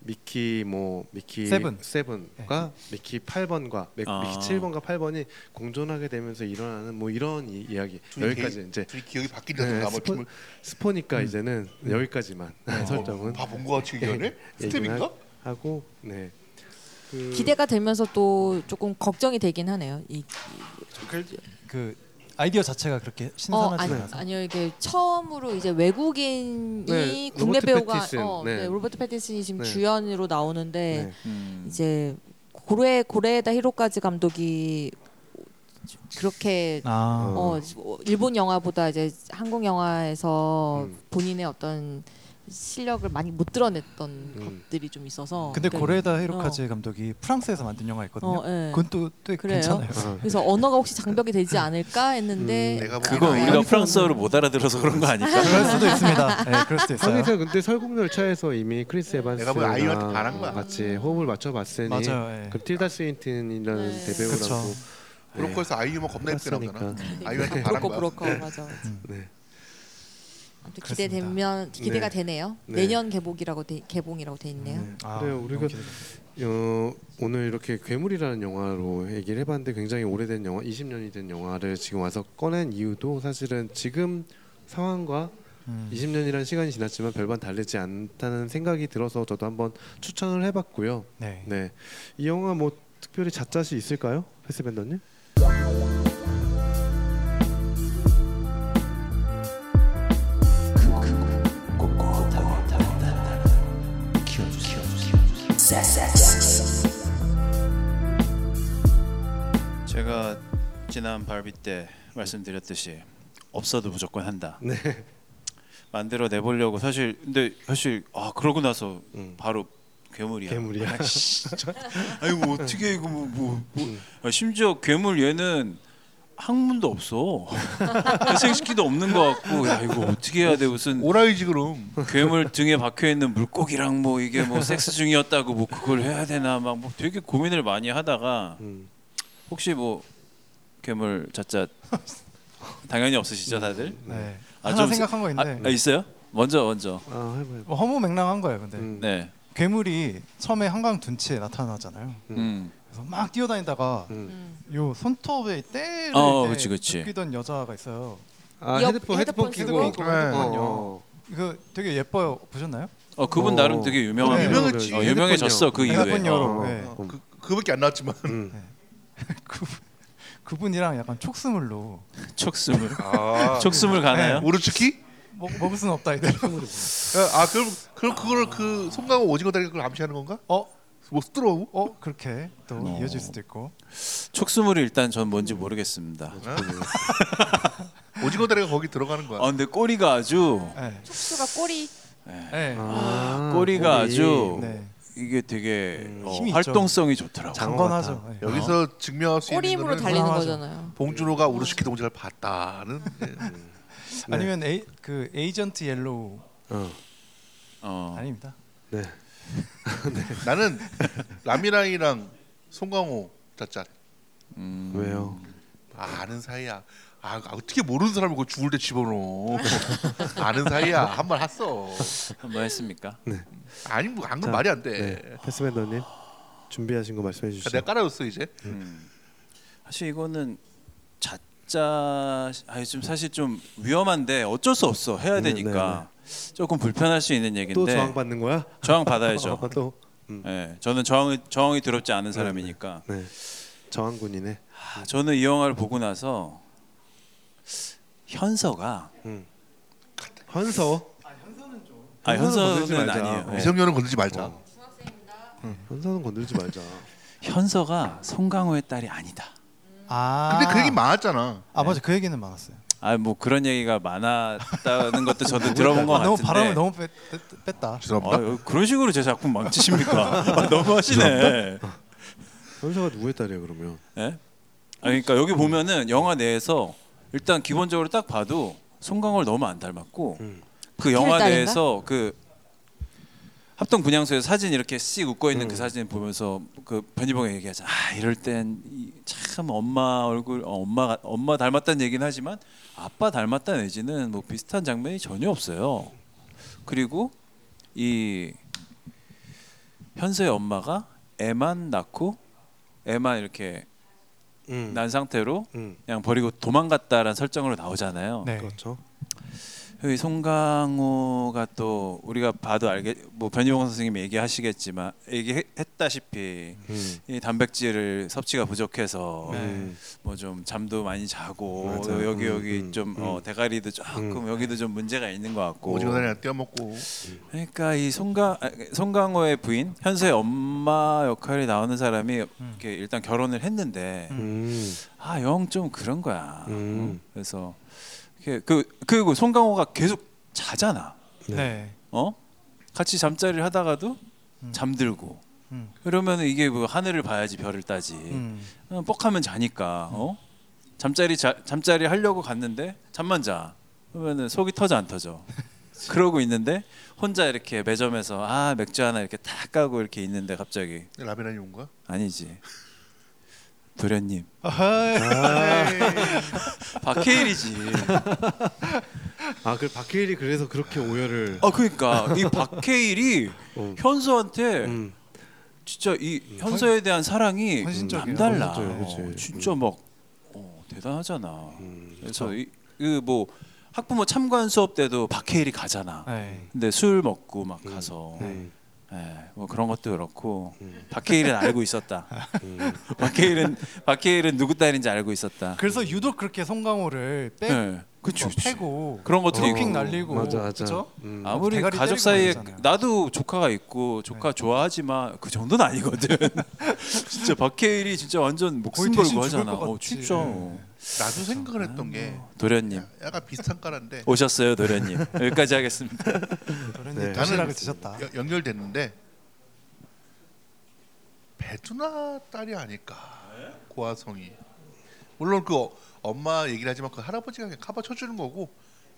Speaker 2: 미키 뭐 미키
Speaker 6: 세븐. 네.
Speaker 2: 세븐과 미키 8번과 미,
Speaker 1: 아.
Speaker 2: 키 7번과 8번이 공존하게 되면서 일어나는 뭐 이런 이, 이야기
Speaker 3: 둘이
Speaker 2: 여기까지 이제
Speaker 3: 둘이 기억이 바뀐다든가 뭐
Speaker 2: 스포, 스포니까
Speaker 6: 음.
Speaker 2: 이제는 여기까지만 설정은
Speaker 3: 봐본 거 같이 얘기하네.
Speaker 2: 얘기를
Speaker 3: 스텝인가?
Speaker 2: 하고 네. 그
Speaker 4: 기대가 되면서 또 조금 걱정이 되긴 하네요. 이,
Speaker 6: 그 아이디어 자체가 그렇게
Speaker 4: 어,
Speaker 6: 신선하지
Speaker 4: 아니,
Speaker 6: 않아서
Speaker 4: 아니 요 이게 처음으로 이제 외국인이
Speaker 2: 네,
Speaker 4: 국내
Speaker 2: 로버트
Speaker 4: 배우가 어,
Speaker 2: 네.
Speaker 4: 네. 로버트 패티슨이 지금
Speaker 2: 네.
Speaker 4: 주연으로 나오는데
Speaker 2: 네.
Speaker 1: 음.
Speaker 4: 이제 고레 고레에다 히로까즈 감독이 그렇게
Speaker 6: 아,
Speaker 4: 어, 일본 영화보다 이제 한국 영화에서
Speaker 2: 음.
Speaker 4: 본인의 어떤 실력을 많이 못 드러냈던
Speaker 2: 음.
Speaker 4: 것들이 좀 있어서
Speaker 6: 근데
Speaker 4: 그-
Speaker 6: 고레다 히로카즈 감독이 프랑스에서 만든 영화 있거든요.
Speaker 4: 어, 예.
Speaker 6: 그건 또, 또
Speaker 4: 그래요?
Speaker 6: 괜찮아요.
Speaker 2: 아,
Speaker 4: 그래서 언어가 혹시 장벽이 되지 않을까 했는데
Speaker 2: 음,
Speaker 3: 내가
Speaker 1: 그건
Speaker 3: 보기에는
Speaker 1: 우리가 프랑스어를 못 알아들어서 그런 거 아닐까?
Speaker 6: 그럴 수도 있습니다. 네, 그럴 수도 있어요.
Speaker 2: 거기서 근데 설국열차에서 이미 크리스
Speaker 3: 내가 아이유한테
Speaker 2: 에반스랑
Speaker 3: 반한 거야.
Speaker 2: 같이 호흡을 맞춰봤으니
Speaker 6: 맞아요. 예.
Speaker 2: 그 틸다 스윈튼이라는
Speaker 4: 네.
Speaker 2: 대배우라고
Speaker 6: 그쵸.
Speaker 3: 브로커에서 아이유만 겁나 예쁘게
Speaker 2: 했으니까.
Speaker 3: 나오잖아. 아이유한테 반한
Speaker 4: 브로커
Speaker 3: 거야.
Speaker 4: 브로커 맞아.
Speaker 2: 네.
Speaker 4: 아무 튼
Speaker 6: 그렇습니다.
Speaker 4: 기대되면 기대가
Speaker 2: 네.
Speaker 4: 되네요.
Speaker 2: 네.
Speaker 4: 내년 개봉이라고 돼, 개봉이라고 돼 있네요.
Speaker 6: 음, 아,
Speaker 2: 그래요, 우리가-. 어, 오늘 이렇게 괴물이라는 영화로 얘기를 해봤는데 굉장히 오래된 영화, 20년이 된 영화를 지금 와서 꺼낸 이유도 사실은 지금 상황과
Speaker 6: 음.
Speaker 2: 20년이라는 시간이 지났지만 별반 다르지 않다는 생각이 들어서 저도 한번 추천을 해봤고요.
Speaker 6: 네.
Speaker 2: 네, 이 영화 뭐 특별히 잣잣이 있을까요, 패스밴더님?
Speaker 1: 제가 지난 발비 때 말씀드렸듯이 없어도 무조건 한다.
Speaker 2: 네.
Speaker 1: 만들어 내보려고 사실 근데 사실 아 그러고 나서
Speaker 2: 음.
Speaker 1: 바로 괴물이야.
Speaker 2: 괴물이야.
Speaker 1: 아, 뭐 어떻게 이거 뭐, 뭐, 뭐.
Speaker 2: 음.
Speaker 1: 아, 심지어 괴물 얘는 항문도 없어. 회생시키도 없는 것 같고 야 이거 어떻게 해야 돼 무슨
Speaker 3: 오라이지 그럼.
Speaker 1: 괴물 등에 박혀 있는 물고기랑 뭐 이게 뭐 섹스 중이었다고 뭐 그걸 해야 되나 막 뭐 되게 고민을 많이 하다가
Speaker 2: 음.
Speaker 1: 혹시 뭐 괴물 자자 당연히 없으시죠 다들?
Speaker 6: 네.
Speaker 1: 아,
Speaker 6: 하나
Speaker 1: 좀
Speaker 6: 생각한 거
Speaker 1: 아,
Speaker 6: 있는데
Speaker 1: 아, 있어요? 먼저 먼저.
Speaker 2: 아, 해봐요.
Speaker 6: 뭐 허무맹랑한 거예요. 근데
Speaker 2: 음.
Speaker 1: 네.
Speaker 6: 괴물이 처음에 한강 둔치에 나타나잖아요.
Speaker 1: 음.
Speaker 6: 그래서 막 뛰어다니다가
Speaker 2: 음.
Speaker 4: 음.
Speaker 6: 요 손톱에 때를
Speaker 1: 어,
Speaker 6: 이렇게
Speaker 1: 그치, 그치.
Speaker 6: 느끼던 여자가 있어요.
Speaker 2: 아
Speaker 4: 이어-
Speaker 2: 헤드폰 헤드폰
Speaker 4: 헤드폰
Speaker 2: 끼고
Speaker 4: 쓰고.
Speaker 3: 네.
Speaker 2: 어,
Speaker 6: 이거 되게 예뻐요. 보셨나요?
Speaker 1: 어 그분
Speaker 2: 어.
Speaker 1: 나름 되게 유명한
Speaker 6: 네.
Speaker 3: 유명했지.
Speaker 1: 어, 유명해졌어 그 이후에.
Speaker 6: 헤드폰 여로.
Speaker 2: 어.
Speaker 6: 네.
Speaker 3: 어, 그 그밖에 안 나왔지만
Speaker 2: 음.
Speaker 6: 그 그분이랑 약간 촉스물로
Speaker 1: 촉숨을
Speaker 3: 아
Speaker 1: 촉숨을 가나요?
Speaker 3: 오르츠키?
Speaker 6: 먹, 먹을 수는 없다 이대로.
Speaker 3: 아 그럼 그럼 그걸 그 송강호 오징어 다리 그걸 암시하는 건가?
Speaker 6: 어,
Speaker 3: 뭐 스트로우?
Speaker 6: 어 그렇게 또
Speaker 1: 어.
Speaker 6: 이어질 수도 있고.
Speaker 1: 촉수물이 일단 전 뭔지 모르겠습니다.
Speaker 3: 오징어 다리가 거기 들어가는 거야.
Speaker 1: 아 근데 꼬리가 아주
Speaker 6: 네.
Speaker 4: 촉수가 꼬리
Speaker 6: 네.
Speaker 2: 아,
Speaker 1: 꼬리가
Speaker 2: 꼬리.
Speaker 1: 아주
Speaker 6: 네.
Speaker 1: 이게 되게
Speaker 2: 음,
Speaker 1: 어,
Speaker 6: 힘이 있죠.
Speaker 1: 활동성이 좋더라고.
Speaker 2: 장-
Speaker 6: 장관하죠. 네.
Speaker 3: 여기서 증명할 수
Speaker 4: 꼬리
Speaker 3: 있는
Speaker 4: 힘으로
Speaker 3: 거는
Speaker 4: 달리는
Speaker 6: 하죠.
Speaker 4: 거잖아요.
Speaker 3: 봉준호가 오르츠키 동작을 봤다는 예.
Speaker 2: 네.
Speaker 6: 아니면 에이, 그 에이전트 옐로우
Speaker 2: 어.
Speaker 1: 어.
Speaker 6: 아닙니다.
Speaker 2: 네.
Speaker 3: 나는 라미라이랑 송강호 짜짜
Speaker 1: 음.
Speaker 2: 왜요?
Speaker 3: 아, 아는 사이야. 아 어떻게 모르는 사람을 그 죽을 때 집어넣어. 아는 사이야. 한말 했어.
Speaker 1: 뭐 했습니까?
Speaker 3: 아니 뭐안
Speaker 2: 자,
Speaker 3: 그럼 말이 안 돼.
Speaker 2: 네. 패스맨더님 준비하신 거 말씀해
Speaker 3: 아,
Speaker 2: 주시죠.
Speaker 3: 내가 깔아줬어 이제.
Speaker 1: 음. 사실 이거는 자 짜아좀 사실 좀 위험한데 어쩔 수 없어 해야
Speaker 2: 네,
Speaker 1: 되니까 조금 불편할 수 있는 얘기인데
Speaker 2: 또 저항 받는 거야?
Speaker 1: 저항 받아야죠.
Speaker 2: 어, 또
Speaker 1: 예, 저는 저항이 저항이 두렵지 않은 사람이니까.
Speaker 2: 네. 저항군이네.
Speaker 1: 아, 저는 이 영화를 보고 나서 현서가
Speaker 2: 음. 현서.
Speaker 1: 아
Speaker 2: 현서는 건들지
Speaker 1: 현서는
Speaker 2: 말자.
Speaker 1: 아니에요. 예.
Speaker 3: 미성년은 건들지 말자.
Speaker 2: 어. 현서는 건들지 말자.
Speaker 1: 현서가 송강호의 딸이 아니다.
Speaker 6: 아.
Speaker 3: 근데 그 얘기 많았잖아.
Speaker 6: 아 맞아 그 얘기는 많았어요.
Speaker 1: 아 뭐 그런 얘기가 많았다는 것도 저도 들어본 것
Speaker 6: 아, 너무
Speaker 1: 같은데.
Speaker 6: 바람을 너무 뺐, 뺐, 뺐 다.
Speaker 3: 죄송합니다.
Speaker 1: 아, 그런 식으로 제 작품 망치십니까? 아, 너무 하시네.
Speaker 2: 현서가 누구의 딸이야 그러면?
Speaker 1: 예? 아 그러니까 여기 보면은 영화 내에서 일단 기본적으로 딱 봐도 송강호를 너무 안 닮았고
Speaker 2: 음.
Speaker 1: 그 영화
Speaker 4: 딸인가?
Speaker 1: 내에서 그 합동 분향소에서 사진 이렇게 씩 웃고 있는
Speaker 2: 음.
Speaker 1: 그 사진 보면서 그 변희봉이 얘기하잖아. 아 이럴 땐 참 엄마 얼굴 어, 엄마가 엄마 닮았다는 얘기는 하지만 아빠 닮았다 내지는 뭐 비슷한 장면이 전혀 없어요. 그리고 이 현서의 엄마가 애만 낳고 애만 이렇게
Speaker 2: 음.
Speaker 1: 난 상태로
Speaker 2: 음.
Speaker 1: 그냥 버리고 도망갔다라는 설정으로 나오잖아요.
Speaker 6: 네.
Speaker 2: 그렇죠.
Speaker 1: 여기 송강호가 또 우리가 봐도 알겠 뭐 변희봉 선생님이 얘기하시겠지만 얘기했다시피
Speaker 2: 음.
Speaker 1: 이 단백질을 섭취가 부족해서
Speaker 6: 네.
Speaker 2: 음.
Speaker 1: 뭐좀 잠도 많이 자고
Speaker 2: 맞아요.
Speaker 1: 여기
Speaker 2: 음,
Speaker 1: 여기
Speaker 2: 음,
Speaker 1: 좀
Speaker 2: 음.
Speaker 1: 어, 대가리도 조금
Speaker 2: 음.
Speaker 1: 여기도 좀 문제가 있는 것 같고
Speaker 3: 오징어 다리 떼어먹고.
Speaker 1: 그러니까 이 송강 아, 송강호의 부인 현서의 엄마 역할이 나오는 사람이 이렇게 일단 결혼을 했는데
Speaker 2: 음.
Speaker 1: 아영 좀 그런 거야.
Speaker 2: 음.
Speaker 1: 어? 그래서 그 그리고 송강호가 계속 자잖아.
Speaker 6: 네.
Speaker 1: 어? 같이 잠자리를 하다가도
Speaker 6: 음.
Speaker 1: 잠들고.
Speaker 6: 음.
Speaker 1: 그러면 이게 뭐 하늘을 봐야지 별을 따지.
Speaker 6: 음.
Speaker 1: 어, 뻑하면 자니까. 어? 잠자리 자, 잠자리 하려고 갔는데 잠만 자. 그러면은 속이 터져 안 터져. 그러고 있는데 혼자 이렇게 매점에서 아 맥주 하나 이렇게 탁 까고 이렇게 있는데 갑자기
Speaker 3: 라미라이 온 거야?
Speaker 1: 아니지 도련님
Speaker 6: 아하.
Speaker 1: 박해일이지.
Speaker 2: 아, 그 박해일이 그래서 그렇게 오열을.
Speaker 1: 아 그러니까 이 박해일이
Speaker 2: 어.
Speaker 1: 현서한테
Speaker 2: 음.
Speaker 1: 진짜 이 현서에 대한 사랑이. 남달라.
Speaker 2: 헌신적이에요, 그치.
Speaker 1: 진짜 막 어, 대단하잖아.
Speaker 2: 음.
Speaker 1: 그래서 그뭐 학부모 참관 수업 때도 박해일이 가잖아.
Speaker 6: 네.
Speaker 1: 근데 술 먹고 막 가서
Speaker 2: 음.
Speaker 1: 예, 뭐 그런 것도 그렇고
Speaker 2: 음.
Speaker 1: 박해일은 알고 있었다.
Speaker 2: 음.
Speaker 1: 박해일은 박해일은 누구 딸인지 알고 있었다.
Speaker 6: 그래서 유독 그렇게 송강호를 빼
Speaker 1: 예, 그치,
Speaker 6: 뭐
Speaker 1: 그치.
Speaker 6: 패고
Speaker 1: 그런 것들이
Speaker 6: 픽
Speaker 1: 있고.
Speaker 6: 날리고
Speaker 2: 맞아, 맞아.
Speaker 6: 그죠?
Speaker 2: 음.
Speaker 1: 아무리
Speaker 6: 대가리
Speaker 1: 가족
Speaker 6: 때리고
Speaker 1: 사이에
Speaker 6: 그러잖아요.
Speaker 1: 나도 조카가 있고 조카 좋아하지만 그 정도는 아니거든. 진짜 박해일이 진짜 완전 목숨
Speaker 6: 거의 대신
Speaker 1: 걸고
Speaker 6: 죽을
Speaker 1: 하잖아.
Speaker 6: 것
Speaker 1: 어,
Speaker 6: 같지.
Speaker 1: 진짜.
Speaker 6: 네.
Speaker 3: 나도 생각을 했던 게
Speaker 1: 도련님
Speaker 3: 약간 비슷한 까란데
Speaker 1: 오셨어요, 도련님. 여기까지 하겠습니다.
Speaker 6: 도련님
Speaker 2: 네.
Speaker 6: 도시락을 드셨다.
Speaker 3: 여- 연결됐는데 배두나 딸이 아닐까 고아성이 물론 그 어- 엄마 얘기를 하지만 그 할아버지가 그냥 카바 쳐주는 거고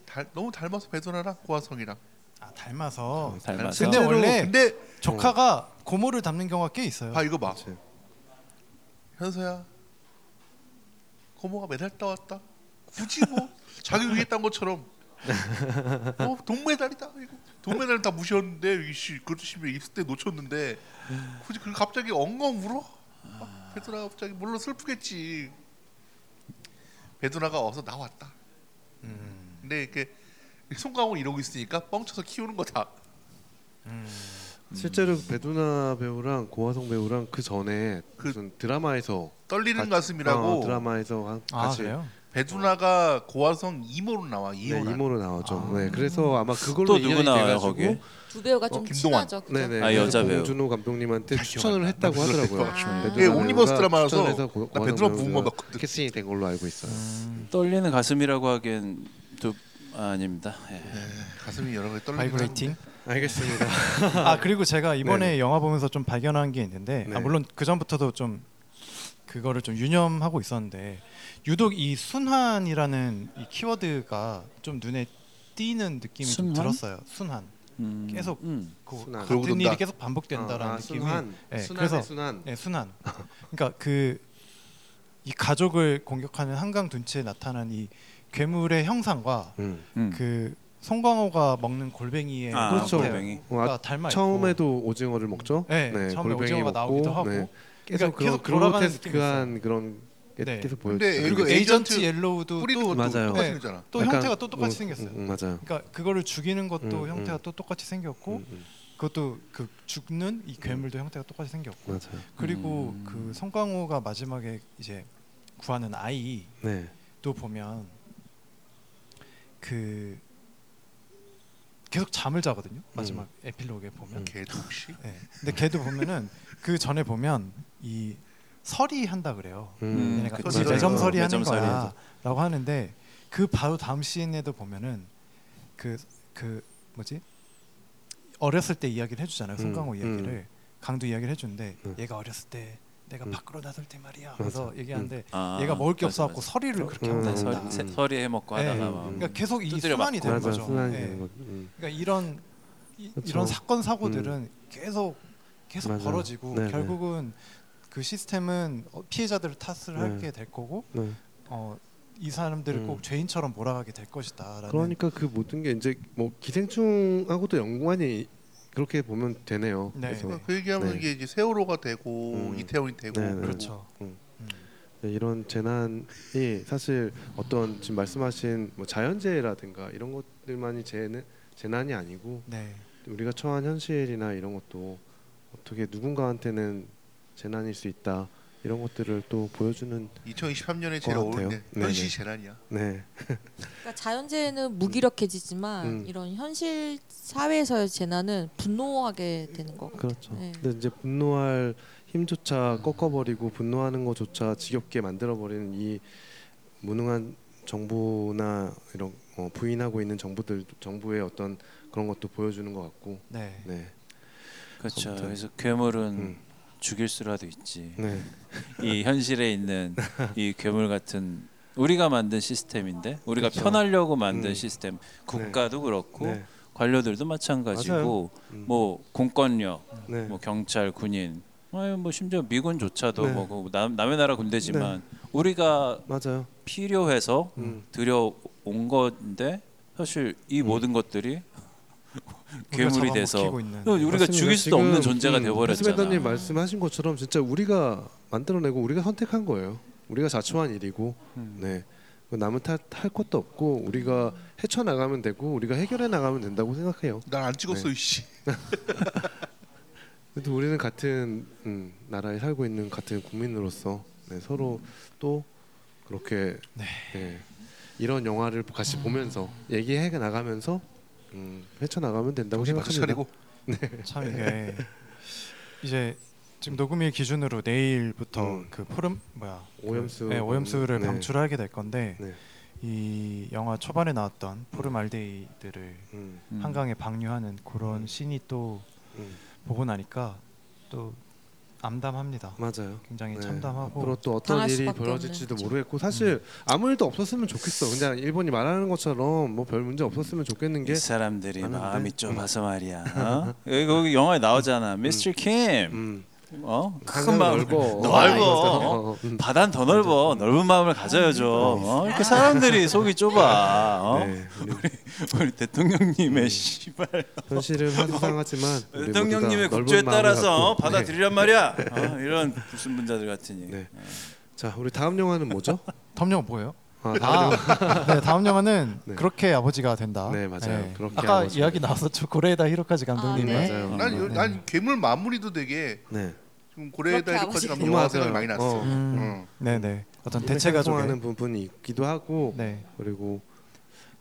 Speaker 3: 달- 너무 닮아서 배두나랑 고아성이랑
Speaker 6: 아 닮아서.
Speaker 1: 닮아서.
Speaker 6: 근데 원래
Speaker 3: 근데
Speaker 6: 조카가 고모를 닮는 경우가 꽤 있어요.
Speaker 3: 아 이거 봐
Speaker 2: 그치.
Speaker 3: 현서야 고모가 메달 따왔다 굳이 뭐 자기 위에 딴 것처럼 어 동메달이다 이거 동메달 다 무시했는데 이씨 그것도 심지어 입술 때 놓쳤는데 굳이 그 갑자기 엉엉 울어 베두나가 갑자기 물론 슬프겠지. 베두나가 어서 나왔다.
Speaker 6: 음,
Speaker 3: 근데 이렇게 송강호 이러고 있으니까 뻥쳐서 키우는 거다.
Speaker 6: 음,
Speaker 2: 실제로 배두나 배우랑 고화성 배우랑 그 전에
Speaker 3: 그-
Speaker 2: 무슨 드라마에서
Speaker 3: 떨리는
Speaker 2: 같이-
Speaker 3: 가슴이라고
Speaker 2: 어, 드라마에서 한-
Speaker 6: 아
Speaker 2: 같이
Speaker 6: 그래요?
Speaker 3: 배두나가 고아성 이모로 나와
Speaker 2: 네,
Speaker 3: 이모라.
Speaker 2: 이모로 나오죠.
Speaker 6: 아.
Speaker 2: 네, 그래서 아마 그걸로
Speaker 1: 또 누구
Speaker 2: 인연이
Speaker 1: 나와요,
Speaker 2: 돼가지고
Speaker 1: 거기에?
Speaker 4: 두 배우가 좀
Speaker 3: 김동완.
Speaker 4: 친하죠. 그죠?
Speaker 2: 네네.
Speaker 1: 아,
Speaker 2: 그래서
Speaker 1: 여자 배우.
Speaker 2: 봉준호 감독님한테
Speaker 3: 다
Speaker 2: 추천을. 했다고
Speaker 3: 나
Speaker 2: 하더라고요.
Speaker 4: 아.
Speaker 2: 배두나
Speaker 3: 예, 옴니버스
Speaker 2: 배우가
Speaker 3: 드라마라서
Speaker 2: 추천해서 고-
Speaker 3: 나
Speaker 2: 고아성
Speaker 3: 부분
Speaker 2: 배우가
Speaker 3: 봤거든.
Speaker 2: 캐스팅이 된 걸로 알고 있어요.
Speaker 6: 음,
Speaker 1: 떨리는 가슴이라고 하기엔 또 아, 아닙니다. 예.
Speaker 3: 네, 가슴이 여러 개 떨리는
Speaker 6: vibrating.
Speaker 2: 알겠습니다.
Speaker 6: 아 그리고 제가 이번에
Speaker 2: 네네.
Speaker 6: 영화 보면서 좀 발견한 게 있는데 아,
Speaker 2: 네.
Speaker 6: 물론 그 전부터도 좀 그거를 좀 유념하고 있었는데 유독 이 순환이라는 이 키워드가 좀 눈에 띄는 느낌이
Speaker 1: 순환?
Speaker 6: 좀 들었어요. 순환.
Speaker 1: 음,
Speaker 6: 계속
Speaker 1: 음.
Speaker 6: 그
Speaker 2: 순환.
Speaker 3: 그러고
Speaker 6: 같은. 일이 계속 반복된다라는
Speaker 2: 아,
Speaker 6: 느낌이.
Speaker 2: 순환.
Speaker 6: 네,
Speaker 2: 순환의
Speaker 6: 그래서
Speaker 2: 순환.
Speaker 6: 네, 순환. 그러니까 그 이 가족을 공격하는 한강 둔치에 나타난 이 괴물의 형상과
Speaker 2: 음.
Speaker 1: 음.
Speaker 6: 그 송광호가 먹는 골뱅이의
Speaker 1: 아,
Speaker 2: 그렇죠.
Speaker 1: 골뱅이.
Speaker 2: 어, 아,
Speaker 6: 가 닮아 있고.
Speaker 2: 처음에도 오징어를 먹죠.
Speaker 6: 네, 처음에
Speaker 2: 골뱅이
Speaker 6: 오징어가
Speaker 2: 먹고,
Speaker 6: 나오기도 하고.
Speaker 2: 네. 계속
Speaker 6: 그러니까
Speaker 2: 그런
Speaker 6: 계속 돌아가는
Speaker 2: 그로테스크한 그런 게
Speaker 6: 네.
Speaker 2: 계속 보여주죠.
Speaker 6: 그리고
Speaker 3: 그
Speaker 6: agent, Agent Yellow도
Speaker 3: 뿌리는
Speaker 6: 또,
Speaker 3: 것도
Speaker 2: 맞아요.
Speaker 3: 똑같이
Speaker 6: 네.
Speaker 3: 생겼잖아.
Speaker 6: 또
Speaker 2: 약간-
Speaker 6: 형태가 또 똑같이
Speaker 2: 음,
Speaker 6: 생겼어요.
Speaker 2: 음, 음, 맞아요.
Speaker 6: 그러니까 그거를 죽이는 것도
Speaker 2: 음,
Speaker 6: 형태가
Speaker 2: 음.
Speaker 6: 또 똑같이 생겼고
Speaker 2: 음, 음,
Speaker 6: 그것도 그 죽는 이 괴물도 형태가 똑같이 생겼고
Speaker 2: 맞아요.
Speaker 6: 그리고
Speaker 1: 음.
Speaker 6: 그 송강호가 마지막에 이제 구하는 아이도
Speaker 2: 네.
Speaker 6: 보면 그 계속 잠을 자거든요 마지막 에필로그에 보면
Speaker 2: 음.
Speaker 3: 걔도 혹시
Speaker 6: 네. 근데 걔도 보면은 그 전에 보면 이 설이 한다 그래요
Speaker 1: 음,
Speaker 6: 얘네가
Speaker 1: 그치.
Speaker 6: 이 매점설이
Speaker 1: 어,
Speaker 6: 하는
Speaker 1: 매점설이
Speaker 6: 거야라고 하는데 그 바로 다음 씬에도 보면은 그 그 뭐지 어렸을 때 이야기를 해주잖아요
Speaker 2: 음,
Speaker 6: 송강호
Speaker 2: 음.
Speaker 6: 이야기를 강도 이야기를 해주는데
Speaker 2: 음.
Speaker 6: 얘가 어렸을 때 내가
Speaker 2: 음.
Speaker 6: 밖으로 나설 때 말이야 그래서
Speaker 2: 맞아.
Speaker 6: 얘기하는데
Speaker 1: 아,
Speaker 6: 얘가 먹을 게
Speaker 1: 맞아,
Speaker 6: 없어갖고
Speaker 1: 맞아.
Speaker 6: 서리를 그렇게
Speaker 2: 음,
Speaker 6: 한다
Speaker 1: 네,
Speaker 2: 음.
Speaker 1: 서, 리 해먹고
Speaker 6: 네.
Speaker 1: 하다가 막
Speaker 6: 그러니까 계속 이
Speaker 1: 두드려
Speaker 6: 순환이
Speaker 1: 맞고.
Speaker 6: 되는
Speaker 2: 맞아.
Speaker 6: 거죠
Speaker 2: 순환이
Speaker 6: 네.
Speaker 2: 되는 거. 음.
Speaker 6: 그러니까 이런 이,
Speaker 2: 그쵸.
Speaker 6: 이런 사건 사고들은 계속 계속
Speaker 2: 맞아요.
Speaker 6: 벌어지고
Speaker 2: 네 네.
Speaker 6: 결국은 그 시스템은 어, 피해자들을 탓을
Speaker 2: 네.
Speaker 6: 하게 될 거고
Speaker 2: 네.
Speaker 6: 어, 이 사람들을
Speaker 2: 음.
Speaker 6: 꼭 죄인처럼 몰아가게 될 것이다라는
Speaker 2: 그러니까 그 모든 게 이제 뭐 기생충하고도 연관이 그렇게 보면 되네요.
Speaker 6: 네.
Speaker 2: 그래서
Speaker 3: 그 얘기하면
Speaker 2: 네.
Speaker 3: 이게 이제 세월호가 되고
Speaker 2: 음.
Speaker 3: 이태원이 되고
Speaker 2: 네, 네.
Speaker 3: 그리고
Speaker 6: 그렇죠.
Speaker 2: 음.
Speaker 6: 음.
Speaker 2: 네, 이런 재난이 사실 어떤 지금 말씀하신 뭐 자연재해라든가 이런 것들만이 재는 재난이 아니고
Speaker 6: 네.
Speaker 2: 우리가 처한 현실이나 이런 것도 어떻게 누군가한테는 재난일 수 있다 이런 것들을 또 보여주는
Speaker 3: 2023년에 제일
Speaker 2: 것
Speaker 3: 어울리는
Speaker 2: 같아요.
Speaker 3: 현실. 재난이야.
Speaker 2: 네
Speaker 4: 그러니까 자연재해는 무기력해지지만
Speaker 2: 음.
Speaker 4: 이런 현실 사회에서의 재난은 분노하게 되는 거.
Speaker 2: 그렇죠.
Speaker 4: 네.
Speaker 2: 근데 이제 분노할 힘조차 꺾어버리고 분노하는 것조차 지겹게 만들어버리는 이 무능한 정부나 이런 어, 부인하고 있는 정부들 정부의 어떤 그런 것도 보여주는 것 같고
Speaker 6: 네.
Speaker 2: 네,
Speaker 1: 그렇죠.
Speaker 2: 아무튼.
Speaker 1: 그래서 괴물은
Speaker 2: 음,
Speaker 1: 죽일 수라도 있지.
Speaker 2: 네,
Speaker 1: 이 현실에 있는 이 괴물 같은 우리가 만든 시스템인데 우리가
Speaker 2: 그렇죠.
Speaker 1: 편하려고 만든
Speaker 2: 음.
Speaker 1: 시스템 국가도 그렇고
Speaker 2: 네,
Speaker 1: 관료들도 마찬가지고
Speaker 2: 음,
Speaker 1: 뭐 공권력
Speaker 2: 네,
Speaker 1: 뭐 경찰 군인 아니 뭐 심지어 미군조차도
Speaker 2: 네.
Speaker 1: 뭐그 남, 남의 나라 군대지만 우리가
Speaker 2: 맞아요.
Speaker 1: 필요해서
Speaker 2: 음,
Speaker 1: 들여온 건데 사실 이
Speaker 2: 음.
Speaker 1: 모든 것들이 괴물이 돼서
Speaker 6: 잡아먹히고 있는.
Speaker 1: 또 우리가
Speaker 2: 맞습니다.
Speaker 1: 죽일 수도 없는 존재가
Speaker 2: 음,
Speaker 1: 되어버렸잖아.
Speaker 2: 패스맨더님 말씀하신 것처럼 진짜 우리가 만들어내고 우리가 선택한 거예요. 우리가 자초한 일이고,
Speaker 1: 음.
Speaker 2: 네. 그 남은 탓할 것도 없고 우리가 헤쳐 나가면 되고 우리가 해결해 나가면 된다고 생각해요.
Speaker 3: 난 안 찍었어
Speaker 2: 네.
Speaker 3: 이씨.
Speaker 2: 그래도 우리는 같은 음, 나라에 살고 있는 같은 국민으로서 네, 서로 또 그렇게
Speaker 6: 네.
Speaker 2: 네, 이런 영화를 같이 보면서 얘기해 나가면서 음, 헤쳐 나가면 된다고 생각합니다.
Speaker 3: 차리고
Speaker 6: 참 이게 이제 지금 녹음일 기준으로 내일부터
Speaker 2: 음.
Speaker 6: 그 포름 뭐야
Speaker 2: 오염수.
Speaker 6: 그, 네, 오염수를
Speaker 2: 네.
Speaker 6: 방출하게 될 건데
Speaker 2: 네.
Speaker 6: 이 영화 초반에 나왔던 포름알데이들을
Speaker 2: 음,
Speaker 1: 음.
Speaker 6: 한강에 방류하는 그런
Speaker 2: 음.
Speaker 6: 씬이 또
Speaker 2: 음,
Speaker 6: 보고 나니까 또 암담합니다.
Speaker 2: 맞아요.
Speaker 6: 굉장히
Speaker 2: 네.
Speaker 6: 참담하고
Speaker 2: 앞으로 또 어떤
Speaker 4: 당할
Speaker 2: 일이
Speaker 4: 수밖에
Speaker 2: 벌어질지도 모르겠고 사실 아무 일도 없었으면 좋겠어. 그냥 일본이 말하는 것처럼 뭐 별 문제 없었으면 좋겠는 게
Speaker 1: 이 사람들이. 마음이 좁아서 말이야. 어? 여기 거기 영화에 나오잖아, 미스터 킴.
Speaker 2: 음,
Speaker 1: 어? 큰
Speaker 2: 한강
Speaker 1: 마음
Speaker 2: 넓어.
Speaker 1: 넓어.
Speaker 2: 어, 음.
Speaker 1: 바다는 더 넓어. 넓은 마음을 가져야죠. 어? 이렇게 사람들이 속이 좁아. 어?
Speaker 2: 네, 우리
Speaker 1: 우리 대통령님의 씨발
Speaker 2: 현실은 우리 모두 다
Speaker 1: 대통령님의 국조에
Speaker 2: 마음을
Speaker 1: 따라서
Speaker 2: 갖고, 네.
Speaker 1: 받아들이란 말이야. 어? 이런 무슨 분자들 같으니.
Speaker 2: 네. 자, 우리 다음 영화는 뭐죠?
Speaker 6: 다음 영화 뭐예요?
Speaker 2: 아, 다음 영화.
Speaker 6: 네, 다음 영화는
Speaker 2: 네.
Speaker 6: 그렇게 아버지가 된다.
Speaker 2: 네, 맞아요. 그렇게
Speaker 6: 아까
Speaker 2: 아버지가
Speaker 6: 이야기 나왔었죠. 고레에다 히로카즈 감독님의.
Speaker 4: 아, 네.
Speaker 2: 맞아요.
Speaker 3: 난, 요- 난 괴물 마무리도 되게
Speaker 2: 네.
Speaker 3: 좀 고레에다
Speaker 4: 그렇게
Speaker 3: 이렇게
Speaker 4: 아버지가
Speaker 3: 감독 영화 생각이
Speaker 2: 맞아요.
Speaker 3: 많이 났어.
Speaker 2: 어.
Speaker 6: 음,
Speaker 3: 응.
Speaker 6: 네, 네. 어떤 대체 가족의
Speaker 2: 하는 부분이 있기도 하고
Speaker 6: 네,
Speaker 2: 그리고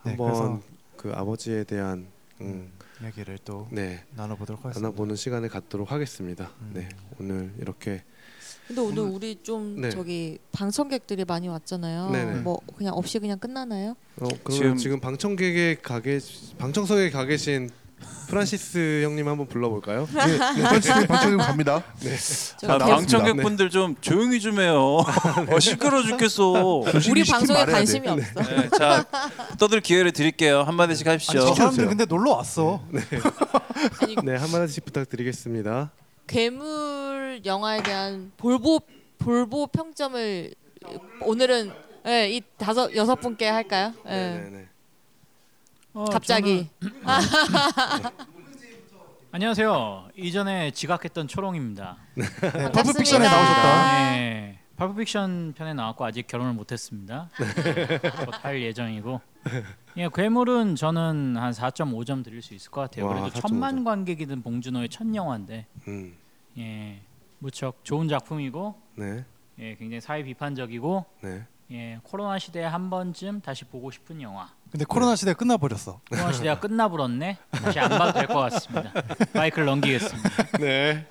Speaker 6: 네,
Speaker 2: 한번
Speaker 6: 그
Speaker 2: 아버지에 대한 음,
Speaker 6: 이야기를 또
Speaker 2: 네
Speaker 6: 나눠보도록 하겠습니다.
Speaker 2: 나눠보는 시간을 갖도록 하겠습니다.
Speaker 6: 음.
Speaker 2: 네 오늘 이렇게
Speaker 4: 근데 오늘 우리 좀
Speaker 2: 네.
Speaker 4: 저기 방청객들이 많이 왔잖아요.
Speaker 2: 네네.
Speaker 4: 뭐 그냥 없이 그냥 끝나나요?
Speaker 2: 어,
Speaker 1: 지금-
Speaker 2: 지금, 방청객에 가 계, 방청석에 가 계신 프란시스 형님 한번 불러볼까요?
Speaker 3: 네, 방청 방청객 갑니다.
Speaker 4: 저기
Speaker 1: 아,
Speaker 4: 개-
Speaker 1: 방청객
Speaker 2: 네.
Speaker 1: 분들 좀 조용히 좀 해요. 어, 시끄러 죽겠어.
Speaker 4: 우리 방송에 관심이
Speaker 3: 돼.
Speaker 4: 없어.
Speaker 1: 네, 자 떠들 기회를 드릴게요. 한 마디씩
Speaker 6: 아니,
Speaker 1: 하십시오.
Speaker 6: 저 사람들
Speaker 3: 시켜주세요.
Speaker 6: 근데 놀러 왔어.
Speaker 4: 아니
Speaker 2: 네 한 마디씩 부탁드리겠습니다.
Speaker 4: 괴물 영화에 대한 볼보 볼보 평점을 오늘은 예, 이 다섯 여섯 분께 할까요? 예.
Speaker 2: 네네네.
Speaker 7: 어,
Speaker 4: 갑자기
Speaker 7: 저는- 안녕하세요. 이전에 지각했던 초롱입니다.
Speaker 6: 네,
Speaker 4: 반갑습니다.
Speaker 6: 퍼프픽션에 나오셨다.
Speaker 7: 네, 펄프픽션 편에 나왔고 아직 결혼을 못했습니다. 곧할 예정이고. 예, 괴물은 저는 한 4.5점 드릴 수 있을 것 같아요.
Speaker 2: 와,
Speaker 7: 그래도
Speaker 2: 4.5 점.
Speaker 7: 천만 관객이 든 봉준호의 첫 영화인데,
Speaker 2: 음,
Speaker 7: 예, 무척 좋은 작품이고,
Speaker 2: 네,
Speaker 7: 예, 굉장히 사회 비판적이고,
Speaker 2: 네.
Speaker 7: 예, 코로나 시대에 한 번쯤 다시 보고 싶은 영화.
Speaker 6: 근데 코로나 시대 가 끝나 버렸어.
Speaker 7: 코로나 시대가 끝나버렸네. 다시 안 봐도 될 것 같습니다. 마이크를 넘기겠습니다.
Speaker 2: 네.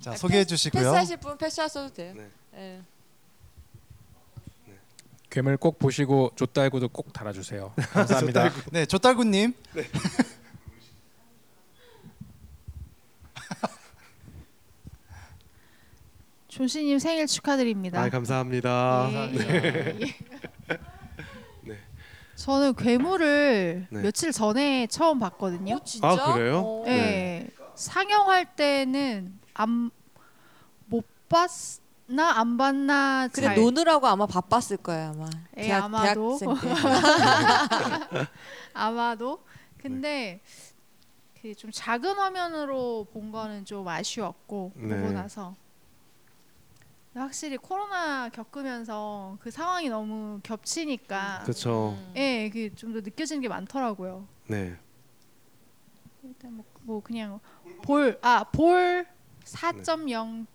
Speaker 6: 자 소개해 주시고요.
Speaker 4: 패스하실 분 패스하셔도 돼요.
Speaker 2: 네.
Speaker 4: 예.
Speaker 8: 괴물 꼭 보시고 조달구도 꼭 달아주세요. 감사합니다.
Speaker 6: 네, 조달구님.
Speaker 9: 조시님 생일 축하드립니다.
Speaker 2: 아 감사합니다.
Speaker 9: 예, 예. 저는 괴물을
Speaker 2: 네.
Speaker 9: 며칠 전에 처음 봤거든요.
Speaker 4: 어, 진짜?
Speaker 2: 아, 그래요?
Speaker 4: 어.
Speaker 9: 예.
Speaker 2: 네.
Speaker 9: 상영할 때는 안 못 봤나 안 봤나
Speaker 4: 그래
Speaker 9: 잘
Speaker 4: 노느라고 아마 바빴을 거예요 아마.
Speaker 9: 예,
Speaker 4: 대학,
Speaker 9: 아마도.
Speaker 4: 대학생 때.
Speaker 9: 아마도 근데 그 좀 작은 화면으로 본 거는 좀 아쉬웠고
Speaker 2: 네.
Speaker 9: 보고 나서 확실히 코로나 겪으면서 그 상황이 너무 겹치니까
Speaker 2: 그렇죠.
Speaker 9: 예, 그 좀 더 느껴지는 게 많더라고요.
Speaker 2: 네.
Speaker 9: 일단 뭐, 뭐 그냥 볼 아 볼 4.0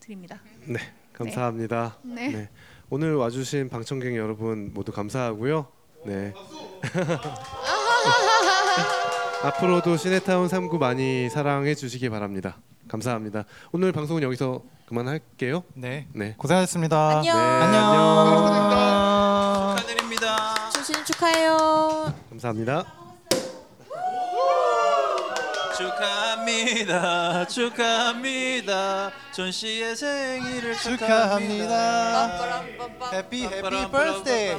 Speaker 9: 드립니다.
Speaker 2: 네. 감사합니다.
Speaker 9: 네.
Speaker 2: 네. 오늘 와주신 방청객 여러분 모두 감사하고요. 네. 앞으로도 시네타운 3구 많이 사랑해 주시기 바랍니다. 감사합니다. 오늘 방송은 여기서 그만할게요.
Speaker 6: 네,
Speaker 2: 네.
Speaker 6: 고생하셨습니다.
Speaker 4: 안녕.
Speaker 2: 네,
Speaker 6: 안녕.
Speaker 1: 축하드립니다.
Speaker 4: 조신 축하해요.
Speaker 2: 감사합니다.
Speaker 1: 축하합니다. 축하합니다. 존 씨의 생일을 축하합니다.
Speaker 6: 축하합니다. happy happy birthday.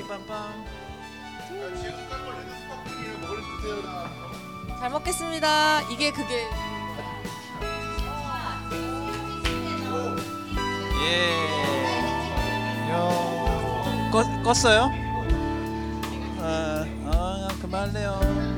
Speaker 4: 잘 먹겠습니다. 이게 그게
Speaker 1: 예.
Speaker 6: 안녕.
Speaker 1: 껐, 껐어요? 아, 아 그만해요.